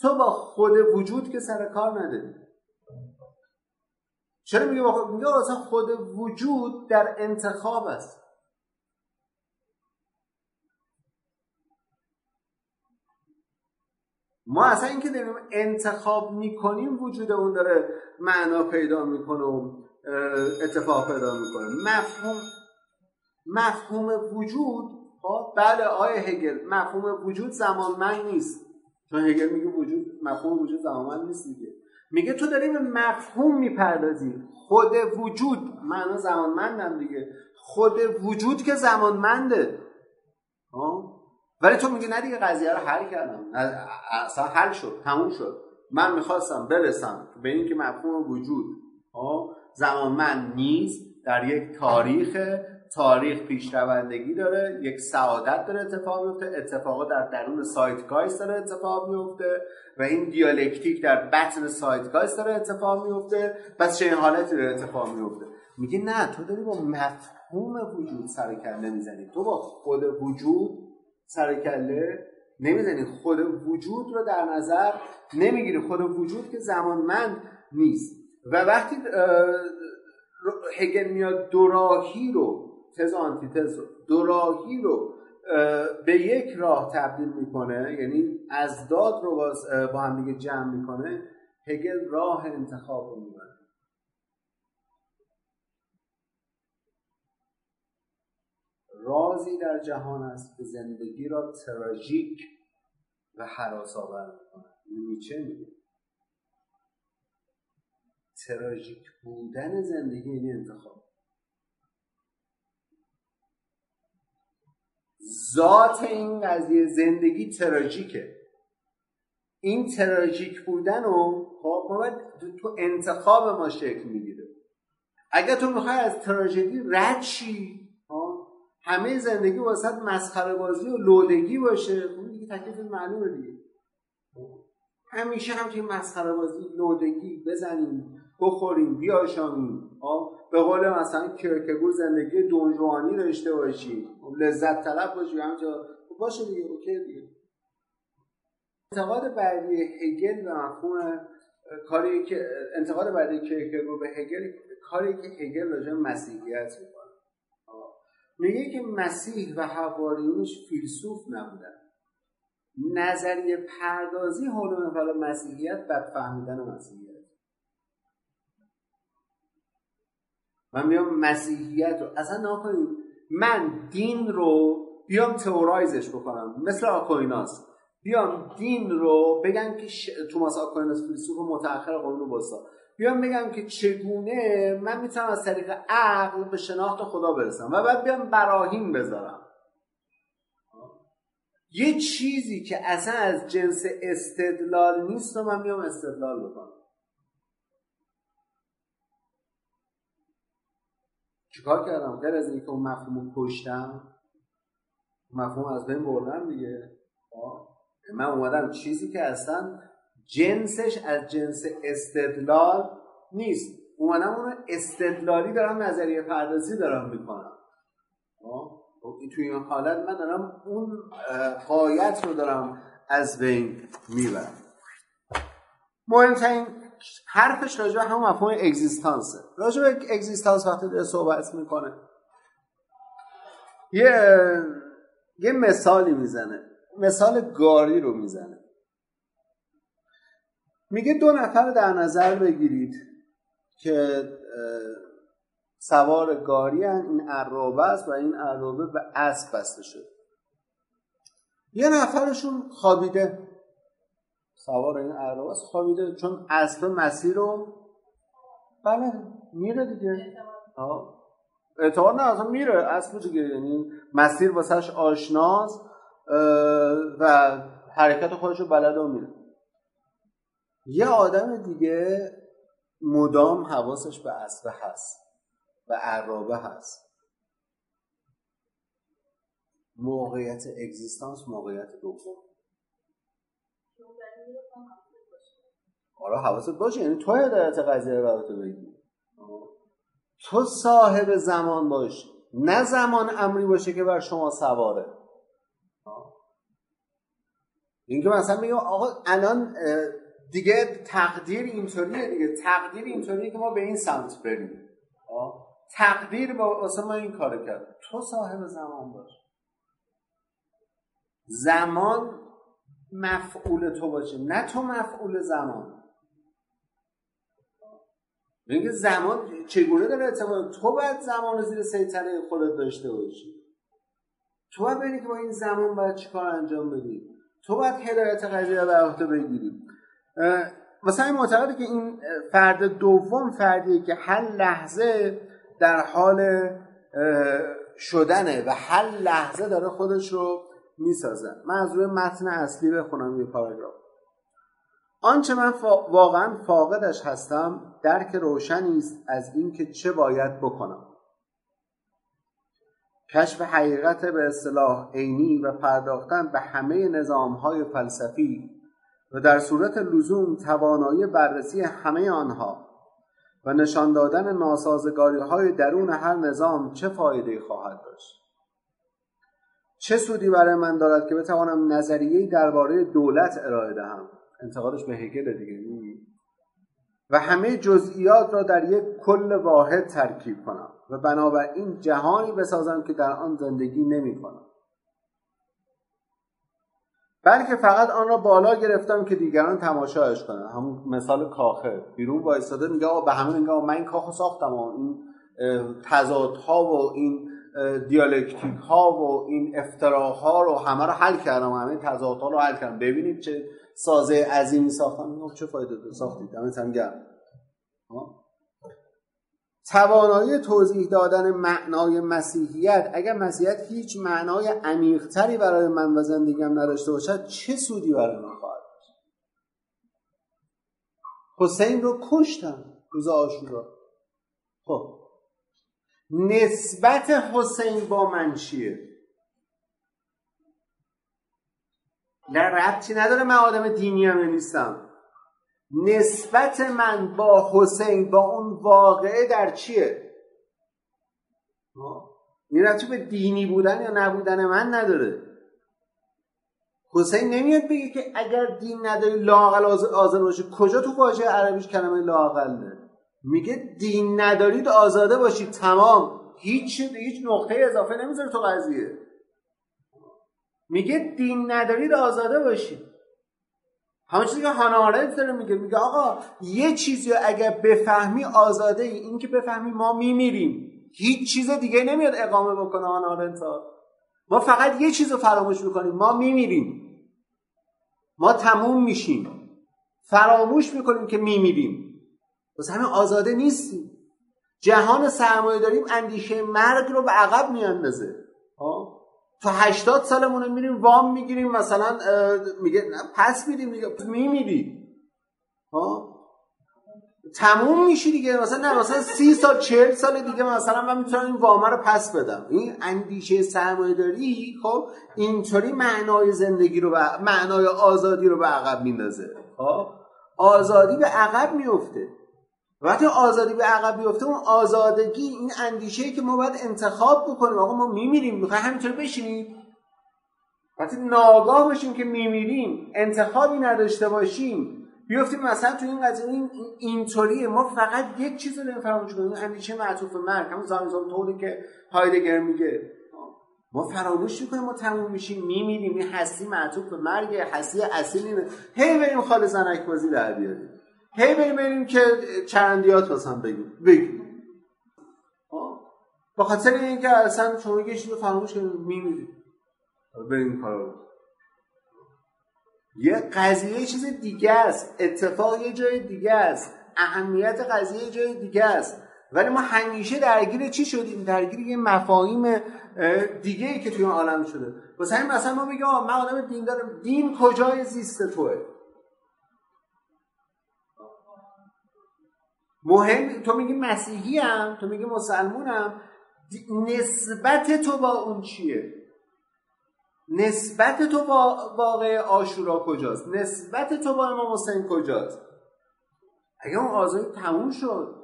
تو با خود وجود که سر کار نداری. چرا میگه خود میگه اصلا خود وجود در انتخاب است. ما اصلا اینکه داریم انتخاب می‌کنیم وجود اون داره معنا پیدا می‌کنه و اتفاق پیدا می‌کنه. مفهوم مفهوم وجود خب بله آیا هگل مفهوم وجود زمانمند نیست. چون هگل میگه وجود مفهوم وجود زمانمند نیست دیگه. میگه تو داری به مفهوم می‌پردازی. خود وجود. معنا زمانمندم دیگه. خود وجود که زمانمنده. ولی تو میگی نه دیگه قضیه رو حل کردم. اصلا حل شد تموم شد. من می‌خواستم برسم به اینکه مفهوم وجود. زمانمند نیست در یک تاریخ تاریخ پیشروندگی داره یک سعادت داره اتفاق میفته اتفاقا در درون سایتگایست داره اتفاق میفته و این دیالکتیک در بطن سایتگایست داره اتفاق میفته. پس چه حالتی داره اتفاق میفته؟ میگه نه تو داری با مفهوم وجود سر کله می‌زنی. تو با خود وجود سر کله نمی‌زنی. خود وجود رو در نظر نمی‌گیری. خود وجود که زمانمند نیست. و وقتی هگل میاد دوراهی رو تز آنتیتز رو. دوراهی رو به یک راه تبدیل می‌کنه یعنی از داد رو با هم دیگه جمع می‌کنه هگل راه انتخاب رو می‌بره. رازی در جهان است که زندگی را تراژیک و حراس آور می‌کنه نیچه میگه؟ تراژیک بودن زندگی این انتخاب. ذات این قضیه زندگی تراژیکه این تراژیک بودن رو خب باید تو انتخاب ما شکل می‌گیره. اگر تو می‌خوای از تراژدی رد شی خب، همه زندگی واسط مسخره بازی و لودگی باشه. خب دیگه تکلیف معلومه دیگه. همیشه هم توی مسخره بازی لودگی بزنیم بخوریم بیاشامیم. به قول مثلا کرکگور زندگی دونجوانی داشته باشی. لذت طلب باشی همجا باشه دیگه اوکی دیگه. انتقاد بعدی هگل به مفهوم کاری که انتقاد بعدی کرکگور به هگل کاری که هگل راجع مسیحیت می‌کنه. میگه که مسیح و حواریونش فیلسوف نبودن. نظریه پردازی حول محور مسیحیت بد فهمیدن مسیحیت. من میام مسیحیت رو اصلا نکنید. من دین رو بیام تئورایزش بکنم مثل آکویناس. بیام دین رو بگم که ش... توماس آکویناس فیلسوف متأخر قرون وسطا بیام بگم که چگونه من می‌تونم از طریق عقل به شناخت خدا برسم و بعد بیام براهین بذارم. یه چیزی که اصلا از جنس استدلال نیست و من میام استدلال بکنم. چیکار کردم؟ غیر از اینکه اون مفهوم رو کشتم مفهوم از بین بردم دیگه. من اومدم چیزی که اصلا جنسش از جنس استدلال نیست. اومدم اون استدلالی دارم نظریه پردازی دارم می‌کنم. توی این حالت من دارم اون قایت رو دارم از بین می‌برم. مهمترین حرفش راجع به همون مفهوم اگزیستانسه. راجع به اگزیستانس وقتی داره صحبت می‌کنه یه یه مثالی می‌زنه. مثال گاری رو می‌زنه. میگه دو نفر در نظر بگیرید که سوار گاری هن. این عرابه است و این عرابه به اسب بسته شده. یه نفرشون خوابیده. سوار این عرابه است خوابیده چون اسب مسیر رو بله میره دیگه. اعتبار نه اصلا میره. اسب دیگه یعنی مسیر واسهش آشناست و حرکت خودش رو بلد و میره. یه آدم دیگه مدام حواسش به اسبه هست و عرابه هست. موقعیت اگزیستانس موقعیت دوم. آره حواست باشه. یعنی تو هدایت قضیه رو بگی تو صاحب زمان باش نه زمان امری باشه که بر شما سواره. اینکه مثلا میگم آقا الان دیگه تقدیر اینطوریه دیگه. تقدیر اینطوریه که ما به این سمت بریم. تقدیر با واسه ما این کار کرد. تو صاحب زمان باش. زمان مفعول تو باشه نه تو مفعول زمان. اینکه زمان چگونه داره اتفاق تو باید زمان رو زیر سیطره خودت داشته باشی. تو باید ببینی که با این زمان باید چیکار انجام بدی. تو باید هدایت قضیه به عهده بگیری. مثلا این معتقده که این فرد دوم فردیه که هر لحظه در حال شدنه و هر لحظه داره خودش رو می‌سازه من از روی متن اصلی بخونم یه پاراگراف. آنچه من واقعا فاقدش هستم درک روشنی است از اینکه چه باید بکنم. کشف حقیقت به اصطلاح عینی و پرداختن به همه نظامهای فلسفی و در صورت لزوم توانایی بررسی همه آنها و نشان دادن ناسازگاری های درون هر نظام چه فایده خواهد داشت؟ چه سودی برای من دارد که بتوانم نظریه درباره دولت ارائه دهم؟ انتقادش به هگل دیگه و همه جزئیات را در یک کل واحد ترکیب کنم و بنابراین جهانی بسازم که در آن زندگی نمی کنم بلکه فقط آن را بالا گرفتم که دیگران تماشایش کنن همون مثال کاخه. بیرون وایستاده میگه به همین میگه من این کاخو ساختم و این تضادها و این دیالکتیک ها و این افتراها رو همه رو حل کردم. همه تضادها رو حل کردم. ببینید چه سازه عظیمی ساختم. چه فایده داره؟ ساختید. دمتون گرم. توانایی توضیح دادن معنای مسیحیت. اگر مسیحیت هیچ معنای عمیقتری برای من و زندگیم نداشته باشد چه سودی برای من خواهد حسین رو کشتم. روز آشورا. خب. نسبت حسین با من چیه؟ نه ربطی نداره من آدم دینی هم نیستم نسبت من با حسین با اون واقعه در چیه؟ این ربطی به دینی بودن یا نبودن من نداره. حسین نمیاد بگه که اگر دین نداری لاقل آزاد باشه کجا تو واژه عربیش کلمه لاقل میگه دین ندارید آزاده باشید. تمام. هیچ هیچ نقطه اضافه نمی‌ذاره تو قضیه. میگه دین ندارید آزاده باشید. همون چیزی که هانا داره میگه. میگه آقا یه چیزی اگر بفهمی آزاده ای. این که بفهمی ما میمیریم. هیچ چیز دیگه نمیاد اقامه بکنه هانا ما فقط یه چیز رو فراموش می‌کنیم. ما میمیریم. ما تموم میشیم. فراموش می‌کنیم که میمیریم. بس همین آزاده نیستیم. جهان سرمایه داریم اندیشه مرگ رو به عقب میاندازه. تا هشتاد سالمون میریم وام می‌گیریم مثلا میگه پس میدیم میگه میمیری ها تموم میشی دیگه. مثلا نه مثلا سی سال چهل سال دیگه مثلا من می‌تونم این وامه رو پس بدم. این اندیشه سرمایه داری خب اینطوری معنای زندگی رو و معنای آزادی رو به عقب میندازه. خب آزادی به عقب میفته وقتی آزادی به عقب بیفته اون آزادگی این اندیشه که ما باید انتخاب بکنیم. آقا ما میمیریم می‌خوای همینطور بشینیم. وقتی ناگاه باشیم که میمیریم انتخابی نداشته باشیم بیفتیم مثلا تو این قضیه این اینطوریه ما فقط یک چیز رو فراموش کنیم اندیشه معطوف مرگ. همون زمان طوری که هایدگر میگه. ما فراموش می‌کنیم ما تموم میشیم میمیریم. این هستی معطوف به مرگ هستی اصلی اینه. هی بریم خال زنک بازی در بیاریم. هی بریم بریم که چرندیات مثلا بگیم بگیم با خاطر اینکه اصلا شما یه چیز رو فراموش کنید میمیرید. بریم کارو یه قضیه چیز دیگه است. اتفاق یه جای دیگه است. اهمیت قضیه یه جای دیگه است. ولی ما همیشه درگیر چی شدیم؟ درگیر یه مفاهیم دیگه ای که توی عالم شده. واسه همین مثلا ما میگم من آدم دین دارم. دین کجای زیست توه؟ مهم تو میگی مسیحی هم تو میگی مسلمونم. نسبت تو با اون چیه؟ نسبت تو با واقع آشورا کجاست؟ نسبت تو با امام حسین کجاست؟ اگه اون آزادی تموم شد.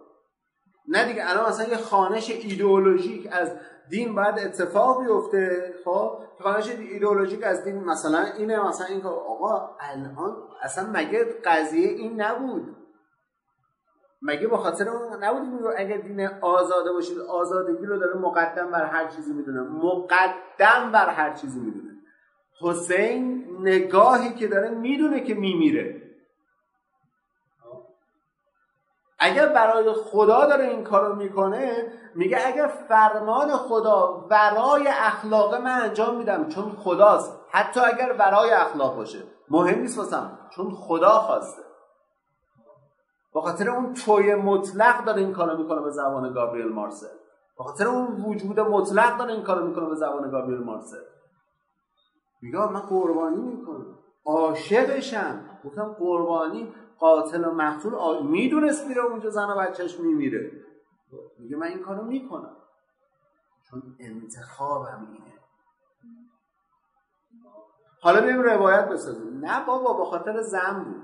نه دیگه الان مثلا یه خانش ایدئولوژیک از دین باید اتفاق بیفته. خب خانش ایدئولوژیک از دین مثلا اینه مثلا این آقا الان اصلا مگه قضیه این نبود؟ مگه به خاطر اون نبودیم اگر دین آزاده باشید آزادگی رو داره مقدم بر هر چیزی می‌دونه. مقدم بر هر چیزی می‌دونه. حسین نگاهی که داره می‌دونه که میمیره. اگر برای خدا داره این کارو می‌کنه میگه اگر فرمان خدا ورای اخلاق من انجام میدم چون خداست. حتی اگر ورای اخلاق باشه. مهم نیست واسم چون خدا خواسته. با خاطر اون توی مطلق داره این کارو می‌کنه به زبان گابریل مارسل. با خاطر اون وجود مطلق داره این کارو می‌کنه به زبان گابریل مارسل. میگه من قربانی می‌کنم. عاشقشم. گفتم قربانی قاتل و مقتول آ... می‌دونست میره اونجا زن و بچهش میمیره. میگه من این کارو می‌کنم. چون انتخابم اینه. حالا بریم روایت بسازیم. نه بابا با خاطر زن بود.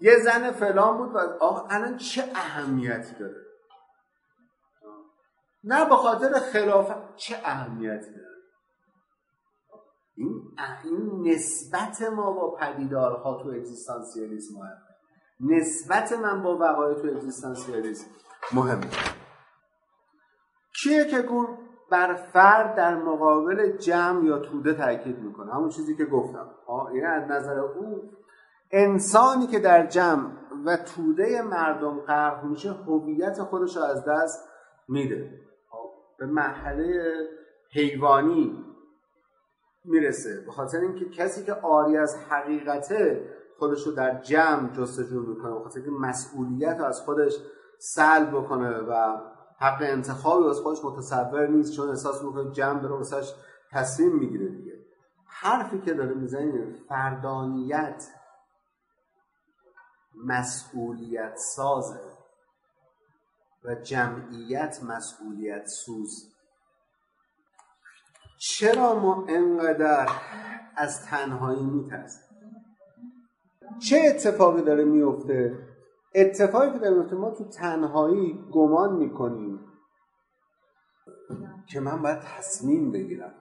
یه زن فلان بود و آقا الان چه اهمیتی داره؟ نه به خاطر خلافت چه اهمیتی داره؟ این, این نسبت ما با پدیدارها تو اگزیستانسیالیسم مهمه. نسبت من با وقایع تو اگزیستانسیالیسم مهمه. کیه که گون بر فرد در مقابل جمع یا توده تاکید می‌کنه؟ همون چیزی که گفتم. این از نظر او انسانی که در جمع و توده مردم غرق میشه هویت خودش رو از دست میده. به مرحله حیوانی می‌رسه. به خاطر اینکه کسی که آری از حقیقته خودش رو در جمع جستجو می‌کنه به خاطر اینکه مسئولیت از خودش سلب بکنه و حق انتخابی از خودش متصور نیست چون احساس می‌کنه جمع داره واسش تصمیم می‌گیره دیگه. حرفی که داره می‌زنه فردانیت. مسئولیت سازه و جمعیت مسئولیت سوز. چرا ما انقدر از تنهایی میترسیم؟ چه اتفاقی داره میفته اتفاقی که داره ما تو تنهایی گمان می‌کنیم که من باید تصمیم بگیرم.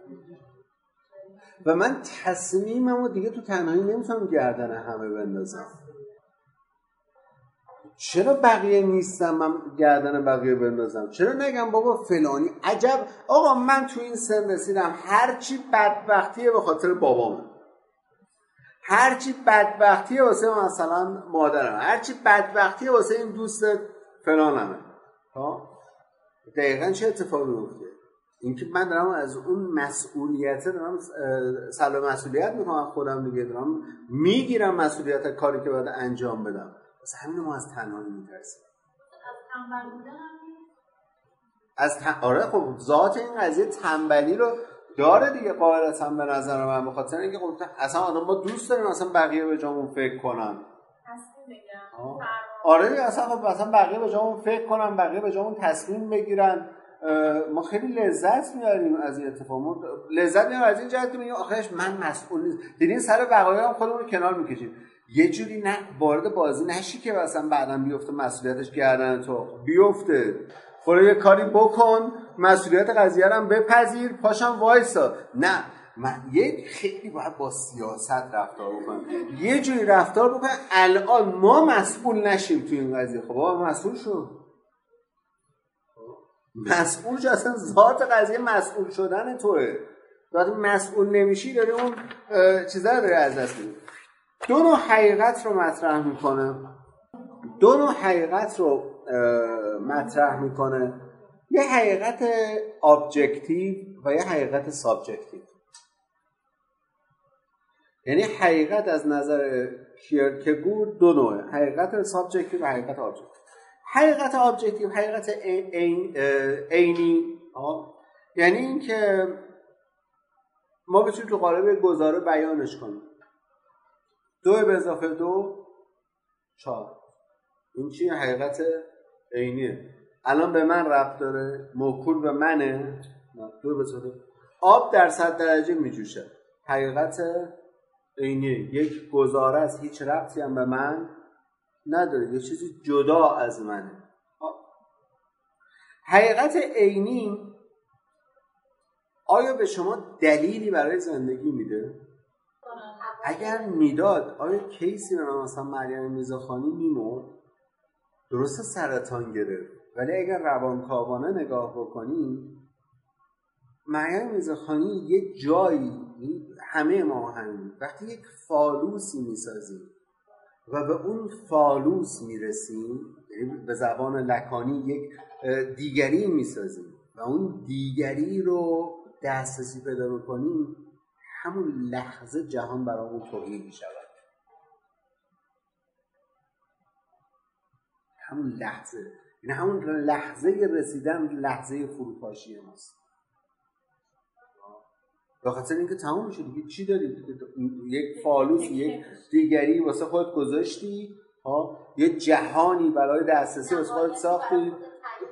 و من تصمیمم رو دیگه تو تنهایی نمی‌تونم گردن همه بندازم. چرا بقیه نیستم من گردن بقیه بندازم. چرا نگم بابا فلانی؟ عجب. آقا من تو این سن رسیدم. هرچی بدبختیه به خاطر بابامه. هرچی بدبختیه واسه مثلا مادرم هرچی بدبختیه واسه این دوست فلانمه. ها؟ دقیقا چه اتفاقی میفته؟ اینکه من دارم از اون مسئولیت دارم سلام مسئولیت می‌کنم خودم دیگه دارم می‌گیرم مسئولیت کاری که باید انجام بدم. واسه همین ما از تنهایی میترسیم. از تن... آره خب ذات این قضیه تنبلی رو داره دیگه قاعدتا به نظر من به خاطر اینکه خب اصلا آدم ما دوست داریم اصلا بقیه به جامون فکر کنن. آره اصلا خب اصلا بقیه به جامون فکر کنن بقیه به جامون تصمیم بگیرن. ما خیلی لذت میاریم از این اتفاق. لذت میاریم از این جهت که میگیم آخرش من مسئول نیست دیدین سر بقایا هم خودمون رو کنار می‌کشیم. یه جوری نه وارد بازی نشی که مثلا بعدا بیفته مسئولیتش گردن تو. بیفته. خود یه کاری بکن مسئولیت قضیه هم بپذیر پاشم وایسا. نه من یه خیلی باید با سیاست رفتار بکنم. یه جوری رفتار بکنم الان ما مسئول نشیم تو این قضیه. خب بابا مسئول شو. مسئول شو اصلا ذات قضیه مسئول شدن توه. وقتی مسئول نمیشی داری اون چیزا رو داری از دست میدی دو نوع حقیقت رو مطرح می‌کنه. دو نوع حقیقت رو مطرح می‌کنه. یه حقیقت objective و یه حقیقت subjective یعنی حقیقت از نظر کیرکگور دو نوعه. حقیقت subjective و حقیقت objective حقیقت ابجکتیو حقیقت عینی یعنی اینکه ما بتونیم تو قالب گزاره بیانش کنیم. دو به اضافه دو چهار. این چیه حقیقت عینیه. الان به من ربط داره موکول به منه. دو به اضافه آب در صد درجه میجوشه. حقیقت عینیه. یک گزاره است هیچ ربطی هم به من نداره. یه چیزی جدا از منه. حقیقت عینی آیا به شما دلیلی برای زندگی میده؟ اگر می‌داد آیا کیسی به مثلا مریم میزاخانی میمرد؟ درسته سرطان گرفت ولی اگر روانکاوانه نگاه بکنیم مریم میزاخانی یه جایی همه ما همین وقتی یک phallus ی می‌سازیم و به اون phallus می‌رسیم یعنی به زبان لکانی یک دیگری می‌سازیم و اون دیگری رو دسترسی پیدا بکنیم همون لحظه جهان برامون تهی می شود همون لحظه. یعنی همون لحظه رسیدن لحظه فروپاشی ماست. به خاطر اینکه تمام میشه دیگه. چی داری؟ یک فالوس یک دیگری واسه خودت گذاشتی ها؟ یه جهانی برای دسترسی واسه خودت ساختی.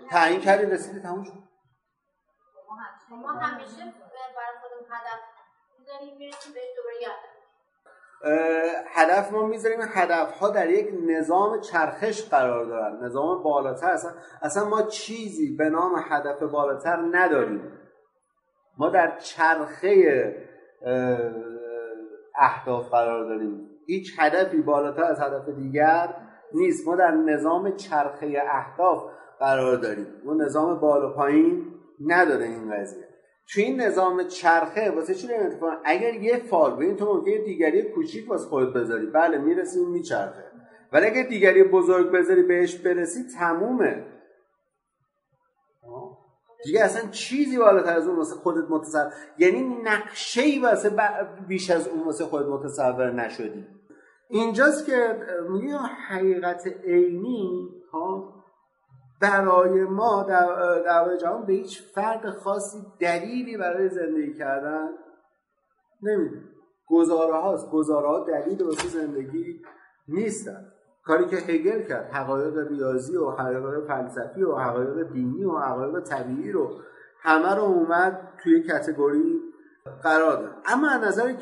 تعیین کردی. رسیدی تموم شد. ما همیشه برای خودمون هدف هدف ما می‌ذاریم هدف ها در یک نظام چرخش قرار دارن. نظام بالاتر اصلا, اصلا ما چیزی به نام هدف بالاتر نداریم. ما در چرخه اهداف قرار داریم. هیچ هدفی بالاتر از هدف دیگر نیست. ما در نظام چرخه اهداف قرار داریم. ما نظام بالا پایین نداره این قضیه. تو این نظام چرخه واسه چی اتفاق اگر یه فال به این تو ممکنه دیگری کوچیک واسه خودت بذاری. بله می‌رسی میچرخه. ولی اگر دیگری بزرگ بذاری بهش برسی تمومه. دیگه اصلا چیزی بالاتر از اون واسه خودت متصور یعنی نقشه ای واسه بیش از اون واسه خودت متصور نشدی. اینجاست که میگه حقیقت عینی ها برای ما در جهان به هیچ فرد خاصی دلیلی برای زندگی کردن نمیده. گزاره هاست. گزاره ها دلیل واسه زندگی نیستن. کاری که هگل کرد حقایق ریاضی و حقایق فلسفی و حقایق دینی و حقایق طبیعی رو همه رو اومد توی کتگوری قرار داد. اما از نظر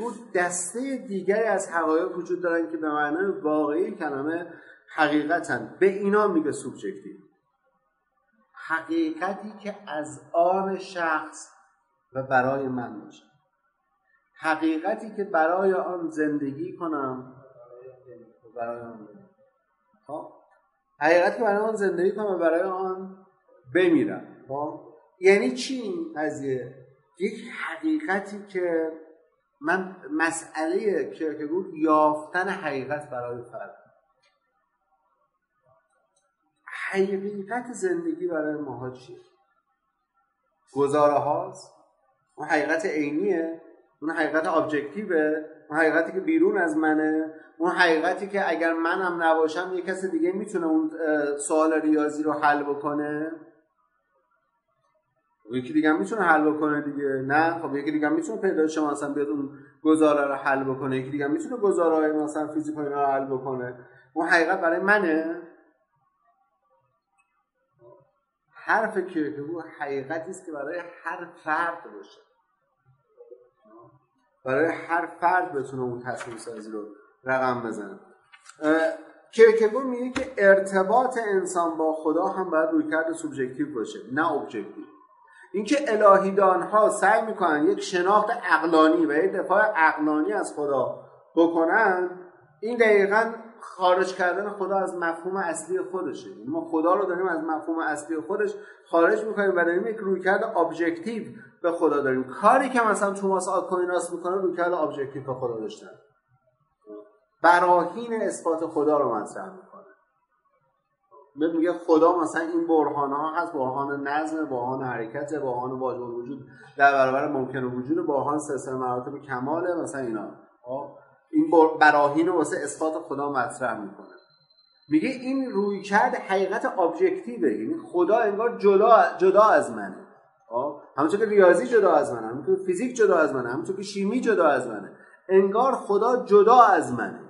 گفت دسته دیگری از حقایق وجود دارن که به معنای واقعی کلمه حقیقتن. به اینا میگه سوبژکتیو حقیقتی که از آن شخص و برای من باشه حقیقتی که برای آن زندگی کنم و برای آن خب؟ حقیقتی که برای آن زندگی کنم و برای آن بمیرم. خب؟ یعنی چی این قضیه؟ یک حقیقتی که من مسئله کرکگور یافتن حقیقت برای فرد. حقیقت زندگی برای ماها چیه؟ گزاره هاست؟ اون حقیقت عینیه؟ اون حقیقت ابجکتیوه اون حقیقتی که بیرون از منه؟ اون حقیقتی که اگر منم نباشم یه کس دیگه می‌تونه اون سوال ریاضی رو حل بکنه؟ یکی دیگه می‌تونه حل بکنه دیگه. نه؟ خب یکی دیگه می‌تونه پیدا شما مثلا بیاد اون گزاره رو حل بکنه. یکی دیگه می‌تونه گزاره مثلا فیزیک رو حل بکنه. اون حقیقت برای منه؟ حرف کیرکگور حقیقتی است که برای هر فرد باشه. برای هر فرد بتونه اون تصمیم سازی رو رقم بزنه. کرکگور میگه که ارتباط انسان با خدا هم باید رویکرد سوبژکتیو باشه نه objective اینکه الهیدان ها سعی می‌کنن یک شناخت عقلانی و یک دفاع عقلانی از خدا بکنن این دقیقا خارج کردن خدا از مفهوم اصلی خودشه. یعنی ما خدا رو داریم از مفهوم اصلی خودش خارج می‌کنیم و داریم یک رویکرد objective به خدا داریم. کاری که مثلا توماس آکویناس می‌کنه رویکرد objective به خدا داشتن. براهین اثبات خدا رو مطرح می‌کنه. میگه خدا مثلا این برهان ها هست برهان نظم برهان حرکت برهان واجب وجود در برابر ممکن وجود برهان سلسله مراتب کماله مثلا اینا. این براهین واسه اثبات خدا مطرح می‌کنه. میگه این روی کرد حقیقت ابجکتیوه یعنی خدا انگار جدا جدا از منه. همونطور که ریاضی جدا از منه همونطور که فیزیک جدا از منه همونطور که شیمی جدا از منه. انگار خدا جدا از منه.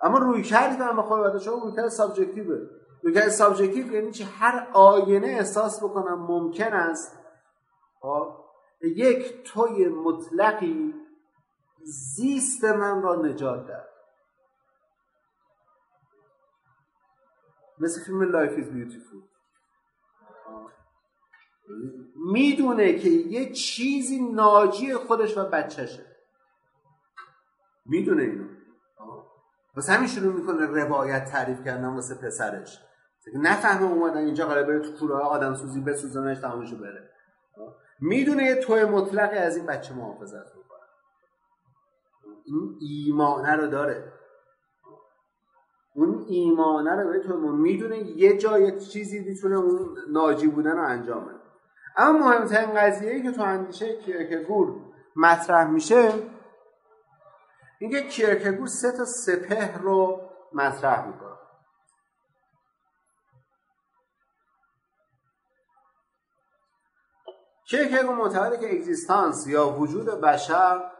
اما رویکردی که من خدا شما رویکرد subjective ه. رویکرد subjective یعنی چه هر آینه احساس بکنم ممکن است. یک توی مطلقی زیست من را نجات داد مثل فیلم Life Is Beautiful می‌دونه که یه چیزی ناجی خودش و بچهشه. می‌دونه اینو. واسه همین شروع می‌کنه روایت تعریف کردن واسه پسرش. نفهمه اومدن اینجا قرار بره تو کوره آدم سوزی بسوزنش تمامشو بره. می‌دونه یه توی مطلقی از این بچه محافظت این ایمانه رو داره. اون ایمانه رو به تو می‌دونه یه جای چیزی می‌تونه اون ناجی بودن رو انجام بده. اما مهمترین قضیه که تو اندیشه کیرکگور مطرح میشه اینکه کیرکگور سه تا سپه رو مطرح می‌کنه. کیرکگور معتقده که اگزیستانس یا وجود بشر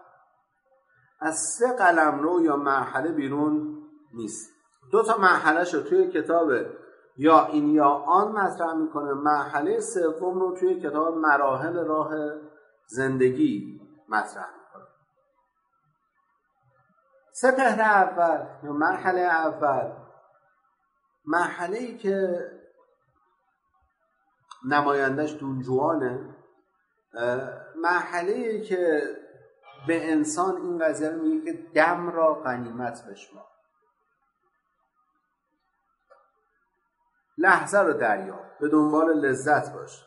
از سه قلم رو یا مرحله بیرون نیست. دو تا مرحله رو توی کتاب یا این یا آن مطرح می‌کنه. مرحله سوم رو توی کتاب مراحل راه زندگی مطرح می‌کنه. سپهر اول یا مرحله اول. مرحله ای که نمایندش دونجوانه مرحله ای که به انسان این قضیه رو میگه که دم را غنیمت بشمار. لحظه رو دریا به دنبال لذت باش.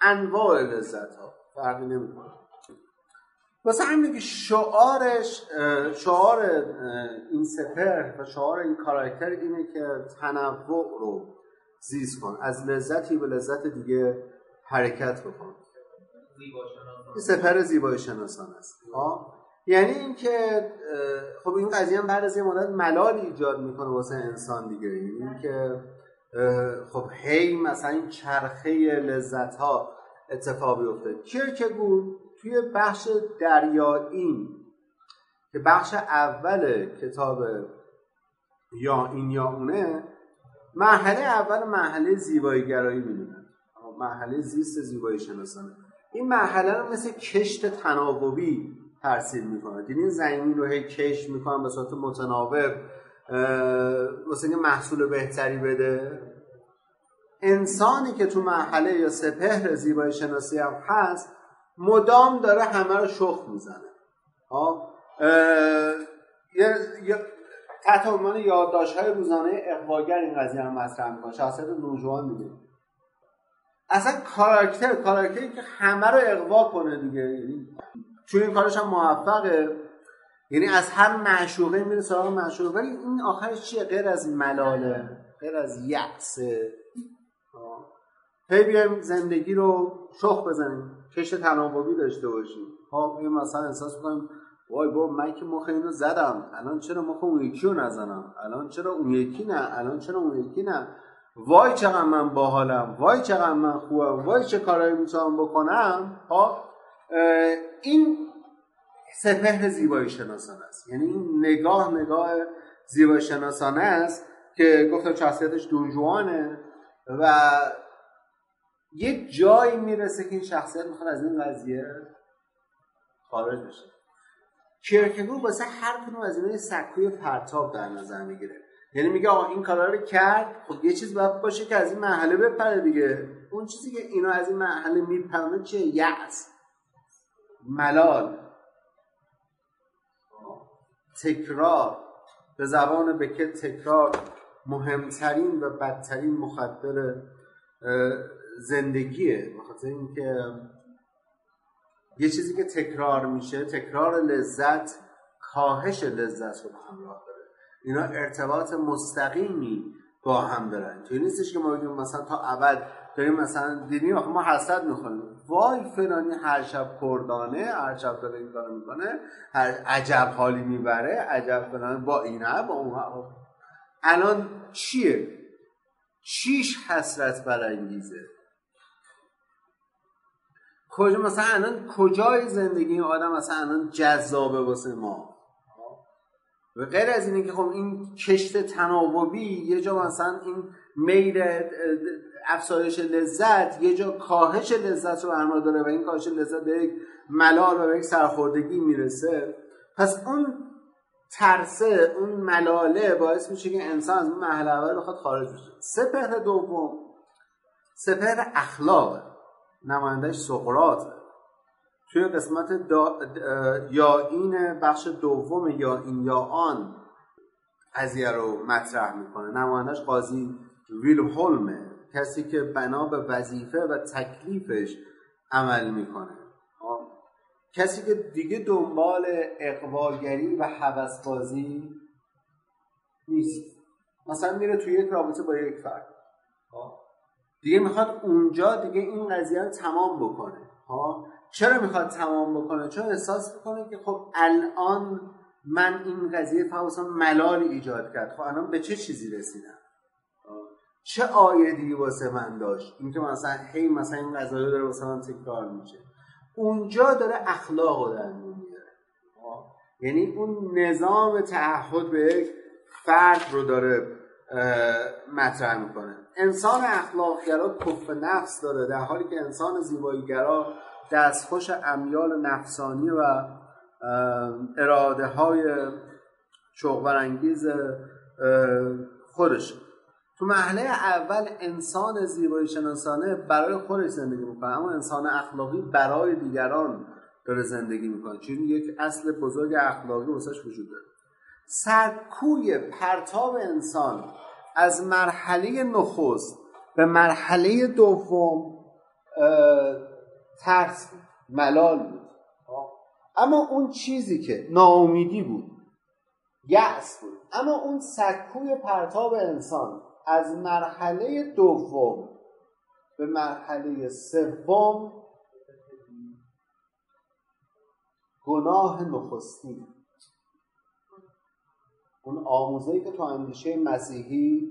انواع لذت ها فرقی نمی‌کنه. واسه همین که شعارش شعار این سپر و شعار این کاراکتر اینه که تنوع رو زیست کن از لذتی به لذت دیگه حرکت بکن. سپر زیبایی شناسان است یعنی اینکه خب این قضیه هم بعد از یه مدت ملال ایجاد می‌کنه واسه انسان دیگه. یعنی اینکه خب هی مثلا این چرخه لذت ها اتفاق بیفته. کیرکگور توی بخش دریایی که بخش اول کتاب یا این یا اونه مرحله اول مرحله زیبایی گرایی می‌دونن مرحله زیست زیبایی شناسانه این مرحله رو مثل کشت تناوبی ترسیل می‌کنه. دیدین زمین رو هی کشت می‌کنن به صورت متناوب واسه محصول بهتری بده. انسانی که تو مرحله یا سپهر زیبایی شناسی هم هست مدام داره همه رو شخ می‌زنه. تحت عنوان یادداشت های روزانه اقواگر این قضیه رو مطرح می‌کنه. شخصیت نوجوان دیگه اصلا کاراکتر کاراکتری که همه رو اقوا کنه دیگه. یعنی چون این کارش هم موفقه. یعنی از هر معشوقه میره سراغ معشوقه. ولی این آخرش چیه؟ غیر از ملاله غیر از یعصه هی بیایم زندگی رو شخ بزنیم. کشت تناوبی داشته باشیم. ها مثلا احساس می‌کنیم وای با من که مخ اینو زدم. الان چرا مخ اون یکی رو نزنم؟ الان چرا اون یکی نه؟ الان چرا اون یکی نه؟ وای چقدر من باحالم وای چقدر من خوبم وای چه کارایی می‌تونم بکنم. ها خب، این سپهر زیبایی شناسانه است. یعنی این نگاه نگاه زیبایی شناسانه است که گفتم شخصیتش دونجوانه و یک جایی می‌رسه که این شخصیت می‌خواد از این قضیه خارج بشه. کرکگور واسه هر کنون از اینای سکوی پرتاب در نظر می‌گیره. یعنی میگه آقا این کارا رو کرد خب یه چیز باید باشه که از این مرحله بپره دیگه. اون چیزی که اینا از این مرحله میپرونه چیه؟ یأس. ملال. تکرار. به زبان بکت تکرار. مهمترین و بدترین مخدر زندگیه. بخاطر اینکه یه چیزی که تکرار میشه تکرار لذت کاهش لذت رو همراه داره. اینا ارتباط مستقیمی با هم دارن. توی نیستش که ما بگیم مثلا تا ابد داریم مثلا دیدیم ما حسد می‌خوایم وای فلانی هر شب کردانه هر شب داره این کارو می‌کنه هر عجب حالی می‌بره عجب فلانی با اینه با اون الان چیه؟ چیش حسرت برانگیزه؟ کجا مثلا الان کجای زندگی آدم؟ مثلا الان جذابه واسه ما. و غیر از اینه که خب این کشت تناوبی یه جا مثلا این میل افزایش لذت یه جا کاهش لذت رو برما داره و این کاهش لذت به یک ملال و به یک سرخوردگی می‌رسه. پس اون ترسه اون ملاله باعث میشه که انسان از اون محل اول بخواد خارج بشه. سپهر دوم سپهر اخلاق نمایندهش سقرات توی قسمت دا یا این بخش دوم یا این یا آن قضیه رو مطرح می‌کنه. نمایندهش قاضی ویل هولمه کسی که بنا به وظیفه و تکلیفش عمل می‌کنه. کسی که دیگه دنبال اقواگری و حوسبازی نیست. مثلا میره توی یک رابطه با یک فرد. دیگه می‌خواد اونجا دیگه این قضیه رو تمام بکنه. ها چرا می‌خواد تمام بکنه؟ چون احساس می‌کنه که خب الان من این قضیه فوسان ملال ایجاد کرد. خب الان به چه چیزی رسیدم؟ چه آیدی واسه من داشت؟ اینکه مثلا هی مثلا این قضایی داره واسه من تکرار میشه. اونجا داره اخلاق رو در میاره یعنی اون نظام تعهد به یک فرد رو داره مطرح می‌کنه. انسان اخلاقگرا کف نفس داره در حالی که انسان زیباییگرا دستخوش امیال نفسانی و اراده های شوق خودش. تو محله اول انسان زیبایی شناسانه برای خودش زندگی می‌کنه اما انسان اخلاقی برای دیگران داره زندگی می‌کنه چون یک اصل بزرگ اخلاقی واسش وجود داره. سرکوی پرتاب انسان از مرحله نخست به مرحله دوم ترس ملال بود. اما اون چیزی که ناامیدی بود یأس بود. اما اون سکوی پرتاب انسان از مرحله دوم به مرحله سوم گناه نخستین اون آموزهی که تو اندیشه مسیحی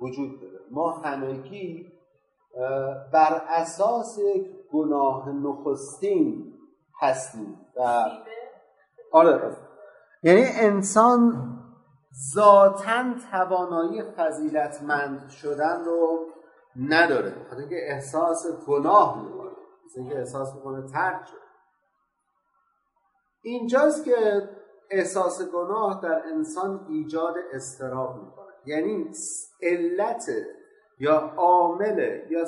وجود داره. ما همگی بر اساس گناه نخستین هستیم و آره. یعنی انسان ذاتا توانایی فضیلتمند شدن رو نداره. خاطر اینکه احساس گناه می‌کنه. مثل اینکه احساس می‌کنه ترک شد اینجاست که احساس گناه در انسان ایجاد استراب می‌کنه. یعنی علت یا عامل یا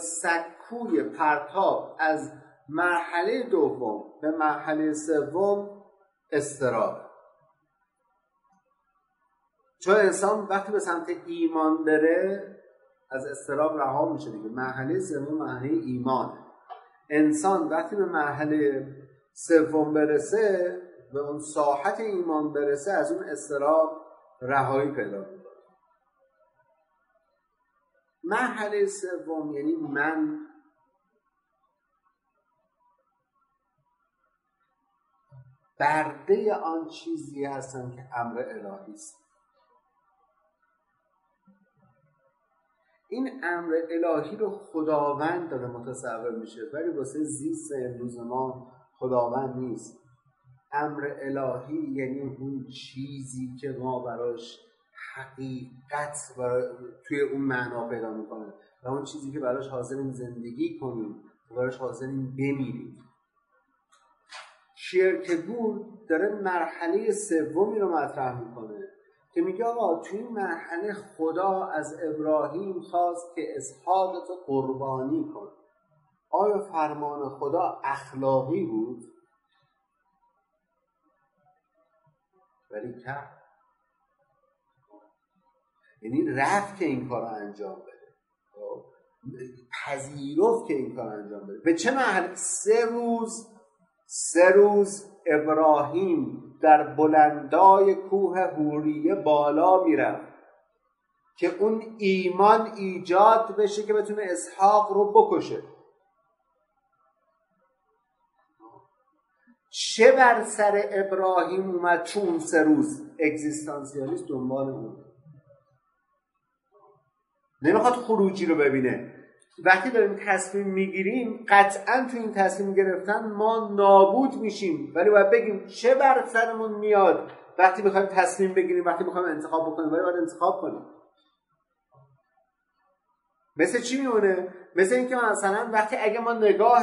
سکوی پرتاب از مرحله دوم به مرحله سوم استراب. چون انسان وقتی به سمت ایمان بره از استراب رها میشه دیگه. مرحله سوم مرحله ایمان. انسان وقتی به مرحله سوم برسه به اون ساحت ایمان برسه از اون استراب رهایی پیدا می‌کنه. مرحله سوم یعنی من برده آن چیزی هستم که امر الهی است. این امر الهی رو خداوند داره متصور میشه ولی واسه زیست امروز ما خداوند نیست. امر الهی یعنی اون چیزی که ما براش حقیقت توی اون معنا پیدا می‌کنه و اون چیزی که براش حاضرین زندگی کنیم و براش حاضرین بمیریم. شیرکگور داره مرحله سومی رو مطرح می‌کنه که میگه آقا توی این مرحله خدا از ابراهیم خواست که اسحاق تو قربانی کن آیا فرمان خدا اخلاقی بود؟ ولی کرد یعنی رفت که این کار رو انجام بده. خب؟ پذیرفت که این کار انجام بده. به چه محل سه روز سه روز ابراهیم در بلندای کوه هوریه بالا می‌رفت که اون ایمان ایجاد بشه که بتونه اسحاق رو بکشه. چه بر سر ابراهیم اومد چون سه روز؟ اگزیستانسیالیست دنبال اون. نمی‌خواد خروجی رو ببینه. وقتی داریم تصمیم می‌گیریم قطعا تو این تصمیم گرفتن ما نابود میشیم. ولی باید بگیم چه بر سرمون میاد وقتی می‌خوایم تصمیم بگیریم وقتی می‌خوایم انتخاب بکنیم ولی باید انتخاب کنیم. مثل چی میمونه؟ مثل اینکه مثلا وقتی اگه ما نگاه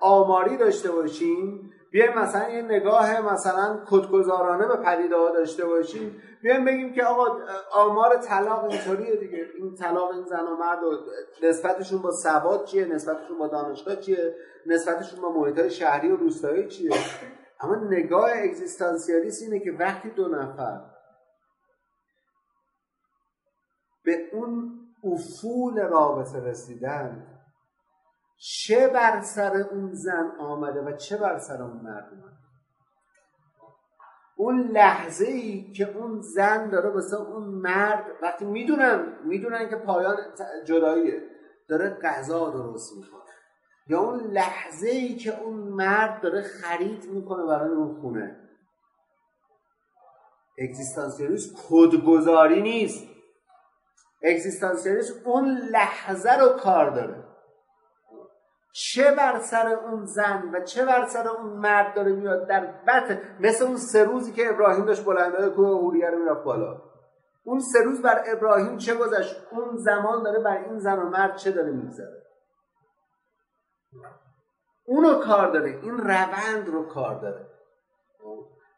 آماری داشته باشیم بیایم مثلا یه نگاه مثلا کدگذارانه به پدیده ها داشته باشیم. بیایم بگیم که آقا آمار طلاق اینطوریه دیگه. این طلاق این زن و مرد و نسبتشون با سواد چیه؟ نسبتشون با دانشگاه چیه؟ نسبتشون با محیط شهری و روستایی چیه؟ اما نگاه اگزیستانسیالیست اینه که وقتی دو نفر به اون افول رابطه رسیدن چه بر سر اون زن آمده و چه بر سر اون مرد آمده اون لحظه ای که اون زن داره واسه اون مرد وقتی می‌دونن می‌دونن که پایان جداییه داره غذا درست می‌کنه. یا اون لحظه ای که اون مرد داره خرید می‌کنه برای اون خونه. اگزیستانسیالیسم کدگذاری نیست. اگزیستانسیالیسم اون لحظه رو کار داره. چه بر سر اون زن و چه بر سر اون مرد داره میاد در بط مثل اون سه روزی که ابراهیم داشت بلنده کوه هوریه رو می‌رفت بالا. اون سه روز بر ابراهیم چه گذشت؟ اون زمان داره بر این زن و مرد چه داره میگذره؟ اونو کار داره این روند رو کار داره.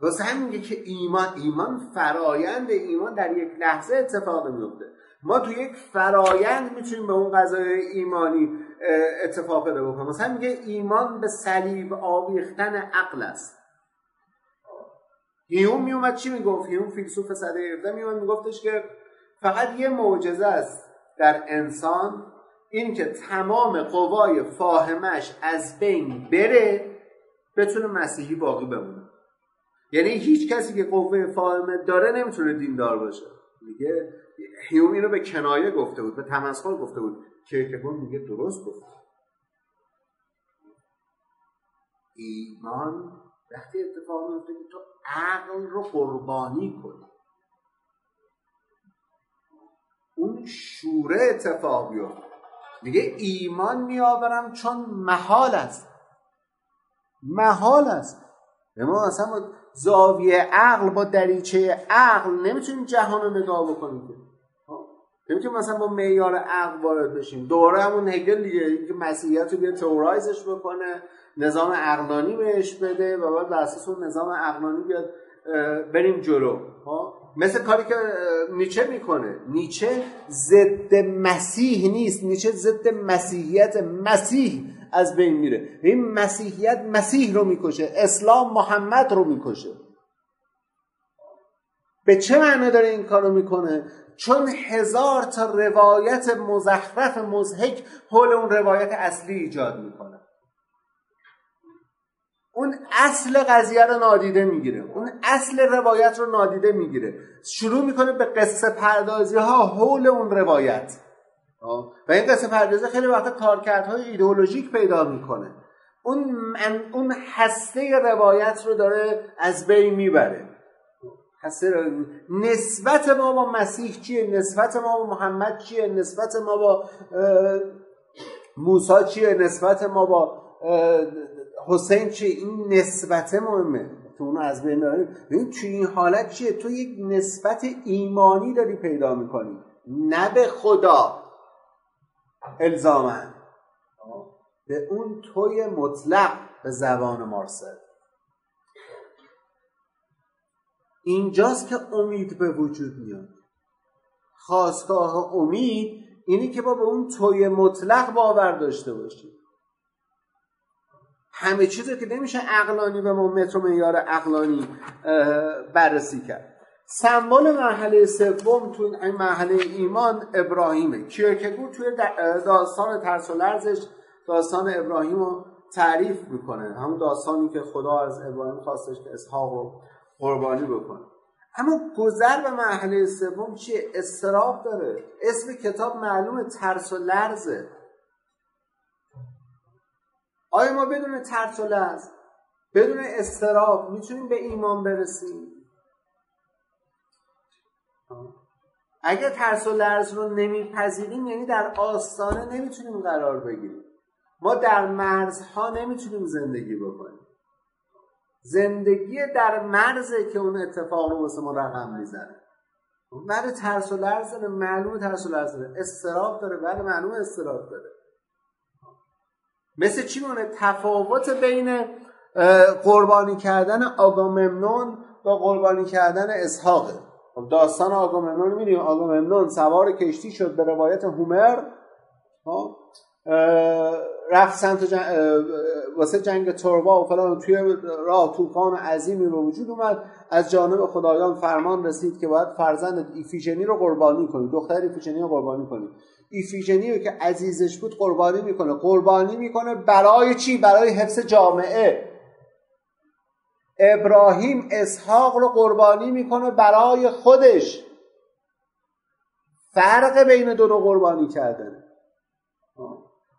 واسه همین میگه که ایمان ایمان فرایند ایمان در یک لحظه اتفاق میفته ما تو یک فرایند می‌تونیم به اون قضای ایمانی اتفاق پیدا بکنیم. مثلا میگه ایمان به صلیب آویختن عقل است. هیوم میومد چی می‌گفت؟ هیوم فیلسوف صده 17 میومد میگفتش که فقط یه معجزه است در انسان این که تمام قوای فاهمش از بین بره بتونه مسیحی باقی بمونه. یعنی هیچ کسی که قوه فاهمه داره نمی‌تونه دیندار باشه. میگه هیوم اینو به کنایه گفته بود به تمسخر گفته بود. کرکگور میگه درست گفت. ایمان وقتی اتفاق میفته که تو عقل رو قربانی کنی. اون شوره اتفاق بیفته میگه ایمان میآورم چون محال است. محال است. ما اصلا زاویه عقل با دریچه عقل نمی‌تونیم جهان رو نگاه بکنیم نمی‌تونیم مثلا با معیار عقل وارد بشیم. دوره همون هگل دیگه اینکه مسیحیت رو بیا تئورایزش بکنه نظام عقلانی بهش بده و بعد بر اساس اون نظام عقلانی بیاد بریم جلو. ها مثل کاری که نیچه می‌کنه. نیچه ضد مسیح نیست. نیچه ضد مسیحیت مسیح از بین میره. این مسیحیت مسیح رو می‌کشه. اسلام محمد رو می‌کشه. به چه معنی داره این کارو می‌کنه؟ چون هزار تا روایت مزخرف مزهک حول اون روایت اصلی ایجاد می‌کنه. اون اصل قضیه رو نادیده می‌گیره. اون اصل روایت رو نادیده می‌گیره. شروع می‌کنه به قصه پردازی ها حول اون روایت. و این قصه پردازی خیلی وقت کارکردهای ایدئولوژیک پیدا می‌کنه. اون اون هسته روایت رو داره از بین می‌بره. هسته نسبت ما با مسیح چیه؟ نسبت ما با محمد چیه؟ نسبت ما با موسی چیه؟ نسبت ما با حسین چیه؟ این نسبت مهمه. تو اونو از بین ببین توی این حالت چیه؟ تو یک نسبت ایمانی داری پیدا می‌کنی. نه به خدا. الزامن به اون توی مطلق به زبان مارسل. اینجاست که امید به وجود میاد. خواستگاه امید اینی که با به اون توی مطلق باور داشته باشیم همه چیز که نمیشه عقلانی و متر و معیار عقلانی بررسی کرد. سمبل مرحله سوم تو این مرحله ایمان ابراهیمه. کیرکگور توی داستان ترس و لرزش داستان ابراهیم رو تعریف می‌کنه. همون داستانی که خدا از ابراهیم خواستش که اسحاق رو قربانی بکنه اما گذر به مرحله سوم چیه؟ استراب داره. اسم کتاب معلوم ترس و لرزه. آیا ما بدون ترس و لرز بدون استراب می‌تونیم به ایمان برسیم؟ اگر ترس و لرز رو نمیپذیریم یعنی در آستانه نمی‌تونیم قرار بگیریم. ما در مرزها نمی‌تونیم زندگی بکنیم. زندگی در مرزه که اون اتفاق رو واسه ما رقم می‌زنه. بعد ترس و لرز داره معلوم ترس و لرز داره. استراب داره بعد معلوم استراب داره. مثل چی مونه تفاوت بین قربانی کردن آگاممنون با قربانی کردن اسحاقه خب داستان آگاممنون می‌دونیم. آگاممنون سوار کشتی شد به روایت هومر. خب؟ رفت سمت جنگ واسه جنگ توربا و فلان توی راه طوفان عظیمی به وجود اومد. از جانب خدایان فرمان رسید که باید فرزند ایفیژنی رو قربانی کنی. دختر ایفیژنی رو قربانی کنی. ایفیژنی رو که عزیزش بود قربانی می‌کنه. قربانی می‌کنه برای چی؟ برای حفظ جامعه. ابراهیم اسحاق رو قربانی می‌کنه برای خودش. فرق بین دو رو قربانی کردن.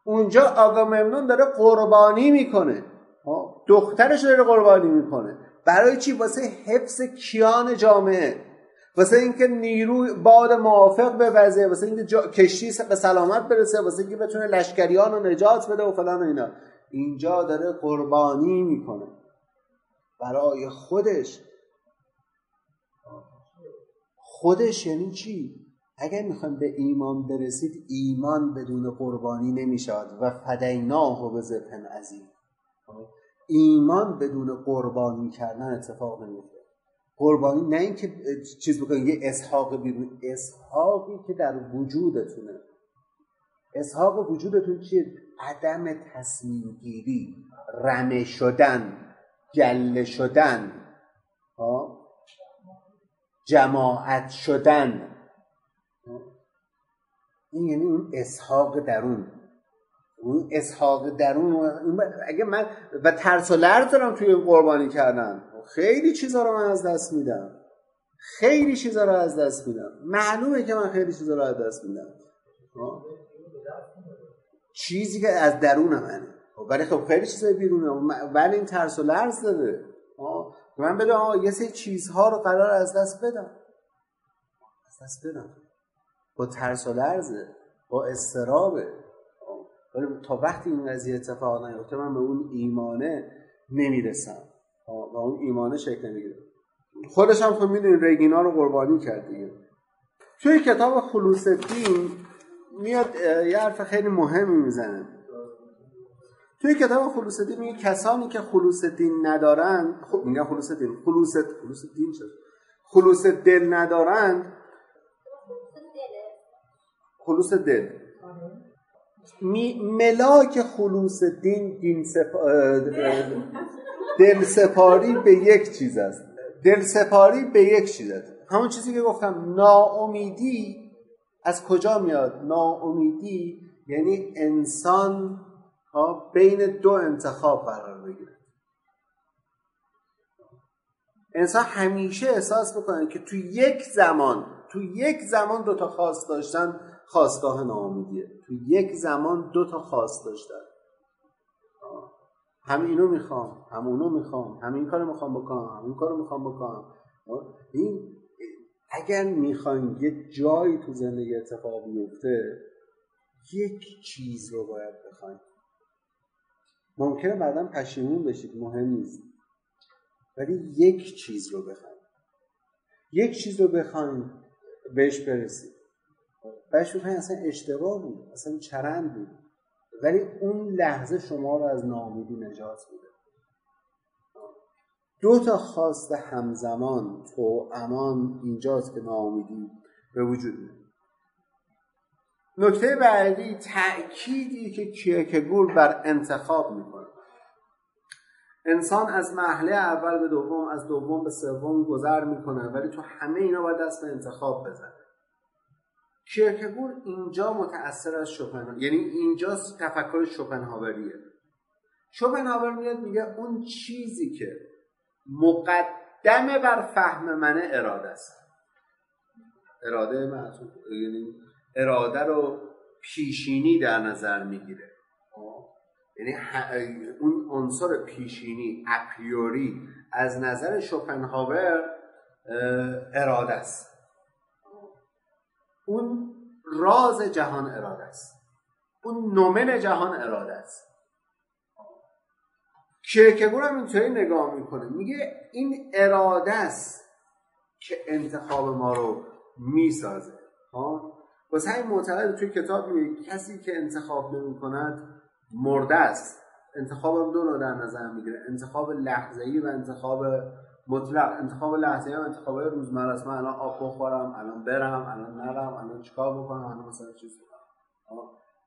اونجا آگاممنون داره قربانی می‌کنه. دخترش داره قربانی می‌کنه. برای چی؟ واسه حفظ کیان جامعه. واسه اینکه نیروی باد موافق به وضعه واسه اینکه جا... کشتی به سلامت برسه. واسه اینکه بتونه لشکریان رو نجات بده و فلان و اینا. اینجا داره قربانی می‌کنه. برای خودش. خودش یعنی چی؟ اگر می‌خوایم به ایمان برسید ایمان بدون قربانی نمی‌شود و فدیناه به ذبح عظیم. ایمان بدون قربانی کردن اتفاق نمیفته. قربانی نه اینکه چیز بکنید یه اسحاق بیرون اسحاقی که در وجودتونه. اسحاق وجودتون چیه؟ عدم تصمیم گیری رمه شدن گله شدن جماعت شدن. این یعنی اون اسحاق درون. اون اسحاق درون اگه من و ترس و لرز دارم توی قربانی کردن. خیلی چیزا رو من از دست میدم. خیلی چیزا رو از دست میدم. معلومه که من خیلی چیزا رو از دست میدم. چیزی که از درون منه. خب، ولی خب خیلی چیزای بیرونه. ولی این ترس و لرز داره. من بدونم یه سری چیزها رو قرار از دست بدم. از دست بدم. با ترس و لرزه با استرابه. ولی تا وقتی این قضیه اتفاق نیفته من به اون ایمانه نمی‌رسم. و اون ایمانه شکل نمی‌گیره. خودش هم خب می‌دونید رگینا رو قربانی کرد دیگه. توی کتاب خلوص دین میاد یه حرف خیلی مهمی می‌زنه. توی کتاب خلوص دین میگه کسانی که خلوص دین ندارن خب میگه خلوص دین خلوص خلوص دین شد خلوص دل ندارند خلوص دل ملاک خلوص دین دین دل سپاری به یک چیز است. دل سپاری به یک چیز است. همون چیزی که گفتم ناامیدی از کجا میاد؟ ناامیدی یعنی انسان ها بین دو انتخاب قرار بگیره. انسان همیشه احساس بکنه که تو یک زمان تو یک زمان دو تا خواست داشتن خواستگاه ناامیدیه. تو یک زمان دو تا خواست داشتن هم اینو می‌خوام هم اونو می‌خوام هم این کارو می‌خوام بکنم هم این کارو می‌خوام بکنم. این اگر می‌خوایم یه جایی تو زندگی اتفاق بیفته یک چیز رو باید بخوایم. ممکنه بعدا پشیمون بشید مهم نیست. ولی یک چیز رو بخوایم. یک چیز رو بخوایم بهش برسید بهش بخوایم اصلا اشتباه بود اصلا چرند بود. ولی اون لحظه شما رو از ناامیدی نجات میده. دو تا خواست همزمان تو امان اینجاست که ناامیدی به وجود میاد. نکته بعدی تأکیدی که کیرکگور بر انتخاب می‌کنه. انسان از محله اول به دوم از دوم به سوم گذر می‌کنه ولی تو همه اینا باید دست به انتخاب بزنه کیرکگور اینجا متأثر از شوپن یعنی اینجا تفکر شوپنهاوریه شوپنهاور میاد میگه اون چیزی که مقدمه بر فهم منه اراده است. اراده معطوف یعنی اراده رو پیشینی در نظر می‌گیره. یعنی اون عنصر پیشینی اپریوری از نظر شوپنهاور اراده است. اون راز جهان اراده است. اون نومن جهان اراده است. کرکگور هم اینطوری نگاه می‌کنه. میگه این اراده است که انتخاب ما رو می‌سازه. واسه همین معتقد توی کتاب میگه کسی که انتخاب نمی کند مرده است. انتخاب هم دو در نظر می‌گیره. انتخاب لحظه‌ای و انتخاب مطلق انتخاب لحظه هم انتخاب روزمره است. من الان آب بخورم الان برم الان نرم الان چیکار بکنم الان مثلا چیز بکنم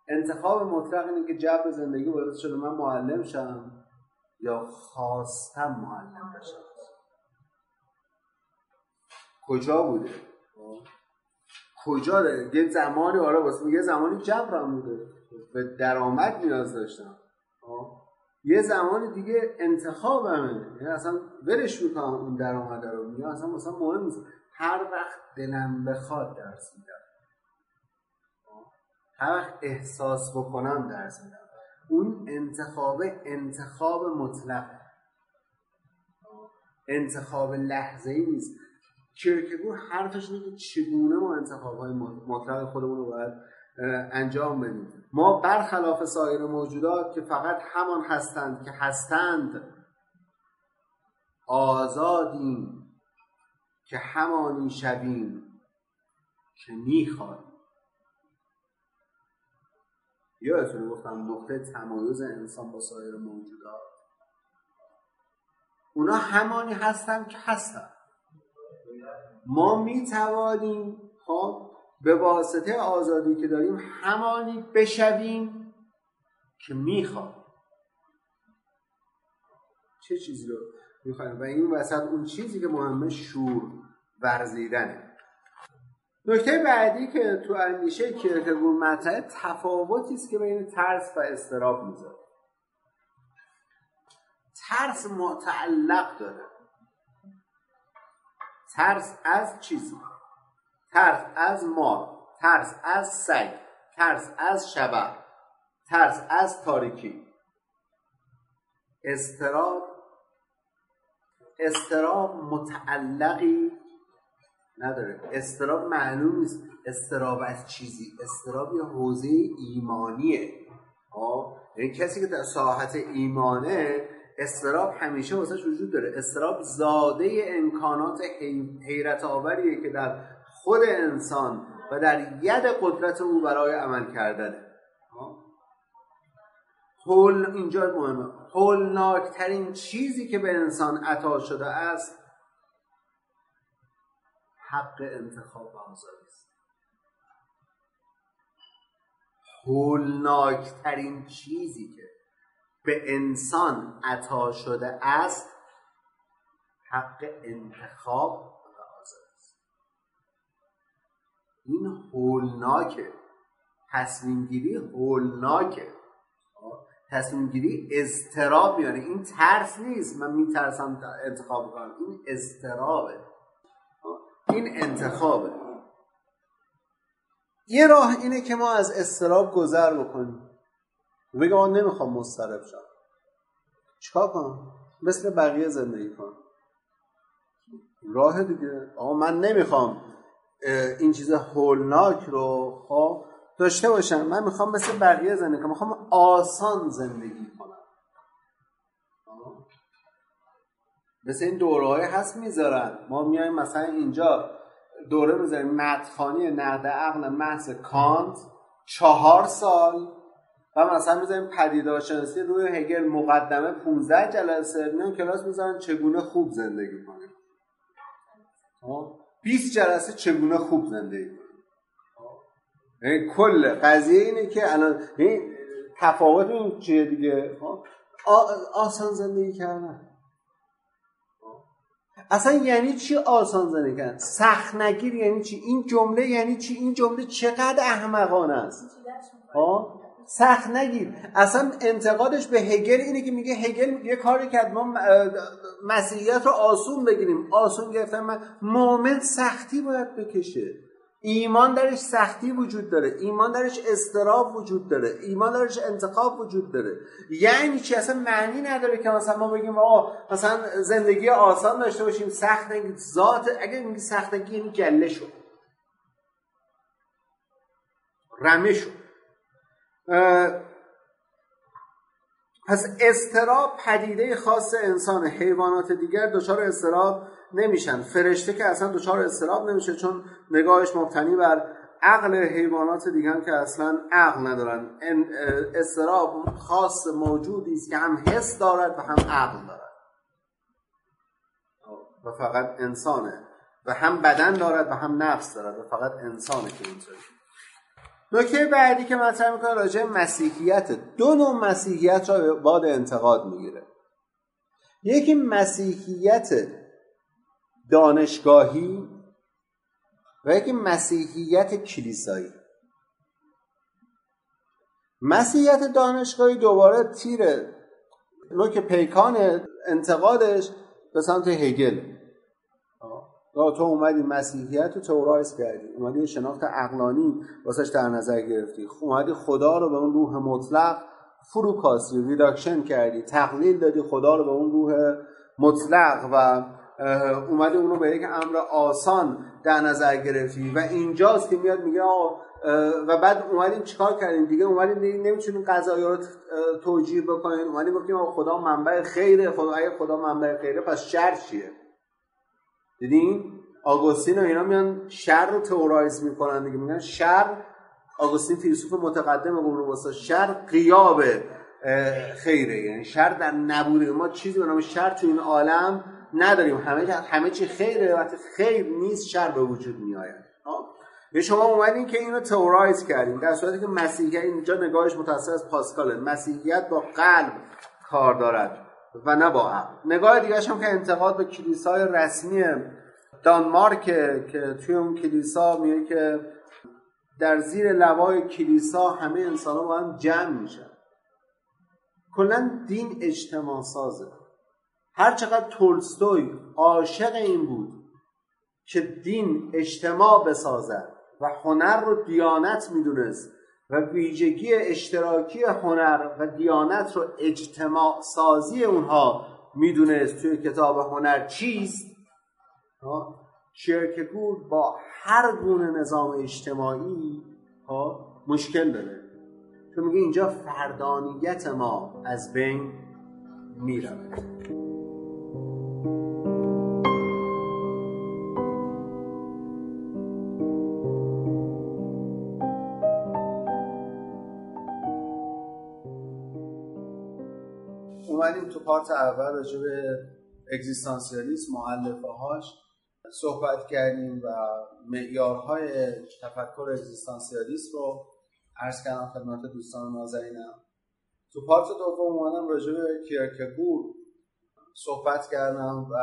انتخاب مطلق اینه که جبر زندگی باید شده من معلم شم یا خواستم معلم بشم. کجا بوده؟ کجا داره یه زمانی آره واسه یه زمانی جبرم بوده. به درآمد نیاز داشتم. یه زمان دیگه انتخابمه. یعنی اصلا ولش می‌کنم اون درآمد رو. میگم اصلا مثلا مهم نیست. هر وقت دلم بخواد درس میدم. هر وقت احساس بکنم درس میدم. اون انتخاب انتخاب مطلق. انتخاب لحظه ای نیست. کرکگور حرفش اینه که چگونه ما انتخاب های مطلق خودمون رو باید انجام بدیم. ما برخلاف سایر موجودات که فقط همان هستند که هستند آزادیم که همانی شویم که می‌خوایم. یادتونه گفتم نقطه تمایز انسان با سایر موجودات؟ اونا همانی هستند که هستند ما می‌توانیم خب به واسطه آزادی که داریم همانی بشویم که می‌خوام چه چیزی رو می‌خوایم؟ و این وسط اون چیزی که مهمه شور ورزیدنه. نکته بعدی که تو اندیشه کرکگور مطرحه تفاوتی است که بین ترس و استراب می‌ذاره. ترس متعلق داره. ترس از چیزی؟ ترس از مار ترس از سگ ترس از شبه ترس از تاریکی. استراب استراب متعلقی نداره. استراب معلوم نیست. استراب از چیزی؟ استراب یه حوزه ایمانیه. آه یعنی کسی که در ساحت ایمانه استراب همیشه واسش وجود داره. استراب زاده امکانات حیرت آوریه که در خود انسان و در ید قدرت او برای عمل کردنه. هول اینجا مهمه. هولناکترین چیزی که به انسان عطا شده است حق انتخاب و آزادی است. هولناکترین چیزی که به انسان عطا شده است حق انتخاب این هولناکه. تصمیم گیری هولناکه. تصمیم گیری استراب میاره. این ترس نیست. من میترسم انتخاب کنم. این استرابه این انتخابه. یه راه اینه که ما از استراب گذر بکنیم. بگم من نمی‌خوام مضطرب شم. چیکار کنم؟ مثل بقیه زندگی کنم. راه دیگه. آقا من نمی‌خوام. این چیز هولناک رو خب داشته باشم. من می‌خوام مثل بقیه زندگی کنم. می‌خوام آسان زندگی کنم. مثل این دوره های هست می‌ذارن. ما میایم مثلا اینجا دوره می‌ذاریم. مدخانی نقد عقل محض کانت. چهار سال. و مثلا می‌ذاریم پدیدارشناسی روی هگل مقدمه 15 جلسه. میان کلاس می‌ذارن چگونه خوب زندگی کنیم. 20 جلسه چگونه خوب زندگی کنیم؟ یعنی کل قضیه اینه که الان این تفاوت این چیه دیگه؟ آسان زندگی کردن. اصلا یعنی چی آسان زندگی کردن؟ سخت نگیر یعنی چی؟ این جمله یعنی چی؟ این جمله چقدر احمقانه است؟ سخت نگیر. اصلا انتقادش به هگل اینه که میگه هگل یه کاری کرد ما مسیحیت رو آسون بگیریم. آسون گرفتن من. مومن سختی باید بکشه. ایمان درش سختی وجود داره. ایمان درش استراب وجود داره. ایمان درش انتخاب وجود داره. یعنی چی؟ اصلا معنی نداره که مثلا ما بگیم آقا مثلا زندگی آسان داشته باشیم سخت نگیر ذات. اگر میگی سخت نگیر یعنی گله شد. رمه شد. پس استراب پدیده خاص انسان حیوانات دیگر دچار استراب نمیشن. فرشته که اصلا دچار استراب نمیشه چون نگاهش مبتنی بر عقل حیوانات دیگه هم که اصلا عقل ندارن. استراب خاص موجودی است که هم حس دارد و هم عقل دارد. و فقط انسانه. و هم بدن دارد و هم نفس دارد. و فقط انسانه که اینطوری نکته بعدی که مطرح می‌کنه راجع مسیحیت دو نوع مسیحیت را باد انتقاد می‌گیره. یکی مسیحیت دانشگاهی و یکی مسیحیت کلیسایی. مسیحیت دانشگاهی دوباره تیر نوک پیکان انتقادش به سمت هگل. تو اومدی مسیحیت رو theorize کردی. اومدی شناخت عقلانی واسش در نظر گرفتی. اومدی خدا رو به اون روح مطلق فروکاستی reduction کردی تقلیل دادی خدا رو به اون روح مطلق و اومدی اونو به یک امر آسان در نظر گرفتی. و اینجاست که میاد میگه و بعد اومدیم چیکار کردیم؟ دیگه اومدیم نمی‌تونیم قضایی رو توجیه بکنیم. اومدیم گفتیم خدا منبع خیره. خدا اگه خدا منبع خیره پس شر چیه؟ دیدین؟ آگوستین و اینا میان شر رو تئورایز می‌کنن دیگه. میگن شر آگوستین فیلسوف متقدم قرون وسطا شر قیاب خیره. یعنی شر در نبوده. ما چیزی به نام شر تو این عالم نداریم. همه همه چی خیره وقتی خیر نیست شر به وجود میآید. به شما اومدین که اینو تئورایز کردیم در صورتی که مسیحیت اینجا نگاهش متأثر از پاسکاله مسیحیت با قلب کار دارد. و نه با عقل. نگاه دیگه هم که انتقاد به کلیسای رسمی دانمارک که توی اون کلیسا میگه که در زیر لوای کلیسا همه انسان ها با هم جمع میشن. کلا دین اجتماع سازه. هر چقدر تولستوی عاشق این بود که دین اجتماع بسازد و هنر رو دیانت می‌دونست و ویژگی اشتراکی هنر و دیانت رو اجتماع سازی اونها می‌دونست توی کتاب هنر چیست. شرکگور با هر گونه نظام اجتماعی مشکل داره. چون میگه اینجا فردانیت ما از بین می‌رود. پارت اول راجع به اگزیستانسیالیسم معلفه هاش صحبت کردیم و معیارهای تفکر اگزیستانسیالیسم رو عرض کردم خدمت دوستان نازنینم. تو پارت دوم اومدم راجع به کیرکگور صحبت کردم و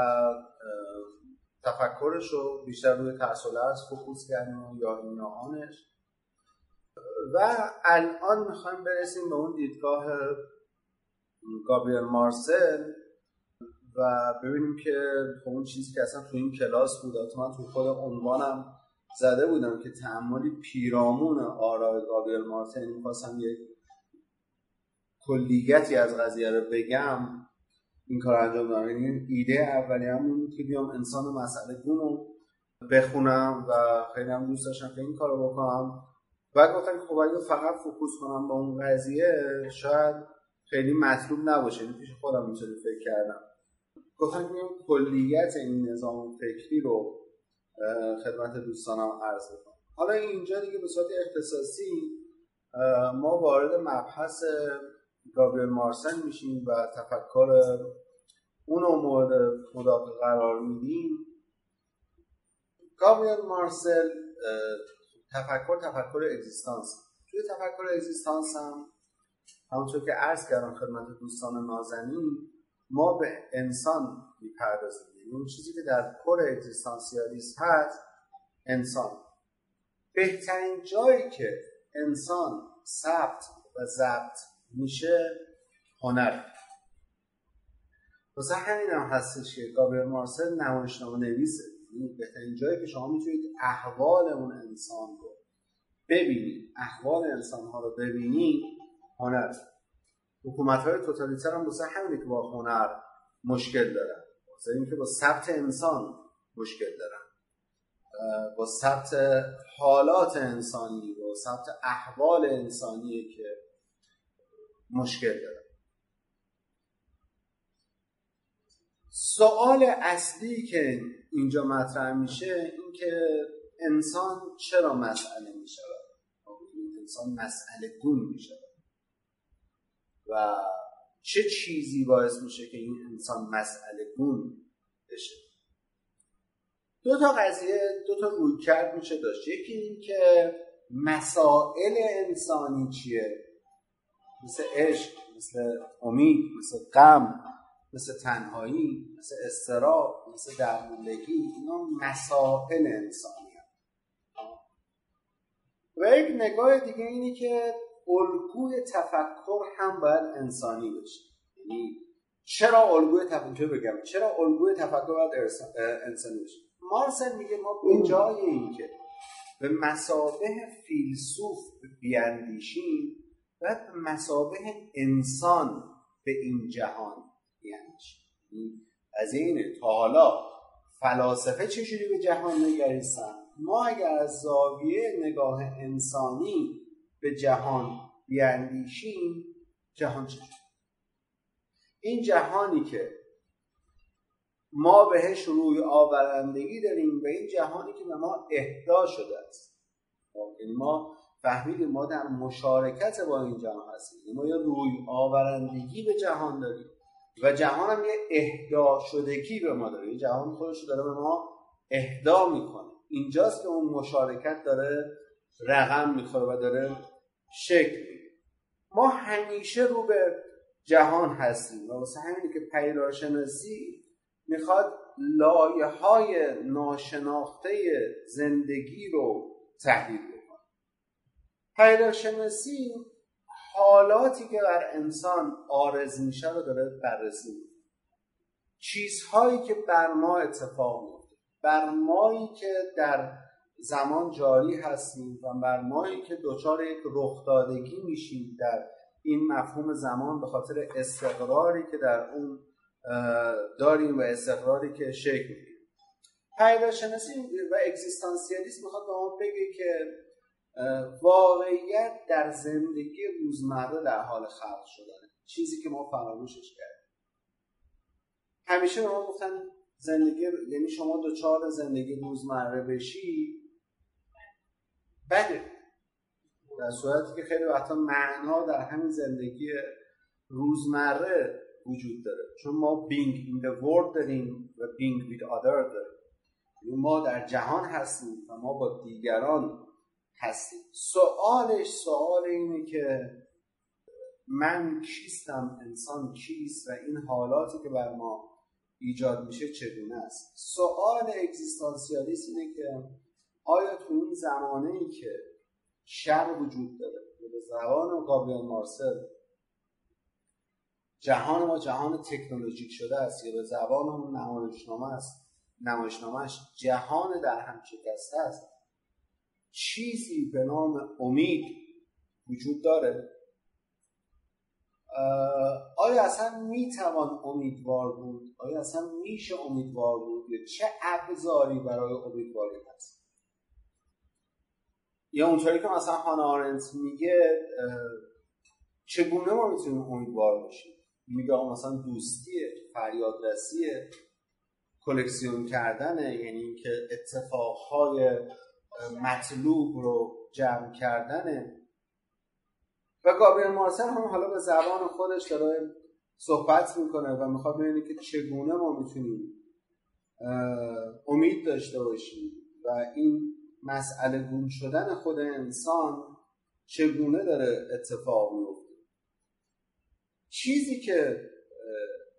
تفکرش رو بیشتر روی ترس و لرز فوکوس کردیم یا نهانش و الان می‌خوایم برسیم به اون دیدگاه گابریل مارسل. و ببینیم که خب اون چیزی که اصلا تو این کلاس بود من تو خود عنوانم زده بودم که تعملی پیرامون آرای گابریل مارسل. یعنی می‌خواستم یک کلیگتی از قضیه رو بگم این کار انجام دادم. یعنی ایده اولی همون که بیام انسان مسئله گون رو بخونم و خیلی هم دوست داشتم که این کار رو بکنم. و گفتم خب اگه فقط فوکوس کنم با اون قضیه شاید خیلی مطلوب نباشه این پیش خودم اینطوری فکر کردم. گفتم که کلیت این نظام فکری رو خدمت دوستانم عرض کنم حالا اینجا دیگه به صورت اختصاصی ما وارد مبحث گابریل مارسن میشیم و تفکر اون رو مورد مداقه قرار میدیم. گابریل مارسل تفکر تفکر اگزیستانس. توی تفکر اگزیستانس هم همونطور که عرض کردم خدمت دوستان نازنین ما به انسان می‌پردازیم. یعنی اون چیزی که در کور اگزیستانسیالیسم هست انسان. بهترین جایی که انسان ثبت و ضبط میشه هنر. واسه همین هم هستش که گابریل مارسل نمایشنامه نویسه یعنی بهترین جایی که شما می‌تونید احوال اون انسان رو ببینید احوال انسان ها رو ببینید هنر حکومت های توتالیتر هم واسه همینه که با هنر مشکل دارن. واسه اینکه با ثبت انسان مشکل دارن. با ثبت حالات انسانی با ثبت احوال انسانی که مشکل دارن. سوال اصلی که اینجا مطرح میشه این که انسان چرا مسئله میشه انسان مسئله گون میشه و چه چیزی باعث میشه که این انسان مسئله گون بشه؟ دو تا قضیه دو تا روی کرد میشه داشت. یکی این که مسائل انسانی چیه؟ مثل عشق مثل امید مثل غم مثل تنهایی مثل استراب مثل درموندگی اینا مسائل انسانی و یک نگاه دیگه اینی که الگوی تفکر هم باید انسانی بشه یعنی چرا الگوی تفکر بگم چرا الگوی تفکر باید انسانی بشه مارسل میگه ما به جای اینکه به مسابه فیلسوف بیاندیشیم باید به مسابه انسان به این جهان بیاندیشیم. از این تا حالا فلاسفه چجوری به جهان نگریستن؟ ما اگر از زاویه نگاه انسانی به جهان بیاندیشیم جهان چجوری این جهانی که ما بهش روی آورندگی داریم به این جهانی که به ما اهدا شده است. یعنی ما فهمیدیم ما در مشارکت با این جهان هستیم. یعنی ما یه روی آورندگی به جهان داریم و جهان هم یه اهدا شدگی به ما داره. جهان خودش داره به ما اهدا می‌کنه. اینجاست که اون مشارکت داره رقم می‌خوره و داره شکل ما همیشه رو به جهان هستیم و واسه همینه که پیداشناسی می‌خواد لایه های ناشناخته زندگی رو تحلیل بکنه. پیداشناسی حالاتی که بر انسان آرز میشه رو داره بررسی چیزهایی که بر ما اتفاق میفته بر مایی که در زمان جاری هستیم و بر مایی که دچار یک رخدادگی میشیم در این مفهوم زمان به خاطر استقراری که در اون داریم و استقراری که شکل می‌گیره پیداشناسی و اگزیستانسیالیسم می‌خواد به ما بگه که واقعیت در زندگی روزمره در حال خلق شدنه. چیزی که ما فراموشش کردیم. همیشه به ما گفتن زندگی یعنی شما دوچار زندگی روزمره بشی بده در صورتی که خیلی وقتا معنا در همین زندگی روزمره وجود داره. چون ما being in the world داریم و being with other داریم. یعنی ما در جهان هستیم و ما با دیگران هستیم. سوالش سوال اینه که من کیستم؟ انسان کیست؟ و این حالاتی که بر ما ایجاد میشه چگونه است؟ سوال اگزیستانسیالیست اینه که آیا تو این زمانه ای که شر وجود داره به زبان گابریل مارسل جهان ما جهان تکنولوژیک شده است یا به زبان اون نمایشنامه است نمایشنامهش جهان در هم شکسته است چیزی به نام امید وجود داره؟ آیا اصلا می‌توان امیدوار بود؟ آیا اصلا میشه امیدوار بود؟ یا چه ابزاری برای امیدواری هست؟ یا اونطوری که مثلا هانا آرنت میگه چگونه ما می‌تونیم امیدوار باشیم میگه مثلا دوستیه فریادرسیه کلکسیون کردنه یعنی اینکه اتفاقهای مطلوب رو جمع کردنه. و گابریل مارسل هم حالا به زبان خودش داره صحبت می‌کنه و می‌خواد ببینه که چگونه ما می‌تونیم امید داشته باشیم. و این مسئله گون شدن خود انسان چگونه داره اتفاق میفته چیزی که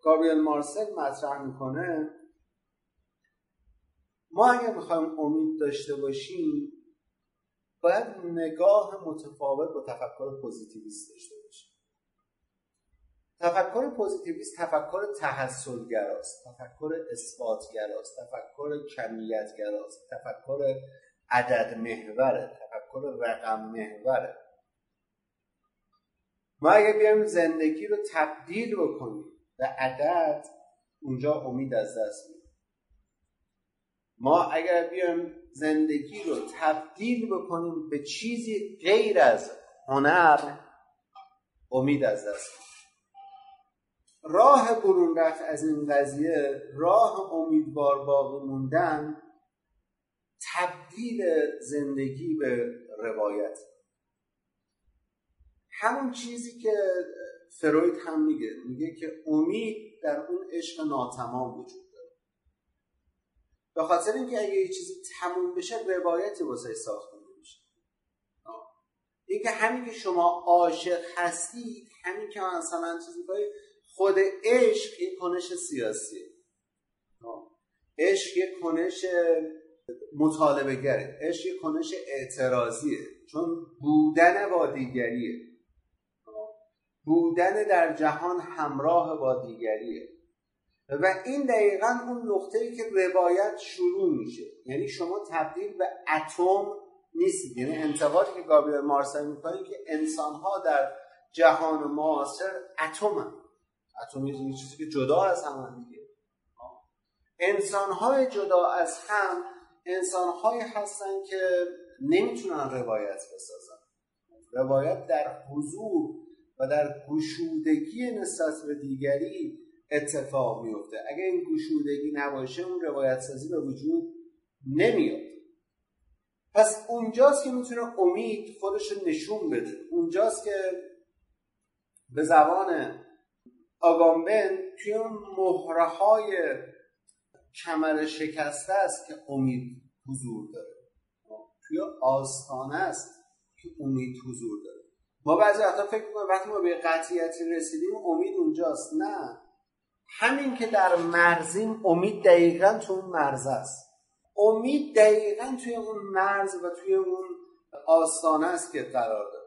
گابریل مارسل مطرح می‌کنه ما اگر می‌خوایم امید داشته باشیم باید نگاه متفاوت با تفکر پوزیتیویست داشته باشیم. تفکر پوزیتیویست تفکر تحصلگراست تفکر اثباتگراست تفکر کمیتگراست تفکر عدد محوره تفکر رقم محوره ما اگه بیایم زندگی رو تبدیل بکنیم به عدد اونجا امید از دست میدیم ما اگر بیایم زندگی رو تبدیل بکنیم به چیزی غیر از هنر امید از دست راه برون رفت از این قضیه راه امیدوار باقی موندن تبدیل زندگی به روایت. همون چیزی که فروید هم میگه میگه که امید در اون عشق ناتمام وجود به خاطر اینکه اگه یه چیزی تموم بشه روایتی واسه ساخته نمیشه اینکه همین که شما عاشق هستید همین که مثلا چیزی خود عشق این کنش سیاسیه عشق یک کنش مطالبه گره عشق کنش اعتراضیه. چون بودن با دیگریه. بودن در جهان همراه با دیگریه. و این دقیقا اون نقطه ای که روایت شروع میشه. یعنی شما تبدیل به اتم نیستید. یعنی انتقادی که گابریل مارسل می‌کنه که انسان ها در جهان معاصر اتم هم. اتم یه چیزی که جدا از هم دیگه. انسان های جدا از هم انسان های هستن که نمی‌تونن روایت بسازن. روایت در حضور و در گشودگی نسبت به دیگری اتفاق میفته اگر این گشودگی نباشه اون روایت سازی به وجود نمیاد. پس اونجاست که می‌تونه امید خودش رو نشون بده. اونجاست که به زبان آگامبن توی اون مهره های کمر شکسته است که امید حضور داره. توی آستانه است که امید حضور داره. ما بعضی وقتا فکر می‌کنیم وقتی ما به قطعیتی رسیدیم امید اونجاست. نه. همین که در مرزیم امید دقیقا تو اون مرز است. امید دقیقا توی اون مرز و توی اون آستانه است که قرار داره.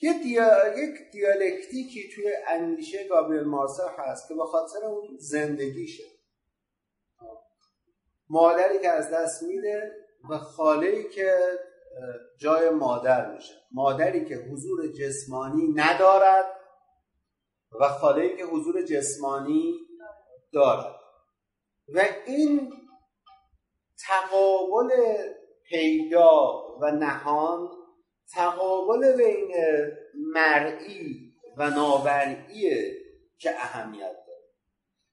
یه دیا... یک دیالکتیکی توی اندیشه گابریل مارسر هست که به خاطر اون زندگیشه. مادری که از دست میده و خاله که جای مادر میشه. مادری که حضور جسمانی ندارد و خاله که حضور جسمانی دارد. و این تقابل پیدا و نهان تقابل بین مرئی و نامرئیه که اهمیت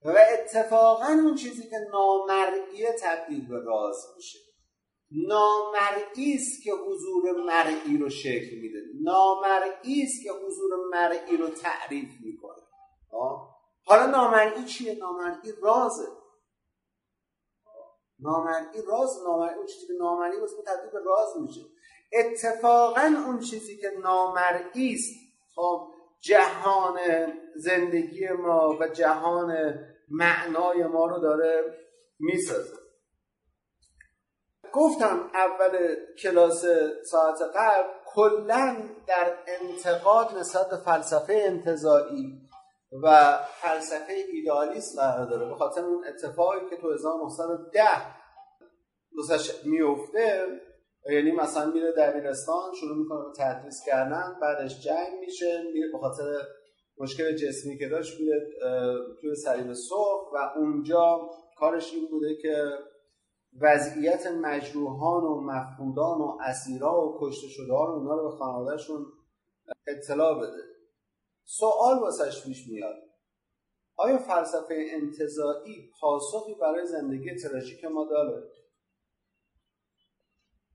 و اتفاقا اون چیزی که نامرئی تبدیل به راز میشه. نامرئی است که حضور مرئی رو شکل میده. نامرئی است که حضور مرئی رو تعریف می‌کنه. حالا نامرئی چیه؟ نامرئی رازه. نامرئی راز نامرئی اون چیزی که نامرئی واسه تبدیل به راز میشه. اتفاقا اون چیزی که نامرئی است خب جهان زندگی ما و جهان معنای ما رو داره می‌سازه. گفتم اول کلاس ساعت قبل کلا در انتقاد نسبت به فلسفه انتظایی و فلسفه ایدالیست قرار داره به خاطر اون اتفاقی که تو 1910 دوستش میفته یعنی مثلا میره دبیرستان شروع می‌کنه به تدریس کردن بعدش جنگ میشه میره به خاطر مشکل جسمی که داشت میره توی سریم سرخ و اونجا کارش این بوده که وضعیت مجروحان و مفقودان و اسیرا و کشته شده ها رو اونا رو به خانوادهشون اطلاع بده. سوال واسش پیش میاد. آیا فلسفه انتظایی پاسخی برای زندگی تراژیک ما داره؟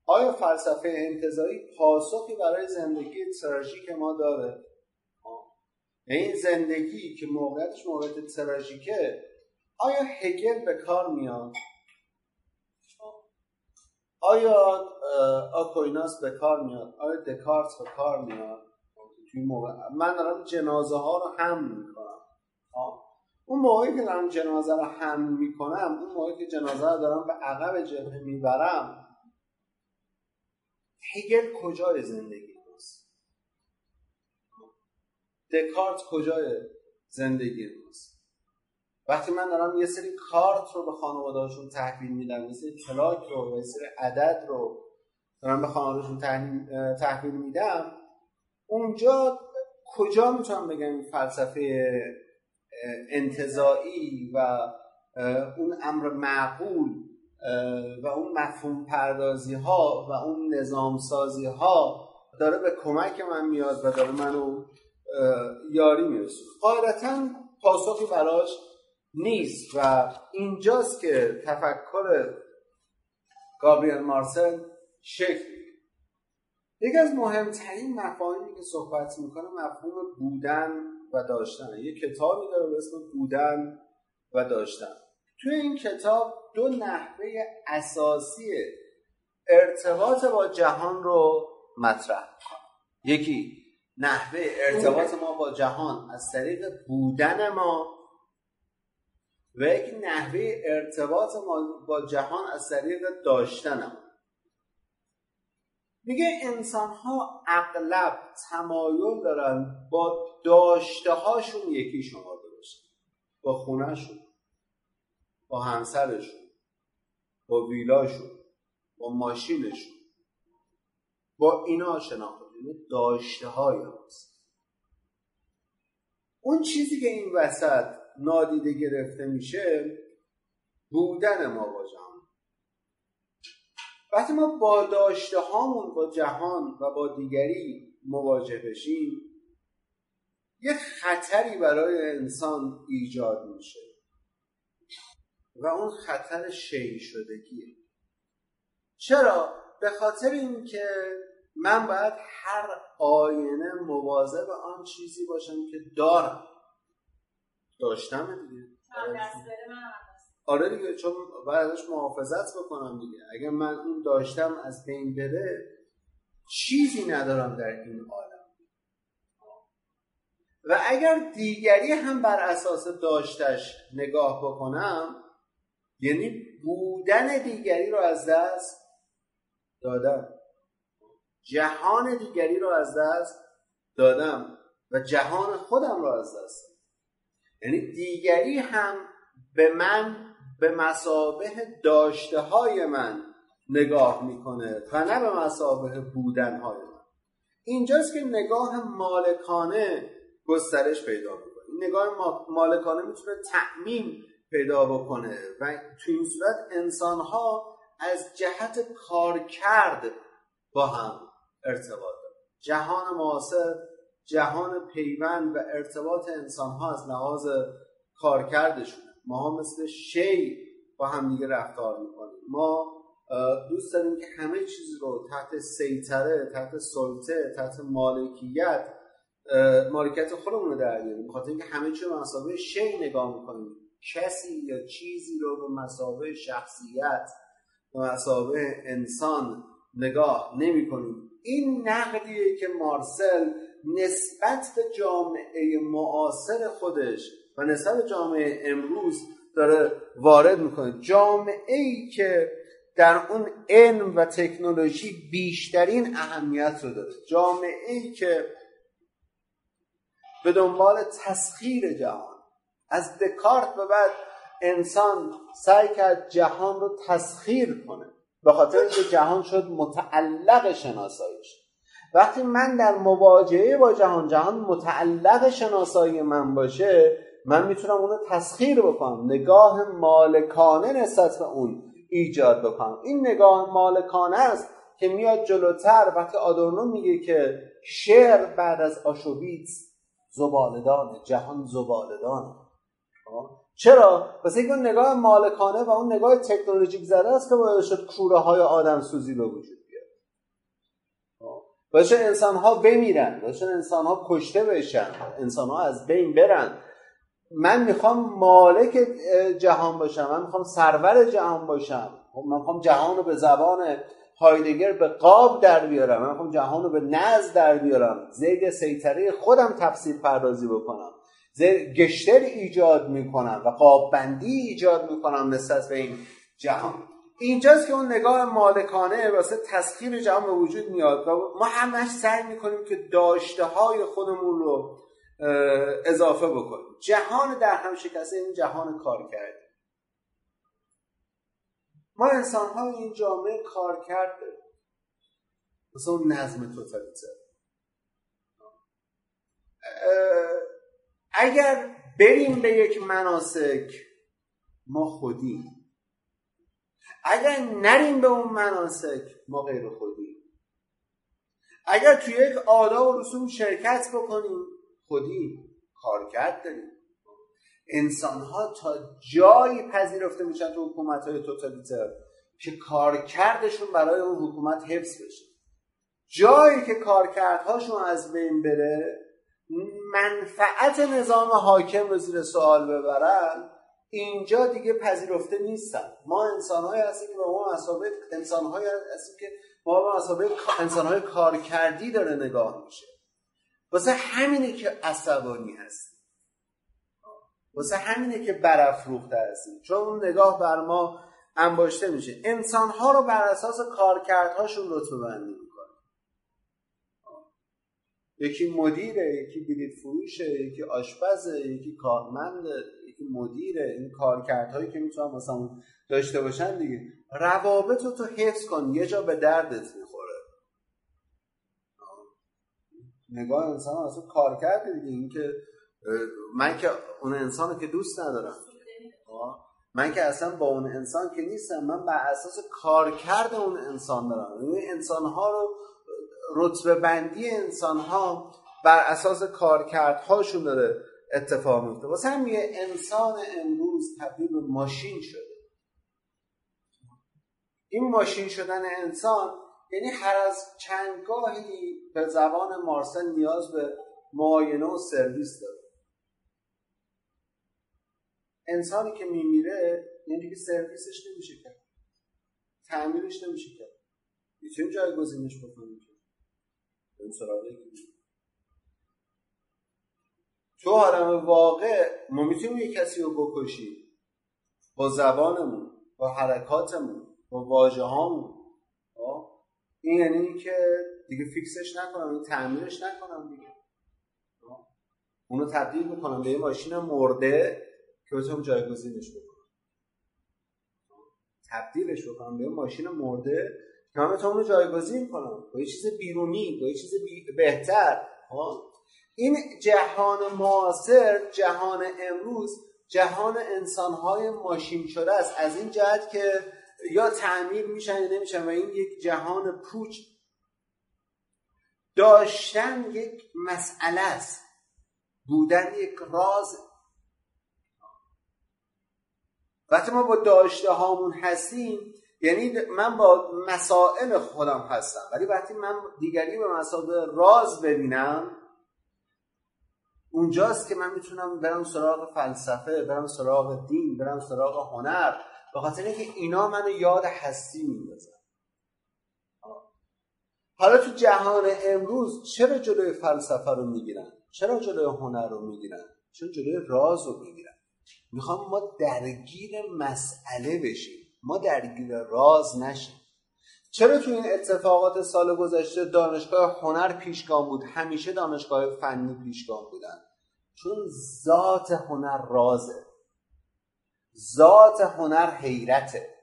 آیا فلسفه انتظایی پاسخی برای زندگی تراژیک ما داره؟ این زندگی که موقعیتش موقعیت تراژیکه آیا هگل به کار میاد؟ آیا آکویناس به کار میاد؟ آیا دکارت به کار میاد؟ من دارم جنازه ها رو هم می‌کنم. اون موقعی که دارم جنازه رو هم می‌کنم اون موقعی که جنازه رو دارم به عقب جبهه می‌برم هگل کجای زندگی هست دکارت کجای زندگی هست وقتی من دارم یه سری کارت رو به خانوادهاشون تحویل میدم یه سری پلاک رو یه سری عدد رو دارم به خانوادهاشون تحویل میدم اونجا کجا می‌تونم بگم فلسفه انتظایی و اون امر معقول و اون مفهوم پردازی ها و اون نظام سازی ها داره به کمک من میاد و داره منو یاری میرسونه قاعدتا پاسخی براش نیست و اینجاست که تفکر گابریل مارسل شکل یکی از مهمترین مفاهیمی که صحبت می‌کنه مفهوم بودن و داشتن. یه کتابی داره به اسم بودن و داشتن. توی این کتاب دو نحوه اساسی ارتباط با جهان رو مطرح یکی نحوه ارتباط ما با جهان از طریق بودن ما و یک نحوه ارتباط ما با جهان از طریق داشتن ما. میگه انسان ها اغلب تمایل دارن با داشته هاشون یکی شمارده باشن با خونهشون با همسرشون با ویلاشون با ماشینشون با اینا شناخته یعنی داشته های هست اون چیزی که این وسط نادیده گرفته میشه بودن ما با جهان. وقتی ما با داشته هامون با جهان و با دیگری مواجه بشیم یه خطری برای انسان ایجاد میشه. و اون خطر شی شدگیه. چرا؟ به خاطر اینکه من باید هر آینه مواظب آن چیزی باشم که دارم. داشتم دیگه. آره دیگه چون باید ازش محافظت بکنم دیگه. اگر من اون داشتم از بین بره چیزی ندارم در این عالم. و اگر دیگری هم بر اساس داشتش نگاه بکنم یعنی بودن دیگری رو از دست دادم. جهان دیگری رو از دست دادم و جهان خودم رو از دست دادم. یعنی دیگری هم به من به مسابه داشته های من نگاه می‌کنه و نه به مسابه بودن های من. اینجاست که نگاه مالکانه گسترش پیدا می‌کنه. این نگاه مالکانه می‌تونه تعمیم پیدا بکنه و تو این صورت انسان ها از جهت کارکرد با هم ارتباط دارن جهان معاصر جهان پیوند و ارتباط انسان ها از لحاظ کارکردشون ما مثل شی با همدیگه رفتار می‌کنیم. ما دوست داریم که همه چیز رو تحت سیطره تحت سلطه تحت مالکیت مالکیت خودمون رو در بیاریم. بخاطر اینکه همه چیز رو مسابقه شی نگاه می‌کنیم. کسی یا چیزی رو به مسابقه شخصیت به مسابقه انسان نگاه نمی کنیم این نقدیه که مارسل نسبت به جامعه معاصر خودش و نسبت جامعه امروز داره وارد می‌کنه. جامعه ای که در اون علم و تکنولوژی بیشترین اهمیت رو داره. جامعه ای که به دنبال تسخیر جهان. از دکارت به بعد انسان سعی کرد جهان رو تسخیر کنه. به خاطر اینکه جهان شد متعلق شناساییش وقتی من در مواجهه با جهان جهان متعلق شناسایی من باشه من می‌تونم اونو تسخیر بکنم. نگاه مالکانه نسبت به اون ایجاد بکنم. این نگاه مالکانه است که میاد جلوتر. وقتی آدورنو میگه که شعر بعد از آشوبیتس زبالدانه جهان زبالدانه چرا؟ پس یک نگاه مالکانه و اون نگاه تکنولوژیک زده است که باید شد کوره های آدم سوزی به وجود بیاد. خب؟ باشه انسان ها بمیرن. باشه انسان ها کشته بشن. انسان ها از بین برن. من می‌خوام مالک جهان باشم. من می‌خوام سرور جهان باشم. خب من می‌خوام جهان رو به زبان هایدگر به قاب در بیارم. من می‌خوام جهان رو به نز در بیارم. زید سیطره خودم تفسیر پردازی بکنم. گشتر ایجاد می‌کنم و قاب بندی ایجاد می‌کنم نسبت به این جهان. اینجاست که اون نگاه مالکانه واسه تسخیر جهان به وجود میاد و ما همش سعی می‌کنیم که داشته های خودمون رو اضافه بکنیم. جهان در هم شکسته این جهان کار کردیم ما انسان های این جامعه کار کرده. مثل اون نظم توتالیتر. اگر بریم به یک مناسک ما خودیم. اگر نریم به اون مناسک ما غیر خودیم. اگر توی یک آداب و رسوم شرکت بکنیم خودی کارکرد داریم. انسان ها تا جایی پذیرفته میشن تو حکومت های توتالیتر که کارکردشون برای اون حکومت حفظ بشه. جایی که کارکردهاشون از بین بره منفعت نظام حاکم رو زیر سوال ببرن اینجا دیگه پذیرفته نیستن. ما انسان های هستیم که به ما مسابقه انسان های هستیم که ما به مسابقه انسان های کارکردی داره نگاه میشه. واسه همینه که عصبانی هست واسه همینه که برافروخته هستیم. چون اون نگاه بر ما انباشته میشه. انسان ها رو بر اساس کارکردهاشون رتبه بندی یکی مدیره یکی بلیط فروشه یکی آشپزه یکی کارمنده یکی مدیره. این کارکردهایی که می‌تونن مثلا داشته باشن دیگه. روابط رو تو حفظ کن یه جا به دردت می‌خوره. نگاه انسان اصلا کار کرده دیگه. این که من که اون انسان که دوست ندارم. من که اصلا با اون انسان که نیستم من بر اساس کارکرد اون انسان دارم. این انسان ها رو رتبه بندی انسان ها بر اساس کارکردهاشون داره اتفاق میفته واسه هم یه انسان امروز تبدیل به ماشین شده. این ماشین شدن انسان یعنی هر از چندگاهی به زبان مارسل نیاز به معاینه و سرویس داره. انسانی که میمیره یعنی دیگه سرویسش نمیشه کرد. تعمیرش نمیشه کرد. می‌تونیم جایگزینش بکنیم تو عالم واقع ما می‌تونیم یک کسی رو بکشیم. با زبانمون با حرکاتمون با واجه هامون خب؟ این یعنی که دیگه فیکسش نکنم این تعمیرش نکنم دیگه. خب؟ اونو تبدیل می‌کنم به یه ماشین مرده که بتونم جایگزینش بکنم. تبدیلش بکنم به یه ماشین مرده من بتونم اونو جایگزین کنم با یه چیز بیرونی با یه چیز بهتر. خب؟ این جهان معاصر جهان امروز جهان انسانهای ماشین شده است. از این جهت که یا تعمیر میشن یا نمیشن و این یک جهان پوچ داشتن یک مسئله است. بودن یک راز. وقتی ما با داشته هامون هستیم یعنی من با مسائل خودم هستم. ولی وقتی من دیگری به مسابقه راز ببینم اونجاست که من می‌تونم برم سراغ فلسفه برم سراغ دین برم سراغ هنر. به خاطر اینکه اینا منو یاد هستی میندازن. حالا تو جهان امروز چرا جلوی فلسفه رو می‌گیرن؟ چرا جلوی هنر رو می‌گیرن؟ چون جلوی راز رو می‌گیرن؟ می‌خوام ما درگیر مسئله بشیم. ما درگیر راز نشیم. چرا تو این اتفاقات سال گذشته دانشگاه هنر پیشگام بود؟ همیشه دانشگاه فنی پیشگام بودن. چون ذات هنر رازه. ذات هنر حیرته.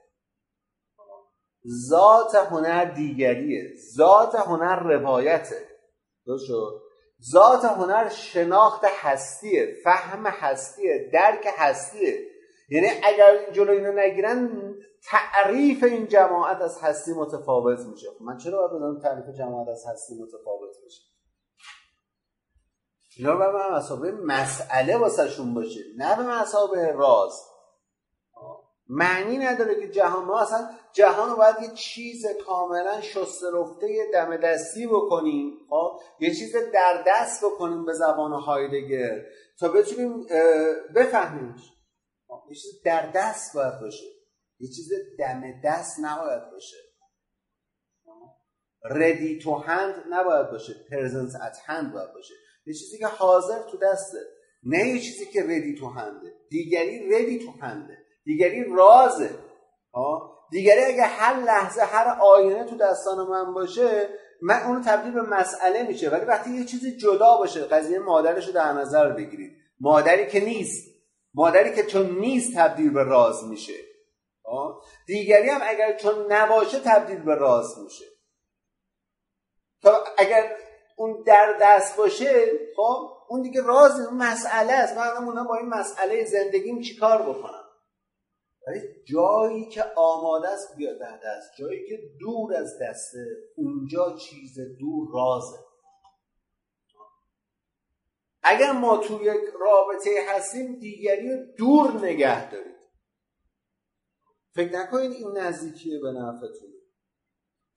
ذات هنر دیگریه. ذات هنر روایته. درست ذات هنر شناخت هستیه فهم هستیه درک هستیه. یعنی اگر جلو اینو نگیرن تعریف این جماعت از هستی متفاوت میشه. خب من چرا باید بدونم تعریف جماعت از هستی متفاوت بشه اینا رو به مسابقه مسئله واسهشون باشه نه به مسابقه راز. معنی نداره که جهان ما اصلا جهان رو باید یه چیز کاملا شسته رفته دم دستی بکنیم. خب؟ یه چیز در دست بکنیم به زبان هایدگر. تا بتونیم بفهمیمش یه چیز در دست باید باشه. یه چیز دم دست نباید باشه. ردی تو هند نباید باشه. پرزنس ات هند باید باشه. یه چیزی که حاضر تو دسته نه یه چیزی که ردی تو هنده دیگری ردی تو هنده دیگری رازه دیگری اگه هر لحظه هر آینه تو دستان من باشه من اونو تبدیل به مسئله میشه. ولی وقتی یه چیزی جدا باشه قضیه مادرش رو در نظر بگیرید. مادری که نیست. مادری که چون نیست تبدیل به راز میشه. دیگری هم اگر چون نباشه تبدیل به راز میشه. تا اگر اون در دست باشه خب اون دیگه راز اون مسئله است. من با این مسئله زندگیم چیکار بکنم؟ ولی جایی که آماده است بیاد در دست جایی که دور از دسته اونجا چیز دور رازه. اگر ما تو یک رابطه هستیم دیگری رو دور نگه داریم. فکر نکنید این نزدیکیه به نفعتون.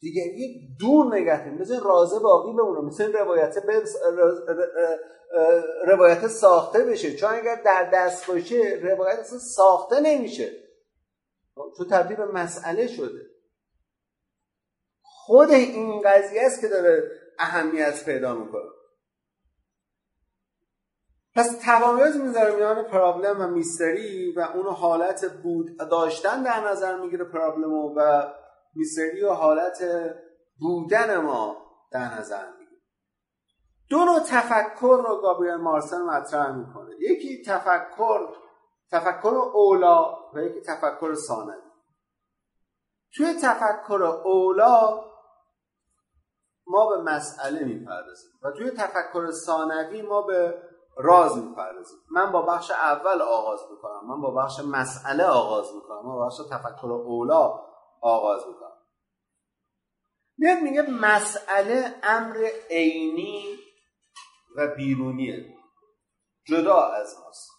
دیگری دور نگه داریم. مثل رازه باقی بمونه مثل روایت روایت ساخته بشه. چون اگر در دست باشه روایت اصلا ساخته نمیشه. تو تبدیل به مسئله شده. خود این قضیه است که داره اهمیت پیدا می‌کنه. پس تمایز می‌ذاره میان پرابلم و میستری و اون حالت بود داشتن در نظر می‌گیره پرابلم و میستری و حالت بودن ما در نظر می‌گیره. دو نوع تفکر رو گابریل مارسن مطرح می‌کنه. یکی تفکر تفکر اولا و یکی تفکر ثانوی توی تفکر اولا ما به مسئله می‌پردازیم و توی تفکر ثانوی ما به راز می‌پردازیم. من با بخش اول آغاز می‌کنم. من با بخش مسئله آغاز می‌کنم. من با بخش تفکر اولا آغاز می‌کنم. میاد میگه مسئله امر عینی و بیرونیه. جدا از ماست.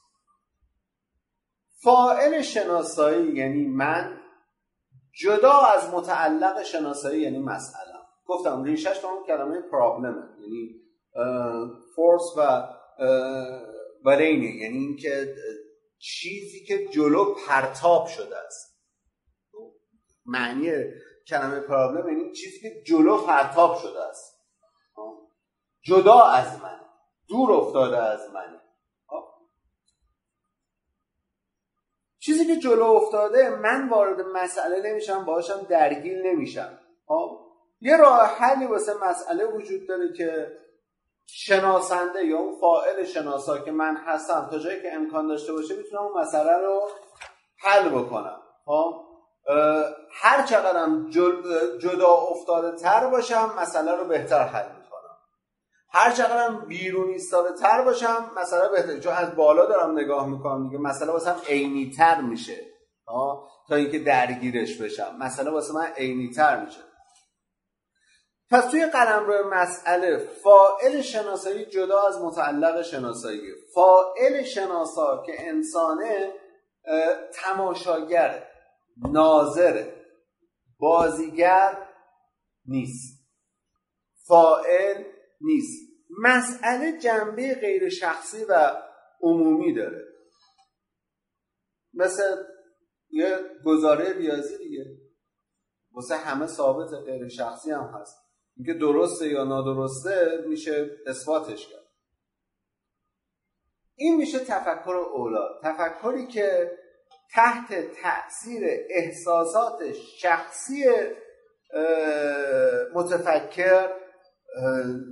فائل شناسایی یعنی من. جدا از متعلق شناسایی یعنی مسئله. گفتم ریشش تو اون کلمه پرابلمه یعنی فورس و برینه یعنی اینکه چیزی که جلو پرتاب شده است. معنی کلمه پرابلم یعنی چیزی که جلو پرتاب شده است. جدا از من دور افتاده از من. چیزی که جلو افتاده من وارد مسئله نمیشم باشم درگیر نمیشم. خب یه راه حلی واسه مسئله وجود داره که شناسنده یا اون فائل شناسا که من هستم تا جایی که امکان داشته باشه می‌تونم اون مسئله رو حل بکنم. خب؟ هر چقدرم جدا افتاده تر باشم مسئله رو بهتر حل هر چقدرم بیرون ایستاده تر باشم مثلا بهتر. چون از بالا دارم نگاه می‌کنم دیگه مثلا واسه هم عینی تر میشه تا اینکه درگیرش بشم. مثلا واسه من عینی تر میشه. پس توی قلم روی مسئله فائل شناسایی جدا از متعلق شناسایی. فائل شناسا که انسانه تماشاگره ناظره بازیگر نیست. فائل نیست. مسئله جنبه غیر شخصی و عمومی داره. مثل یه گزاره ریاضی دیگه. واسه همه ثابت غیر شخصی هم هست. اینکه درسته یا نادرسته میشه اثباتش کرد. این میشه تفکر اولا. تفکری که تحت تاثیر احساسات شخصی متفکر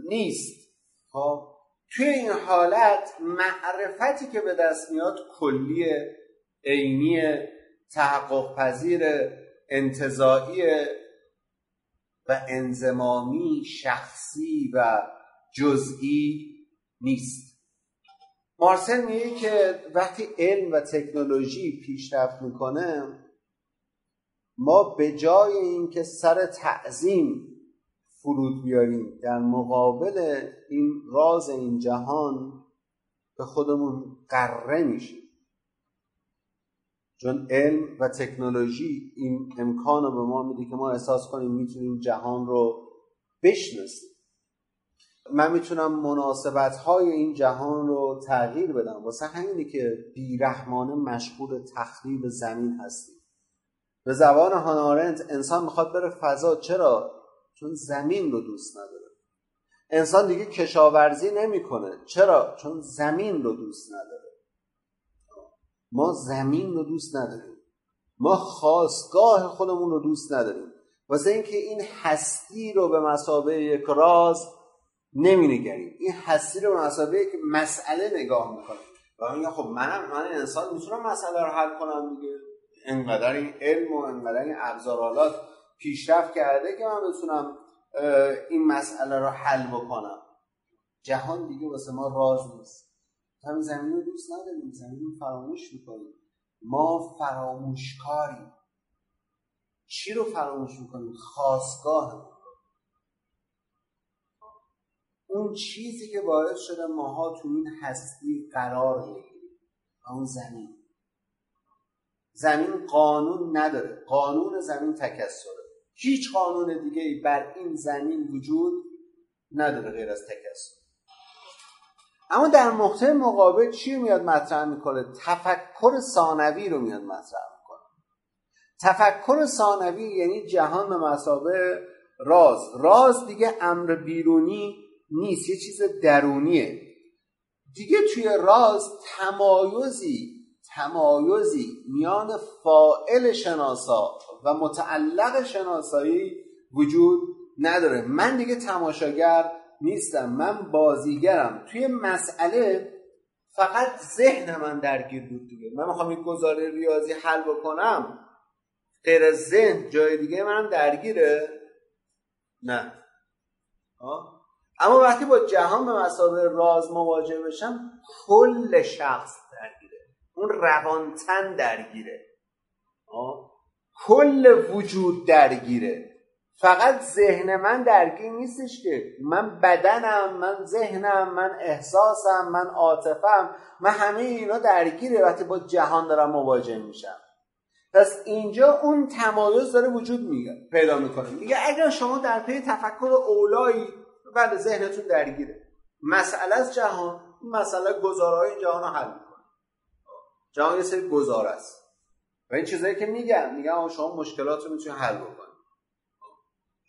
نیست. خب؟ توی این حالت معرفتی که به دست میاد کلی عینی تحقق پذیر انتظایی و انزمامی شخصی و جزئی نیست. مارسل میگه که وقتی علم و تکنولوژی پیشرفت می‌کنه ما به جای اینکه سر تعظیم فرود بیاریم در مقابل این راز این جهان به خودمون قره میشیم. چون علم و تکنولوژی این امکان رو به ما میده که ما احساس کنیم می‌تونیم جهان رو بشناسیم. من می‌تونم مناسبت های این جهان رو تغییر بدم. واسه همینه که بیرحمانه مشغول تخریب زمین هستیم. به زبان هانارنت انسان می‌خواد بره فضا. چرا؟ چون زمین رو دوست نداره. انسان دیگه کشاورزی نمی‌کنه. چرا؟ چون زمین رو دوست نداره. ما زمین رو دوست نداریم. ما خواستگاه خودمون رو دوست نداریم. واسه اینکه این هستی رو به مسابقه یک راز نمینگریم. این هستی رو به مسابقه یک مسئله نگاه می‌کنیم. و میگه خب منم من انسان می‌تونم مسئله رو حل کنم دیگه. انقدر این علم و انقدر این ابزارالات پیشرفت کرده که من بتونم این مسئله رو حل بکنم. جهان دیگه واسه ما راز نیست. همین زمین رو دوست نداریم زمین رو فراموش می‌کنیم. ما فراموشکاریم. چی رو فراموش می‌کنیم؟ خواستگاه. اون چیزی که باعث شده ماها تو این هستی قرار بگیریم. اون زمین. زمین قانون نداره. قانون زمین تکسره. هیچ قانون دیگه بر این زمین وجود نداره غیر از تکسر. اما در نقطه مقابل چی میاد مطرح می‌کنه؟ تفکر ثانوی رو میاد مطرح می‌کنه. تفکر ثانوی یعنی جهان به مسابه راز. راز دیگه امر بیرونی نیست یه چیز درونیه. دیگه توی راز تمایزی تمایزی میان فائل شناسا و متعلق شناسایی وجود نداره. من دیگه تماشاگر نیستم. من بازیگرم. توی مسئله فقط ذهن من درگیر بود دیگه. من می‌خوام این گزاره ریاضی حل بکنم. غیر ذهن جای دیگه منم درگیره. نه. آه؟ اما وقتی با جهان به مسابقه راز مواجه بشم کل شخص درگیره. اون روانتن درگیره. آه؟ کل وجود درگیره. فقط ذهن من درگیر نیستش که من بدنم من ذهنم من احساسم من عاطفم من همه اینا درگیره. وقتی با جهان دارم مواجه میشم. پس اینجا اون تمایز داره وجود میگه پیدا می‌کنه. میگه اگر شما در پی تفکر اولایی بعد ذهنتون درگیره. مسئله از جهان مسئله گزارهای جهان رو حل می‌کنه. جهان یه سری گزاره است و این چیزایی که میگن میگن شما مشکلات رو می‌تونید حل بکنید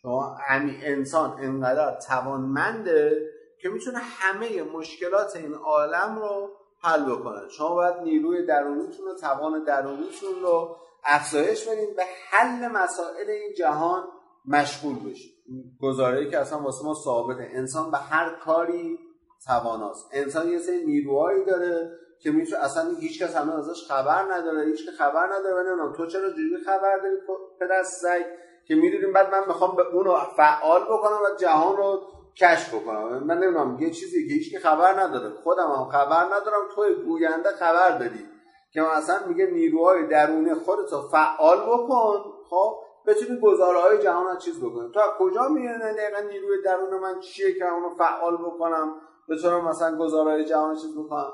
شما انسان انقدر توانمنده که می‌تونه همه مشکلات این عالم رو حل بکنه. شما باید نیروی درونیتون و توان درونیتون رو افزایش بدید به حل مسائل این جهان مشغول بشید گزاره‌ای که اصلا واسه ما ثابته. انسان به هر کاری تواناست. انسان یه سری نیروهایی داره که می‌تونه اصلا هیچ کس همه ازش خبر نداره هیچ که خبر نداره و تو چرا جوری خبر داری پدر سگ؟ که می‌دونیم بعد من می‌خوام به اونو فعال بکنم و جهان رو کشف بکنم. من نمی‌دونم یه چیزی که هیچ خبر نداره. خودم هم خبر ندارم. توی گوینده خبر دادی که اصلا میگه نیروهای درونی خودتو فعال بکن. خب بتونی گزاره های جهان چیز بکنی. تو از کجا میاد دقیقا نیروی درون من چیه که اونو فعال بکنم؟ بتونم مثلا گزاره های جهان چیز بکنم؟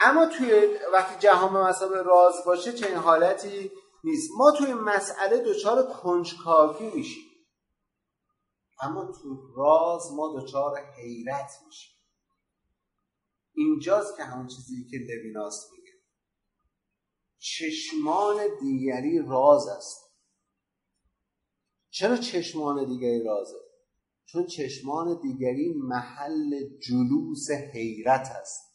اما توی وقتی جهان به مسابقه راز باشه چنین حالتی؟ نیست. ما توی مسئله دچار کنجکاوی میشیم. اما تو راز ما دچار حیرت میشیم. اینجاست که همون چیزی که لویناس میگه. چشمان دیگری راز است. چرا چشمان دیگری رازه؟ چون چشمان دیگری محل جلوس حیرت است.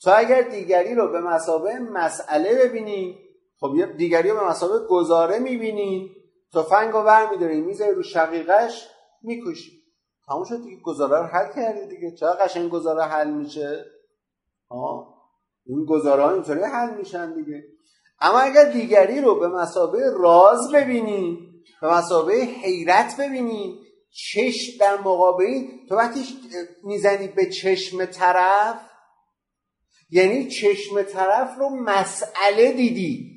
تو اگر دیگری رو به مسابه مسئله ببینی خب یه دیگری رو به مسابه گزاره می‌بینی. تفنگ رو برمیداری می‌ذاری رو شقیقش می‌کشی. تموم شد دیگه گزاره رو حل کردی دیگه. چرا قشنگ گزاره حل میشه؟ آه این گزاره ها اینطوری حل میشن دیگه. اما اگر دیگری رو به مسابه راز ببینی به مسابه حیرت ببینی چشم در مقابل تو وقتی می‌زنی به چشم طرف یعنی چشم طرف رو مسئله دیدی.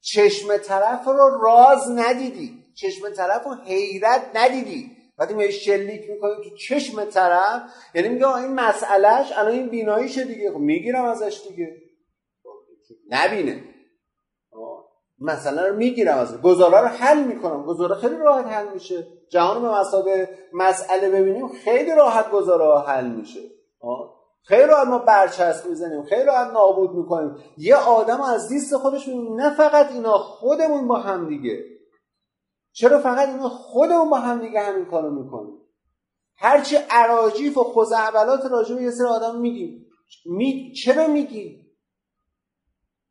چشم طرف رو راز ندیدی. چشم طرف رو حیرت ندیدی. وقتی میای شلیک می‌کنی تو چشم طرف یعنی میگه این مسئلهش الان این بیناییشه دیگه. خب می‌گیرم ازش دیگه. نبینه. مسئله رو می‌گیرم از گزاره رو حل می‌کنم. گزاره خیلی راحت حل میشه. جهان به مسابه مسئله ببینیم خیلی راحت گزاره حل میشه. خیلی راحت ما برچسب می‌زنیم خیلی راحت نابود می‌کنیم. یه آدم از زیست خودش نه فقط اینا خودمون با هم دیگه. چرا فقط اینا خودمون با هم دیگه همین کارو می‌کنیم؟ هرچی عراجیف و خوزعبلات راجع به یه سری آدم میگیم. می... چرا میگیم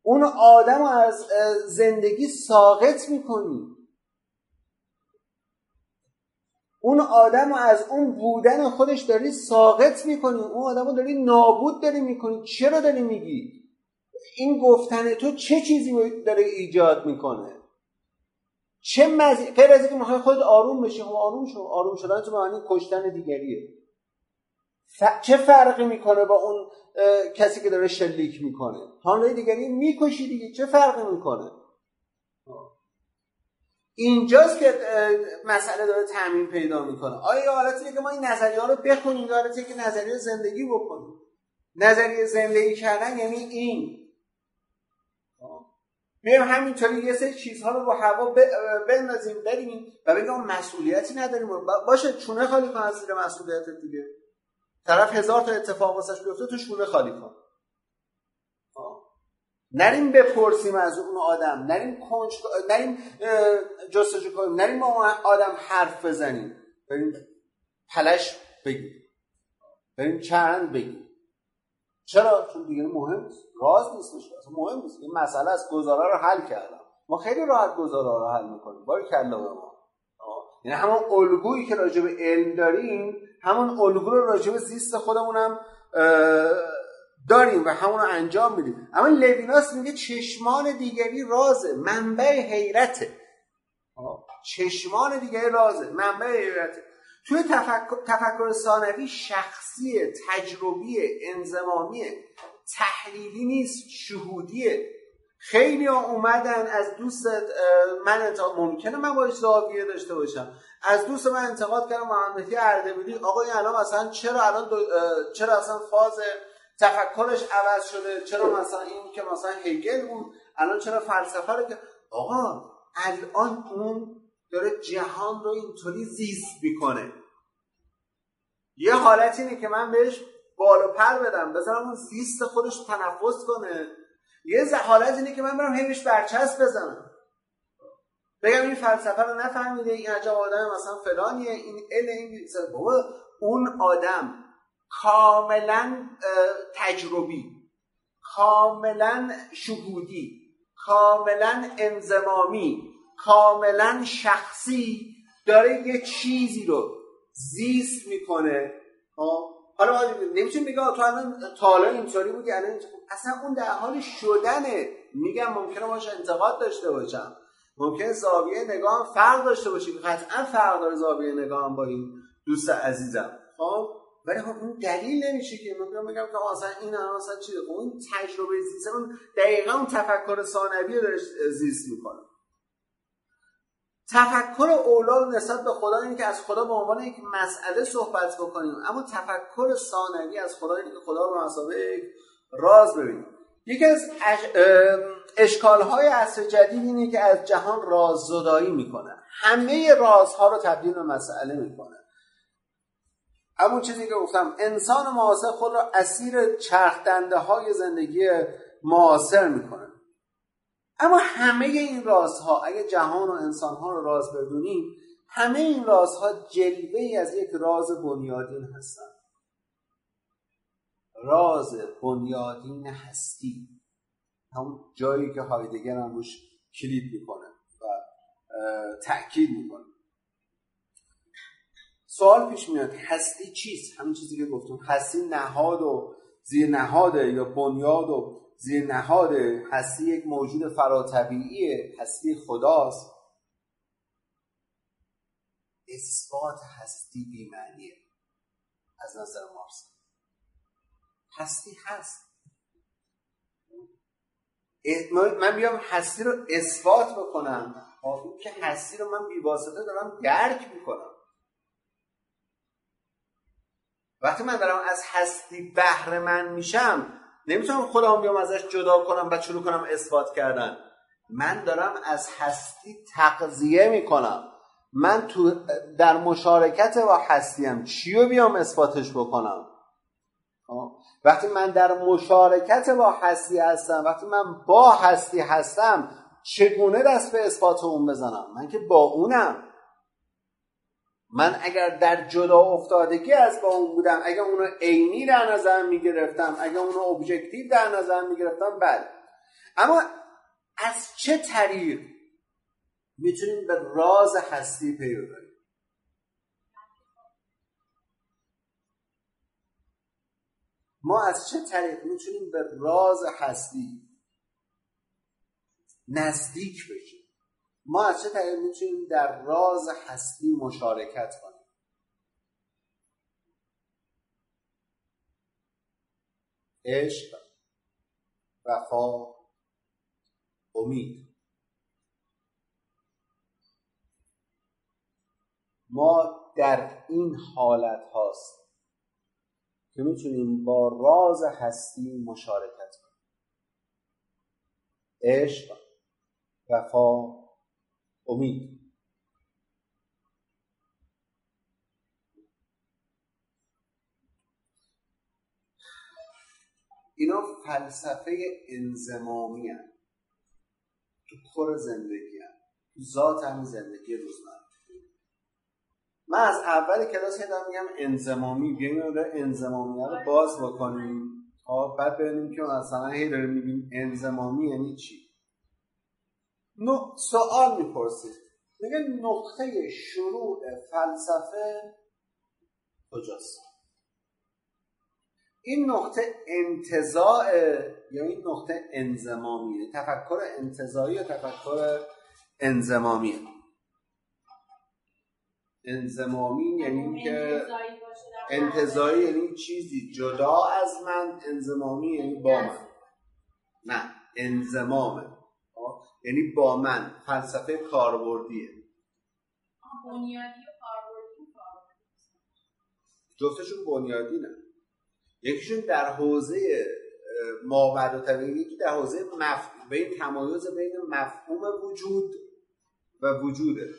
اون آدم از زندگی ساقط می‌کنی. اون آدم رو از اون بودن خودش داری ساقط می‌کنی. اون آدم رو داری نابود داری می‌کنی. چرا داری میگی؟ این گفتن تو چه چیزی داره ایجاد می‌کنه؟ چه مزی غیر از اینکه می‌خوای خود آروم بشی. خب آروم شو. آروم شدن تو معنی کشتن دیگریه. ف... چه فرقی می‌کنه با اون کسی که داره شلیک می‌کنه؟ حامله دیگری می‌کشی دیگه. چه فرقی می‌کنه؟ اینجاست که مسئله داره تعمین پیدا می‌کنه. آیا حالتیه که ما این نظریه ها رو بخونیم؟ حالتیه که نظریه زندگی بکنیم؟ نظریه زندگی کردن یعنی این. بیایم همینطوری یه سری چیزها رو با هوا بندازیم بریم و بگیم مسئولیتی نداریم. باشه چونه خالی کن از زیر مسئولیت دیگه. طرف هزار تا اتفاق واسش بیفته تو شونه خالی کن. نریم بپرسیم از اون آدم نریم کنج نریم جستجو کنیم نریم با اون آدم حرف بزنیم. بریم پلش بگیم بریم چرند بگیم چرا؟ چون دیگه مهم نیست. راز نیستش. اصلا مهم نیست. این مسئله از گزاره رو حل کردم. ما خیلی راحت گزاره رو حل می‌کنیم. باری کلا به ما. یعنی همون الگویی که راجع به علم داریم همون الگو رو راجع به زیست خودمونم داریم و همون رو انجام میدیم. اما لویناس میگه چشمان دیگری رازه منبع حیرته. چشمان دیگری رازه منبع حیرته. توی تفکر, تفکر ثانوی شخصی تجربی انزمامی تحلیلی نیست شهودیه. خیلی ها اومدن از دوست من انتقاد ممکنه من باش زاویه داشته باشم. از دوست من انتقاد کردم محمدی اردبیلی آقا این الان مثلا چرا الان چرا اصلا فاز تفکرش عوض شده. چرا مثلا این که مثلا هگل بود الان چرا فلسفه رو که آقا الان اون داره جهان رو اینطوری زیست می‌کنه. یه حالت اینه که من بهش بالا پر بدم بذارم اون زیست خودش تنفس کنه. یه حالت اینه که من برم هیمش برچسب بزنم. بگم این فلسفه رو نفهمیده این عجب آدم مثلا فلانیه این ال این بابا اون آدم کاملا تجربی کاملا شهودی کاملا انزمامی کاملا شخصی داره یه چیزی رو زیست می‌کنه. حالا نمی‌تونیم بگم تو الان تا حالا اینطوری بودی الان اصلا اون در حال شدنه. میگم ممکنه باشه انتقاد داشته باشم. ممکنه زاویه نگاه فرق داشته باشه قطعا فرق داره زاویه نگاه با این دوست عزیزم. خب؟ ولی خب اون دلیل نمیشه که من بگم که اصلا این اصلا چیه خب اون تجربه زیست اون دقیقا اون تفکر ثانوی داره زیست می‌کنه. تفکر اولا نسبت به خدا اینه که از خدا به عنوان یک مسئله صحبت بکنیم. اما تفکر ثانوی از خدا اینه که خدا رو مسابقه راز ببینیم. یکی از اشکالهای عصر جدید اینه که از جهان راززدایی می‌کنه. همه رازها رو تبدیل به مسئله می‌کنه. همون چیزی که گفتم انسان معاصر خود را اسیر چرخدنده های زندگی معاصر می‌کنه. اما همه این رازها اگه جهان و انسانها رو راز بدونیم همه این رازها جلوه از یک راز بنیادین هستن راز بنیادین هستی. همون جایی که هایدگر هم روش کلید می‌کنه و تأکید می‌کنه. سوال پیش میاد هستی چیست؟ همین چیزی که گفتم. هستی نهاد و زیر نهاده یا بنیاد و زیر نهاد هستی یک موجود فراتبیعیه. هستی خداست. اثبات هستی بیمعنیه. از نظر مارس هستی هست. من بیام هستی رو اثبات بکنم. این که هستی رو من بیواسطه دارم درک می‌کنم. وقتی من دارم از هستی بهره من میشم نمی‌تونم خودم بیام ازش جدا کنم و شروع کنم اثبات کردن. من دارم از هستی تقضیه می‌کنم. من تو در مشارکت با هستیم چی رو بیام اثباتش بکنم؟ خب؟ وقتی من در مشارکت با هستی هستم وقتی من با هستی هستم چگونه دست به اثبات اون بزنم؟ من که با اونم. من اگر در جدا افتادگی از با اون بودم اگر اونو عینی در نظر می‌گرفتم اگر اونو objective در نظر می‌گرفتم بله. اما از چه طریق می‌تونیم به راز هستی پی ببریم ما از چه طریق می‌تونیم به راز هستی نزدیک بشیم؟ ما از چه طریق می‌تونیم در راز هستی مشارکت کنیم؟ عشق وفا امید. ما در این حالت هاست که می‌تونیم با راز هستی مشارکت کنیم. عشق وفا امید. اینا فلسفه انزمامی هن. تو کور زندگی هن. تو ذات همین زندگی روزمره. من از اول کلاس هدام میگم انزمامی. بیایم رو انزمامی رو باز بکنیم. بعد ببینیم که مثلا هی داریم میگیم انزمامی یعنی چی؟ سوال می‌پرسید. میگه نقطه شروع فلسفه کجاست؟ این نقطه انتظاع یا این نقطه انزمامیه؟ تفکر انتظایی یا تفکر انزمامیه؟ انزمامی یعنی که انتظایی یعنی چیزی جدا از من انزمامی یعنی با من. نه انزمامه یعنی با من فلسفه کاربردیه. بنیادی و کاربردی جفتشون بنیادی نه. یکیشون در حوزه مابعد و طبیعی یکی در حوزه مفهوم بین تمایز بین مفهوم وجود و وجوده.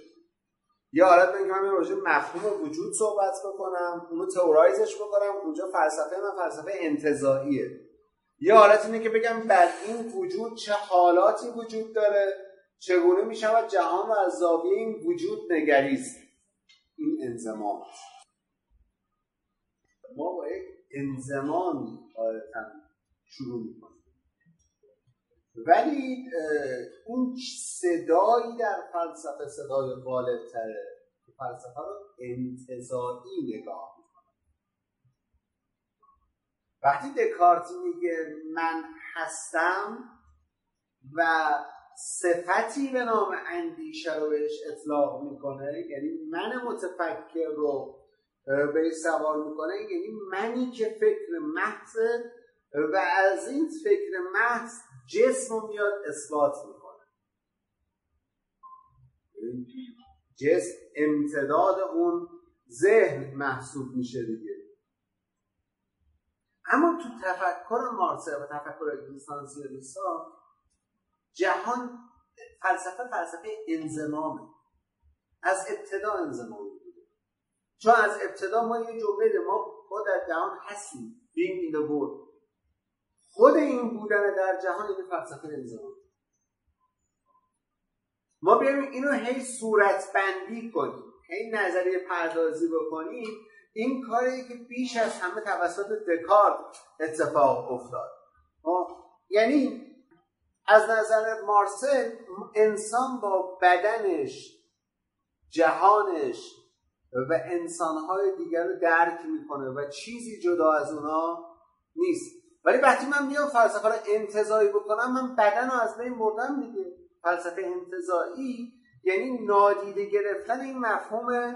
یا حالت من که من راجع مفهوم وجود صحبت بکنم اونو تئورایزش بکنم اونجا فلسفه من فلسفه انتظاییه یه حالت اینه که بگم بر این وجود چه حالاتی وجود داره چگونه می شود جهان رو از این وجود نگریست این انزمان ما با یک انزمان قاعدتا شروع می‌کنیم. ولی اون صدایی در فلسفه صدای غالب تره که فلسفه رو انتظایی نگاه وقتی دکارت میگه من هستم و صفتی به نام اندیشه رو بهش اطلاق می‌کنه یعنی من متفکر رو بهش سوار می‌کنه یعنی منی که فکر محض و از این فکر محض جسم رو میاد اثبات می‌کنه. جسم امتداد اون ذهن محسوب میشه دیگه. اما تو تفکر مارسه و تفکر اگزیستانسیالیستا جهان فلسفه فلسفه انزمامه. از ابتدا انزمامی بوده چون از ابتدا ما یه جمله ما با در جهان هستیم. In the world. خود این بودن در جهان این فلسفه انزمان ما بیایم اینو هی صورت بندی کنیم. هی نظریه پردازی بکنیم. این کاری که بیش از همه توسط دکارت اتفاق افتاد. خب؟ یعنی از نظر مارسل انسان با بدنش جهانش و انسانهای دیگر رو درک می‌کنه و چیزی جدا از اونا نیست. ولی وقتی من بیام فلسفه رو انتظایی بکنم من بدن رو از بین بردم دیگه. فلسفه انتظایی یعنی نادیده گرفتن این مفهوم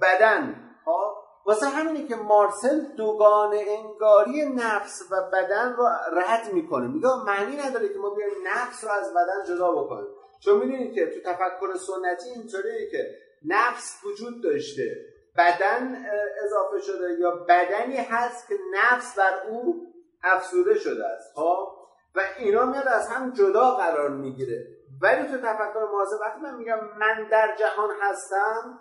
بدن. ها واسه همینه که مارسل دوگان انگاری نفس و بدن رو رد می‌کنه. میگه معنی نداره که ما بیایم نفس رو از بدن جدا بکنیم. چون می‌دونید که تو تفکر سنتی اینطوریه که نفس وجود داشته. بدن اضافه شده یا بدنی هست که نفس بر او افسوده شده است. ها و اینا میاد از هم جدا قرار می‌گیره. ولی تو تفکر مارسل وقتی من میگم من در جهان هستم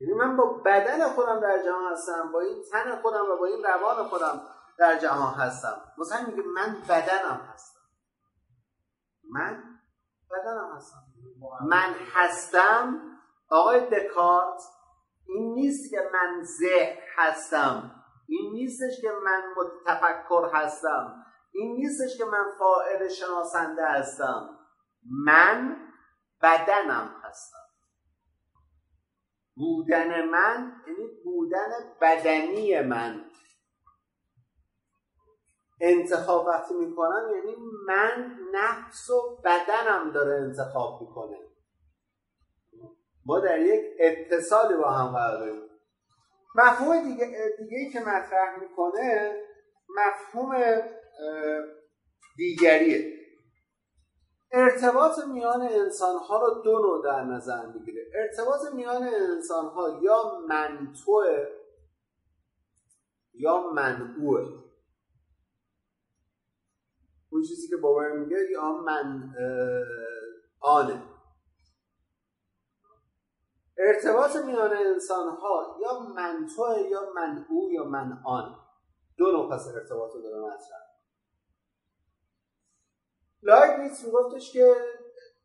یعنی من با بدن خودم در جهان هستم با این تن خودم و با این روان خودم در جهان هستم. مثلا میگه من بدنم هستم. من بدنم هستم. من هستم. آقای دکارت این نیست که من ذهن هستم. این نیستش که من تفکر هستم. این نیستش که من فاعل شناسنده هستم. من بدنم هستم. بودن من یعنی بودن بدنی من. انتخاب وقتی می‌کنم یعنی من نفس و بدنم داره انتخاب می‌کنه. ما در یک اتصالی با هم قرار مفهوم دیگه, دیگه که مطرح می‌کنه مفهوم دیگریه. ارتباط میان انسان ها رو دو نوع در نظر می‌گیره. ارتباط میان انسان ها یا منتوه یا منعوه اون چیزی که باور میگه یا من آنه. ارتباط میان انسان ها یا منتوه یا منعو یا من آن دو نوع پس ارتباط رو داره مطرح. لایبنیتس میگفتش که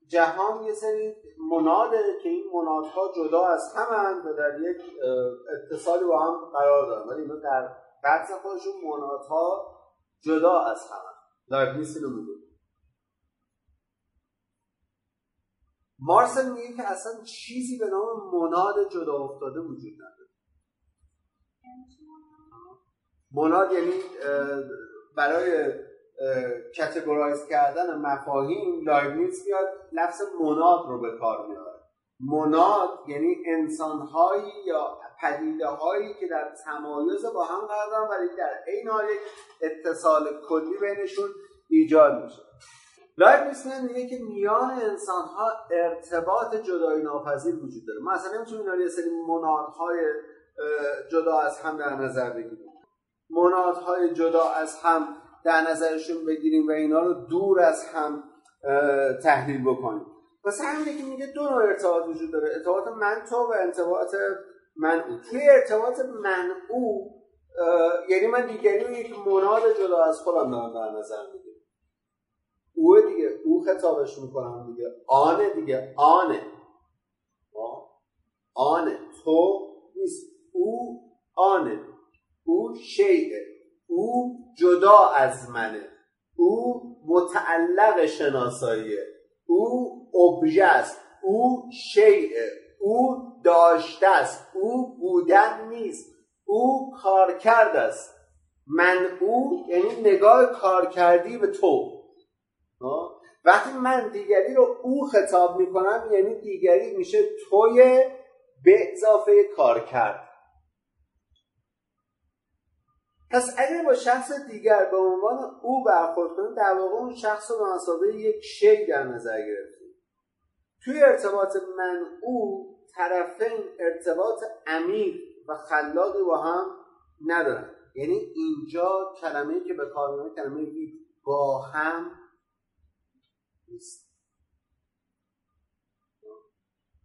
جهان یه سری مناده که این منادها جدا از هم و در یک اتصالی با هم قرار دارن. ولی اینا در بحث خودشون منادها جدا از هم لایبنیتس اینو میگه. مارسل میگه که اصلا چیزی به نام مناد جدا افتاده وجود نداره. مناد؟ یعنی برای categorize کردن مفاهیم لایبنیتس میاد لفظ مناد رو به کار میاره. مناد یعنی انسانهایی یا پدیده هایی که در تمایز با هم قرار دارن ولی در عین حال یک اتصال کلی بینشون ایجاد میشه. لایبنیتس میگه که میان انسان ها ارتباط جدایی ناپذیر وجود داره. ما اصلا نمی‌تونیم اینا یه سری منادهای جدا از هم در نظر بگیریم. منادهای جدا از هم در نظرشون بگیریم و اینا رو دور از هم تحلیل بکنیم. واسه همینه که میگه دو نوع ارتباط وجود داره. ارتباط من تو و ارتباط من او. توی ارتباط او یعنی من دیگری رو یک مناد جدا از خودم دارم در نظر می‌گیرم. او دیگه او خطابش می‌کنم دیگه. آنه دیگه آنه آنه تو نیست. او آنه او شیعه او جدا از منه. او متعلق شناساییه. او ابژه است. او شیعه او داشته است. او بودن نیست. او کارکرد است. من او یعنی نگاه کارکردی به تو. وقتی من دیگری رو او خطاب می‌کنم یعنی دیگری میشه توی به اضافه کارکرد. پس اگر با شخص دیگر به عنوان او برخورد کنیم در واقع اون شخص رو به یک شی در نظر گرفتیم. توی ارتباط من او طرفین ارتباط عمیق و خلاقی با هم ندارن. یعنی اینجا کلمه که به کار می‌بریم کلمه با هم نیست.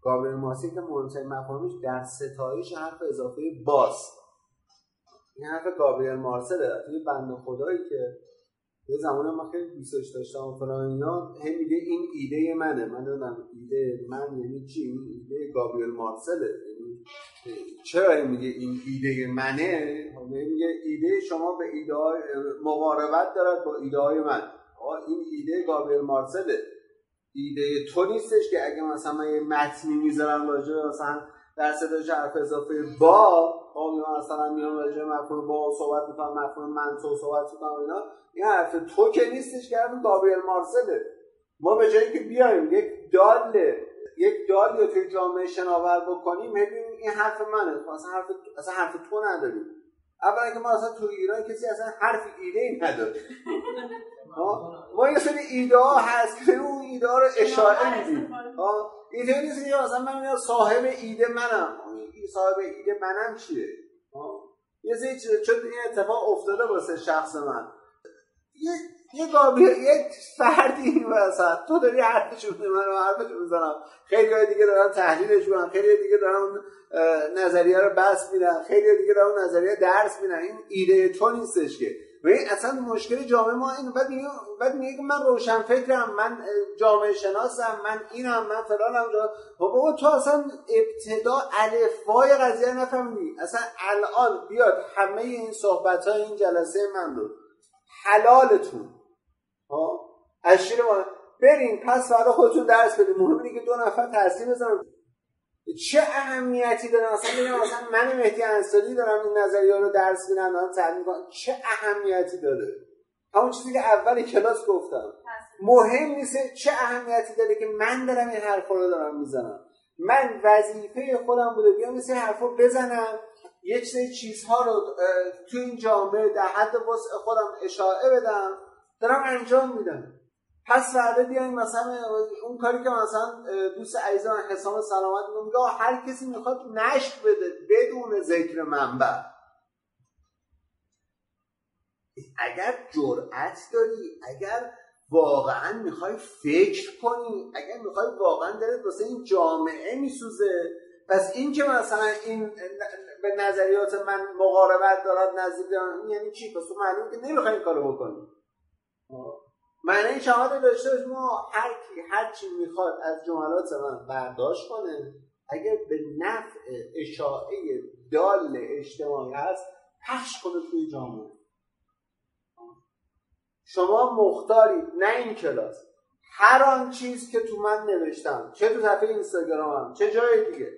گابریل مارسی که مهمترین مفاهیمش در ستایش حرف اضافه باز این حرف گابریل مارسل توی بند خدایی که یه زمان ما خیلی دوستش داشتم و فلان اینا هم میگه این ایده منه. من نمی‌دونم ایده من یعنی چی؟ این ایده گابریل مارسله. یعنی چرا این میگه این ایده منه؟ میگه ایده شما به ایده مقاربت دارد با ایده های من این ایده گابریل مارسله. ایده تو نیستش که اگه مثلا من یه متنی می‌ذارم راجع مثلا در صداش حرف اضافه با خب مثلا میام راجع مفهوم با صحبت می‌کنم مفهوم من تو صحبت می‌کنم اینا این حرف تو که نیستش که گابریل مارسله. ما به جایی که بیایم یک دال یک دال یا توی جامعه شناور بکنیم ببینیم این حرف منه. اصلا حرف اصلا حرف تو نداریم. اولا که ما اصلا تو ایران کسی اصلا حرف ایده ای نداره. ما یه سری ایده ها هست. که اون ایده ها رو اشاره میدیم. اینطوری نیست که مثلا من صاحب ایده منم. صاحب ایده منم چیه؟ یه سری چون این اتفاق افتاده واسه شخص من. یه یه یک فردی مثلا تو داری حرفش می‌زنی من حرفش می‌زنم. خیلی دیگه دارن تحلیلش می‌کنن خیلی دیگه دارن نظریه رو بس میدن خیلی دیگه دارن نظریه درس میدن این ایده تو نیستش که. و این اصلا مشکل جامعه ما این بعد میگه بعد میگه من روشن فکرم من جامعه شناسم من اینم من فلانم. جا بابا تو اصلا ابتدا الفبای قضیه نفهمیدی. اصلا الان بیاد همه این صحبت های این جلسه من رو. حلالتون. ها؟ از شیر ما برین پس فردا خودتون درس بدین. مهم اینه که دو نفر تاثیر بزنن. چه اهمیتی داره؟ مثلا بگم مثلا من مهدی انصاری دارم این نظریه رو درس میدم دارم کنم چه اهمیتی داره؟ همون چیزی که اول کلاس گفتم. مهم نیست چه اهمیتی داره که من دارم این حرف رو دارم می‌زنم. من وظیفه خودم بوده بیام مثل حرف رو بزنم. یک سری چیزها رو تو این جامعه در حد وسع خودم اشاره بدم دارم انجام میدم. پس فردا بیاین مثلا اون کاری که مثلا دوست عزیزم حسام سلامت میگه هر کسی می‌خواد نشر بده بدون ذکر منبع. اگر جرأت داری اگر واقعا می‌خوای فکر کنی اگر می‌خوای واقعا دلت واسه این جامعه میسوزه پس این که مثلا این به نظریات من مقاربت دارد نزدیک یعنی چی؟ پس تو معلومه که نمی‌خوای این کارو بکنی. معنی شهادت داشته باش ما هر کی هر چی می‌خواد از جملات من برداشت کنه اگر به نفع اشاعه دال اجتماعی هست پخش کنه توی جامعه. شما مختارید نه این کلاس. هر آن چیز که تو من نوشتم چه تو صفحه اینستاگرامم چه جای دیگه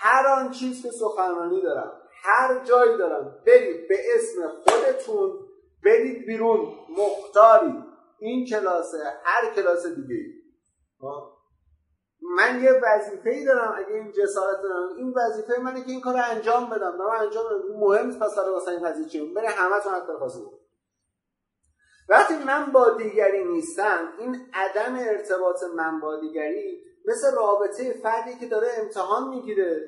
هر آن چیز که سخنرانی دارم هر جایی دارم برید به اسم خودتون برید بیرون. مختارید این کلاسه هر کلاس دیگه من یه وظیفه ای دارم اگه این جسارت دارم. این وظیفه منه که این کار انجام بدم. دارم انجام بدم. مهم نیست پس واسه این قضیه چی بره همتون حتی خواستم وقتی من با دیگری نیستم این عدم ارتباط من با دیگری مثل رابطه فردی که داره امتحان می‌گیره.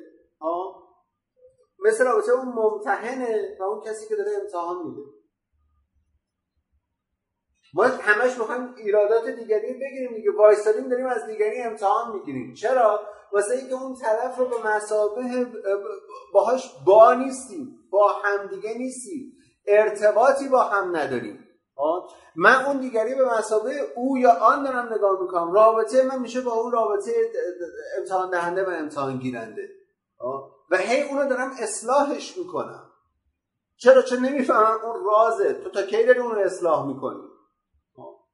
مثل رابطه اون ممتحنه و اون کسی که داره امتحان میده. ما همش می‌خوایم ایرادات دیگری بگیریم دیگه. وایستادیم داریم از دیگری امتحان می‌گیریم. چرا؟ واسه اینکه اون طرف رو به مسابه باهاش با نیستیم. با همدیگه نیستیم. ارتباطی با هم نداریم. من اون دیگری به مسابه او یا آن دارم نگاه می‌کنم. رابطه من میشه با اون رابطه امتحان دهنده و امتحان گیرنده. و هی اونو دارم اصلاحش می‌کنم. چرا؟ چون نمی‌فهمم اون رازه. تو تا کی داری اون رو اصلاح می‌کنی؟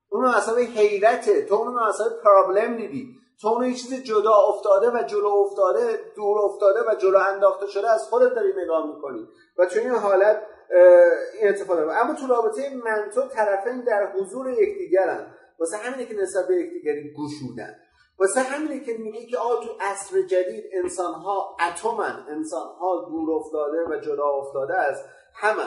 اون مسئله حیرته. تو اون مسئله پرابلم دیدی. تو اون یه چیز جدا افتاده و جلو افتاده دور افتاده و جلو انداخته شده از خودت داری نگاه می‌کنی. و چون این حالت این اتفاق اما تو رابطه من تو طرفین در حضور یکدیگرن. واسه همینه که نسبت به یکدیگری گشودن. واسه همینه که میگه که آ تو عصر جدید انسان ها اتمن. انسان ها دور افتاده و جدا افتاده از همه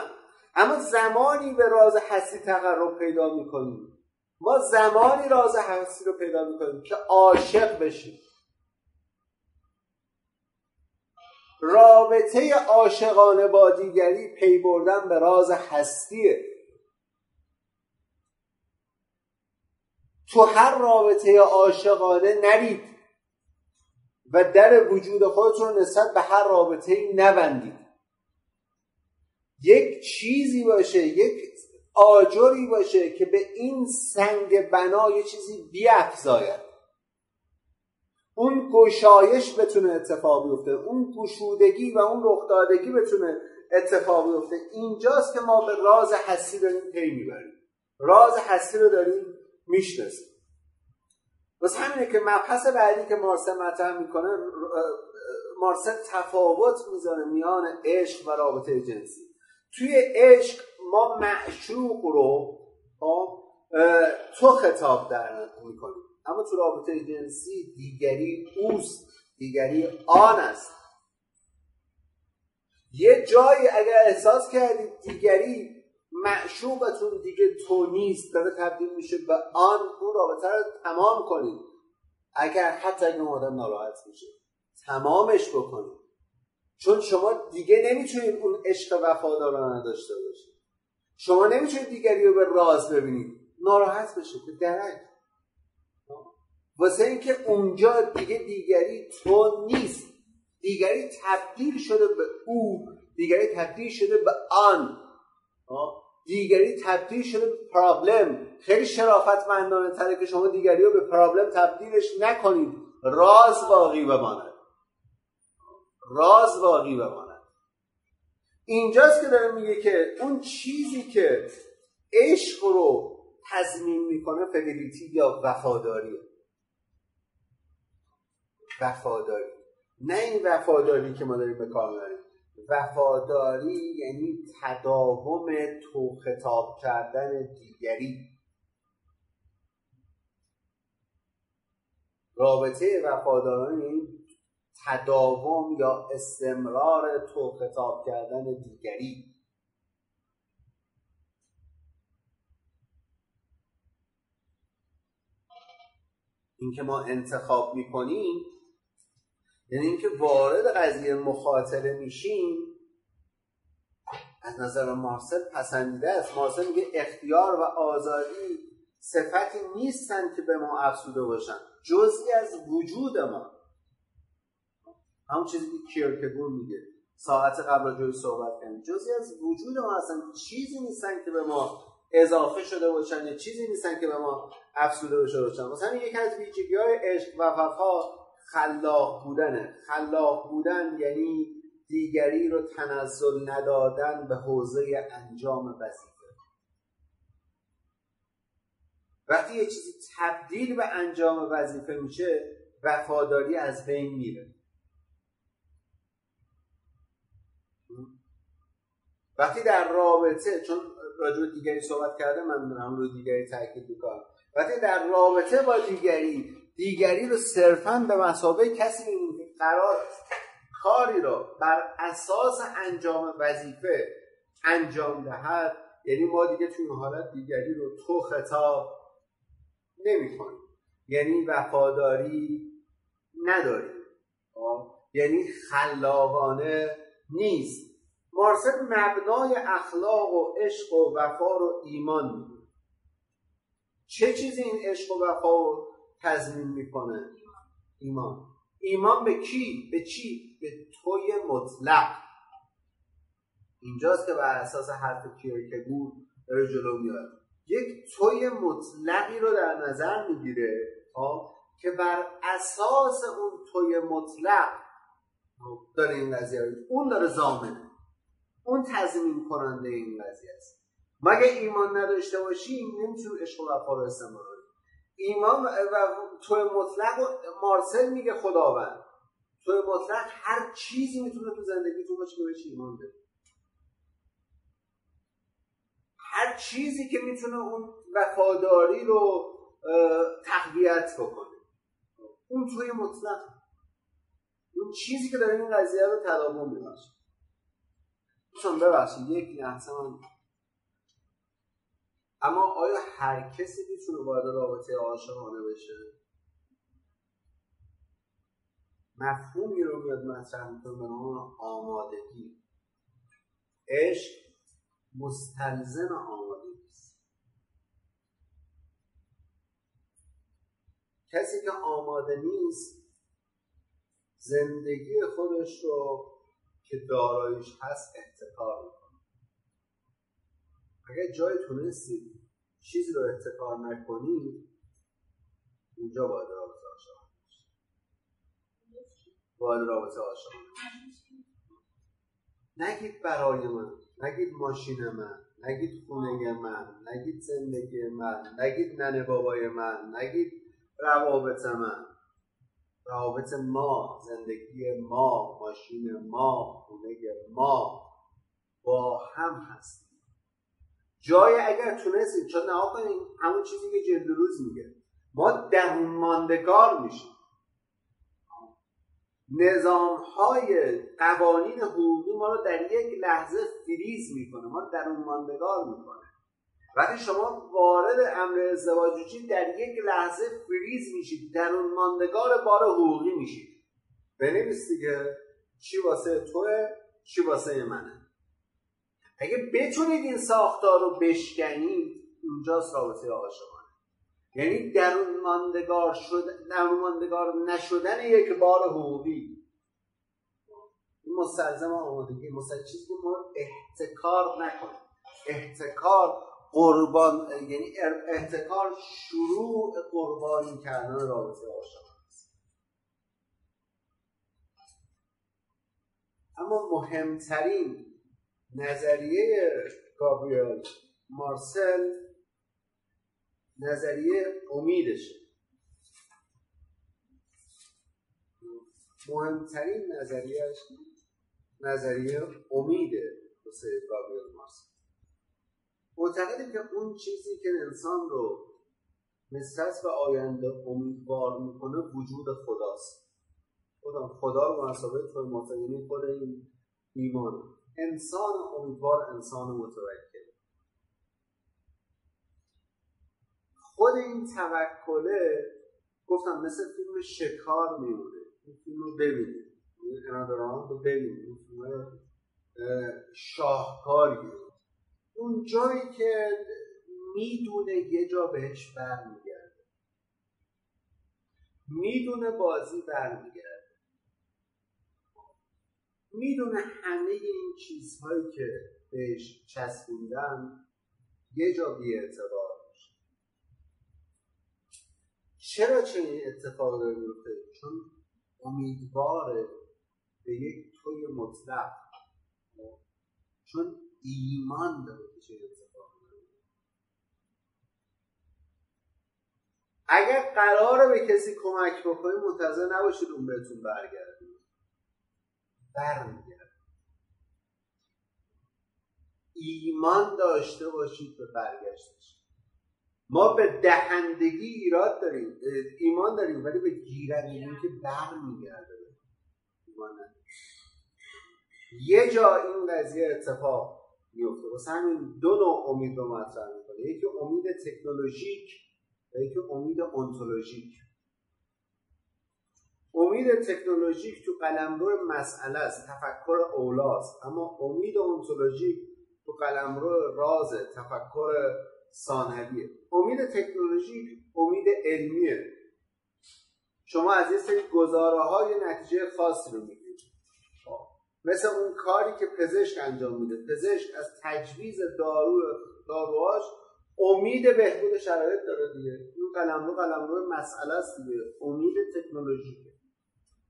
اما زمانی به راز هستی تقرب پیدا می‌کنیم. ما زمانی راز هستی رو پیدا می‌کنیم که عاشق بشیم. رابطه عاشقانه با دیگری پی بردن به راز هستیه. تو هر رابطه عاشقانه نرید و در وجود خودتون نسبت به هر رابطه نبندید. یک چیزی باشه یک آجری باشه که به این سنگ بنا یه چیزی بیافزاید. اون گشایش بتونه اتفاق بیفته اون گشودگی و اون رخدادگی بتونه اتفاق بیفته. اینجاست که ما به راز حسی داریم پی می‌بریم. راز حسی رو داریم می‌شناسیم. بس همینه که مبحث بعدی که مارسل مطرح می‌کنه مارسل تفاوت می‌ذاره میان عشق و رابطه جنسی. توی عشق ما معشوق رو خب، تو خطاب در می‌کنیم. اما تو رابطه جنسی دیگری اوست دیگری آن است. یه جایی اگر احساس کردید دیگری معشوقتون دیگه تو نیست داره تبدیل میشه به آن اون رابطه رو تمام کنید. اگر حتی اگر آدم ناراحت میشه تمامش بکنید. چون شما دیگه نمی‌تونید اون عشق وفادارانه داشته باشید. شما نمی‌تونید دیگری رو به راز ببینید. ناراحت بشه به درک. واسه اینکه اونجا دیگه دیگری تو نیست. دیگری تبدیل شده به او. دیگری تبدیل شده به آن. دیگری تبدیل شده به پرابلم. خیلی شرافتمندانه تره که شما دیگری رو به پرابلم تبدیلش نکنید. راز باقی بماند راز باقی بماند اینجاست که داره میگه که اون چیزی که عشق رو تضمین می‌کنه فدلیتی یا وفاداریه. وفاداری. نه این وفاداری که ما داریم به کار می‌بریم. وفاداری یعنی تداوم تو خطاب کردن دیگری. رابطه وفادارانه یعنی تداوم یا استمرار تو خطاب کردن دیگری. اینکه ما انتخاب می‌کنیم یعنی اینکه وارد قضیه مخاطره میشیم از نظر مارسل پسندیده است. مارسل میگه اختیار و آزادی صفتی نیستن که به ما افسوده باشن. جزئی از وجود ما. همون چیزی که کیرکگور میگه. ساعت قبل جوی صحبت کردیم. جزئی از وجود ما هستن. چیزی نیستن که به ما اضافه شده باشن یا چیزی نیستن که به ما افسوده شده باشن. مثلا یکی از ویژگی های عشق و وفا خلاق بودنه. خلاق بودن یعنی دیگری رو تنزل ندادن به حوزه انجام وظیفه. وقتی یه چیزی تبدیل به انجام وظیفه میشه وفاداری از بین میره. وقتی در رابطه چون راجع دیگری صحبت کرده من دارم روی دیگری تاکید می‌کنم. وقتی در رابطه با دیگری دیگری رو صرفا به مسابقه کسی می‌بینیم که قرار کاری رو بر اساس انجام وظیفه انجام دهد. یعنی ما دیگه توی حالت دیگری رو تو خطاب نمی کنیم یعنی وفاداری نداریم؟ یعنی خلاقانه نیست. مارسل مبنای اخلاق و عشق و وفا رو ایمان می‌دونه. چه چیزی این عشق و وفا و تضمین می‌کنه. ایمان. ایمان به کی؟ به چی؟ به توی مطلق. اینجاست که بر اساس حرف کیرکگور داره جلو میاد. یک توی مطلقی رو در نظر می‌گیره خب، که بر اساس اون توی مطلق داره این قضیه اون داره زامنه اون تضمین کننده این قضیه است. مگه ایمان نداشته باشیم نمی‌تونیم عشق و وفا رو استعمال ایمان و تو مطلق مارسل میگه خداوند. تو مطلق هر چیزی می‌تونه تو زندگیتون باشه که بهش ایمان بده. هر چیزی که می‌تونه اون وفاداری رو تقویت بکنه. اون توی مطلق. اون چیزی که داره این قضیه رو تداوم میبخشه. دوستان ببخشید یک لحظه من اما آیا هر کسی می‌تونه وارد رابطه عاشقانه بشه؟ مفهومی رو میاد مطرح می‌کنه به نام آمادگی. عشق مستلزم آمادگی است. کسی که آماده نیست زندگی خودش رو که داراییش هست احتکار می‌کنه. اگر جای تونستید چیزی رو احتکار نکنید اونجا باید رابطه عاشقانه وارد رابطه عاشقانه نگید برای من نگید ماشین من نگید خونه من نگید زندگی من نگید ننه بابای من نگید روابط من. روابط ما زندگی ما ماشین ما خونه ما با هم هستیم. جای اگر تونستید چون نها کنید همون چیزی که جلد روز میگه. ما درون ماندگار میشیم. نظام های قوانین حقوقی ما رو در یک لحظه فریز می‌کنه. ما رو درون ماندگار می‌کنه. وقتی شما وارد امر ازدواج میشید در یک لحظه فریز میشید. درون ماندگار بار حقوقی میشید. بنویس دیگه چی واسه توه چی واسه منه. اگه بتونید این ساختار رو بشکنید اونجاست رابطه عاشقانه یعنی درون ماندگار شد درون ماندگار نشدن یک بار حقوقی. این مستلزم آمادگی. مستلزم چیزی ما احتکار نکنیم. احتکار قربان یعنی احتکار شروع قربانی کردن رابطه عاشقانه اما مهمترین نظریه گابریل مارسل نظریه امیدشه. مهمترین نظریهش نظریه امیده واسه گابریل مارسل. معتقده که اون چیزی که انسان رو نسبت به آینده امیدوار می‌کنه وجود خداست. خدا خدا رو مناسبه تو یعنی خود این ایمان. انسان امیدوار انسان متوکل خود این توکله گفتم مثل فیلم شکار میمونه. این فیلم رو ببینید. این رو ببینید. این فیلم شاهکاریه. اون جایی که می‌دونه یه جا بهش برمیگرده. می‌دونه بازی برمیگرده. می‌دونه همه این چیزهایی که بهش چسبوندن یه جا بی اعتبار میشه. چرا چنین اتفاق داره میفته چون امیدواره به یک توی مطلق. چون ایمان داره که چه اتفاق اگر قراره به کسی کمک بکنید منتظر نباشید اون بهتون برگرده. برمیگرده ایمان داشته باشید به برگشتش ما به دهندگی ایراد داریم ایمان داریم ولی به گیرندگی که برمیگرده ایمان یه جا این قضیه اتفاق میفته واسه همین دو نوع امید رو مطرح می‌کنه. یکی امید تکنولوژیک و یکی امید انتولوژیک امید تکنولوژیک تو قلمرو مسئله است تفکر اولاست. اما امید انتولوژیک تو قلمرو راز تفکر ثانویه. امید تکنولوژیک امید علمیه. شما از یه سری گزاره های نتیجه خاصی رو میگید مثل اون کاری که پزشک انجام میده. پزشک از تجویز دارو داروهاش امید بهبود شرایط داره دیگه. این قلمرو قلمرو مسئله است دیگه. امید تکنولوژیکه.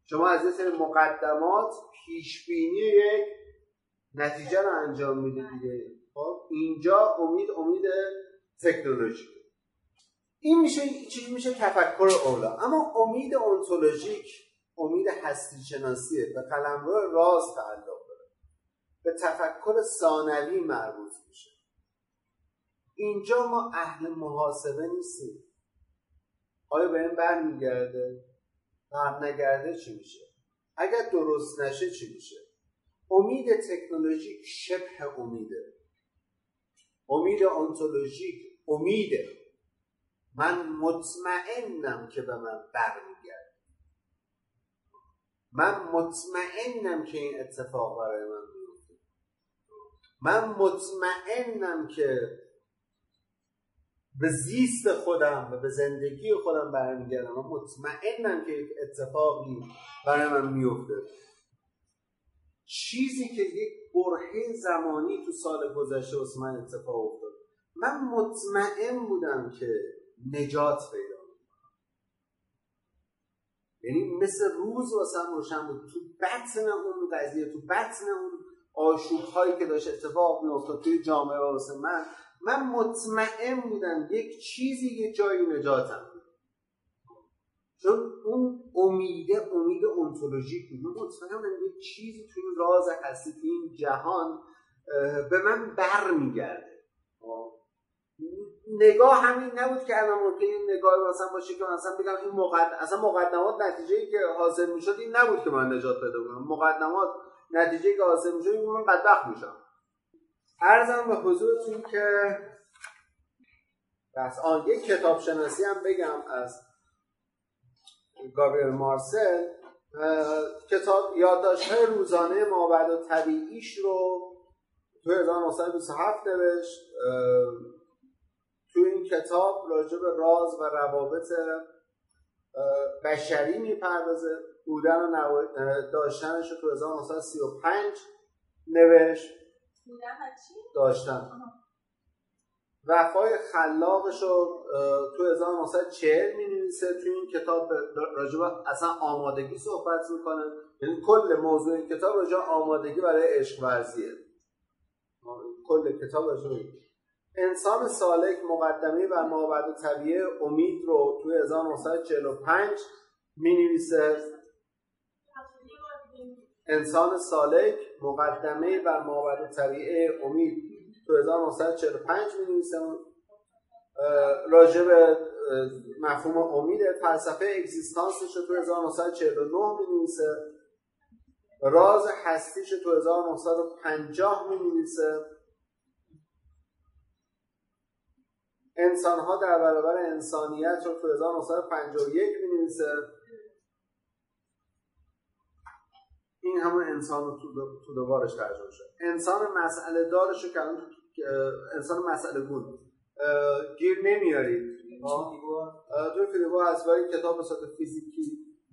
شما از یه سری مقدمات پیش بینی یک نتیجه رو انجام میده دیگه. خب اینجا امید امید تکنولوژی. این میشه چی میشه تفکر اولا. اما امید انتولوژیک امید هستی شناسیه به قلمرو راز تعلق داره. به تفکر ثانوی مربوط میشه. اینجا ما اهل محاسبه نیستیم. آیا به این برمیگرده؟ بر نگرده چی میشه؟ اگر درست نشه چی میشه؟ امید تکنولوژیک شبه امیده. امید انتولوژیک امیده. من مطمئنم که به من برمیگرده. من مطمئنم که این اتفاق برای من میفته. من مطمئنم که به زیست خودم و به زندگی خودم برمیگردم و مطمئنم که یک اتفاقی برای من میفته. چیزی که یک برهه زمانی تو سال گذشته واسه من اتفاق افتاد. من مطمئن بودم که نجات پیدا یعنی مثل روز واسم روشن بود. تو بطن اون قضیه تو بطن اون آشوب هایی که داشت اتفاق میافتاد توی جامعه واسه من من مطمئن بودم یک چیزی یه جایی نجاتم چون اون امیده امید انتولوژیک بود. من مطمئن بودم یک چیزی توی راز هستی توی این جهان به من بر میگرده نگاه همین نبود که الان ممکن این نگاه مثلا باشه که مثلا بگم این مقدم اصلا مقدمات نتیجه ای که حاصل می‌شد این نبود که من نجات پیدا کنم. مقدمات نتیجه که حاصل می‌شد من بدبخت میشم. ارزم به حضورتون که بس. آن یک کتاب شناسی هم بگم از گابریل مارسل. کتاب یادداشت های روزانه مابعد و طبیعیش رو تو 1927 نوشت. تو این کتاب راجع به راز و روابط بشری می‌پردازه. بودن و داشتنش رو تو 1935 نوشت. داشتن. وفای خلاقش رو تو 1940 می نویسه تو این کتاب. راجع به اصلا آمادگی صحبت می‌کنه. یعنی کل موضوع این کتاب راجع آمادگی برای عشق ورزیه. کل کتاب راجع انسان سالک مقدمه و مابعد طبیعه امید رو توی 1945 می نویسه انسان سالک مقدمه و مابعد طبیعه امید. تو 1945 می نویسه راجع به مفهوم امید فلسفه اگزیستانسش تو 1949 می نویسه راز هستیش تو 1950 می نویسه انسان ها در برابر انسانیت رو تو 1951 می نویسه این همون انسان رو تو دوبارش ترجمه شد انسان مسئله دارش رو که انسان مسئله گون. گیر نمیارید. تو فیلیبو هست ولی کتاب به فیزیکی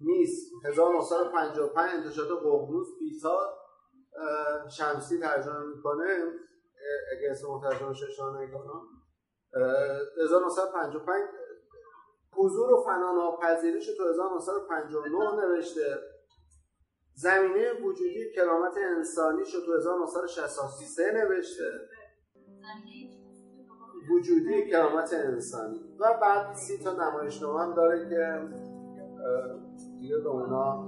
نیست. 1955 انتشارات ققنوس پیسا شمسی ترجمه می‌کنه. اگه اسم مترجم ششان نکنم 1955 حضور و فنا ناپذیریش تو 1959 نوشته. زمینه وجودی کرامت انسانی شد تو 1963 نوشته. وجودی کرامت انسانی. و بعد سی تا نمایشنامه هم داره که دیگه به اونا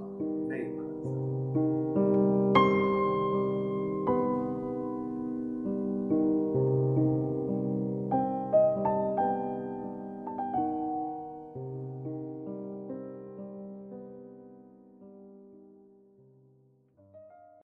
نیمونه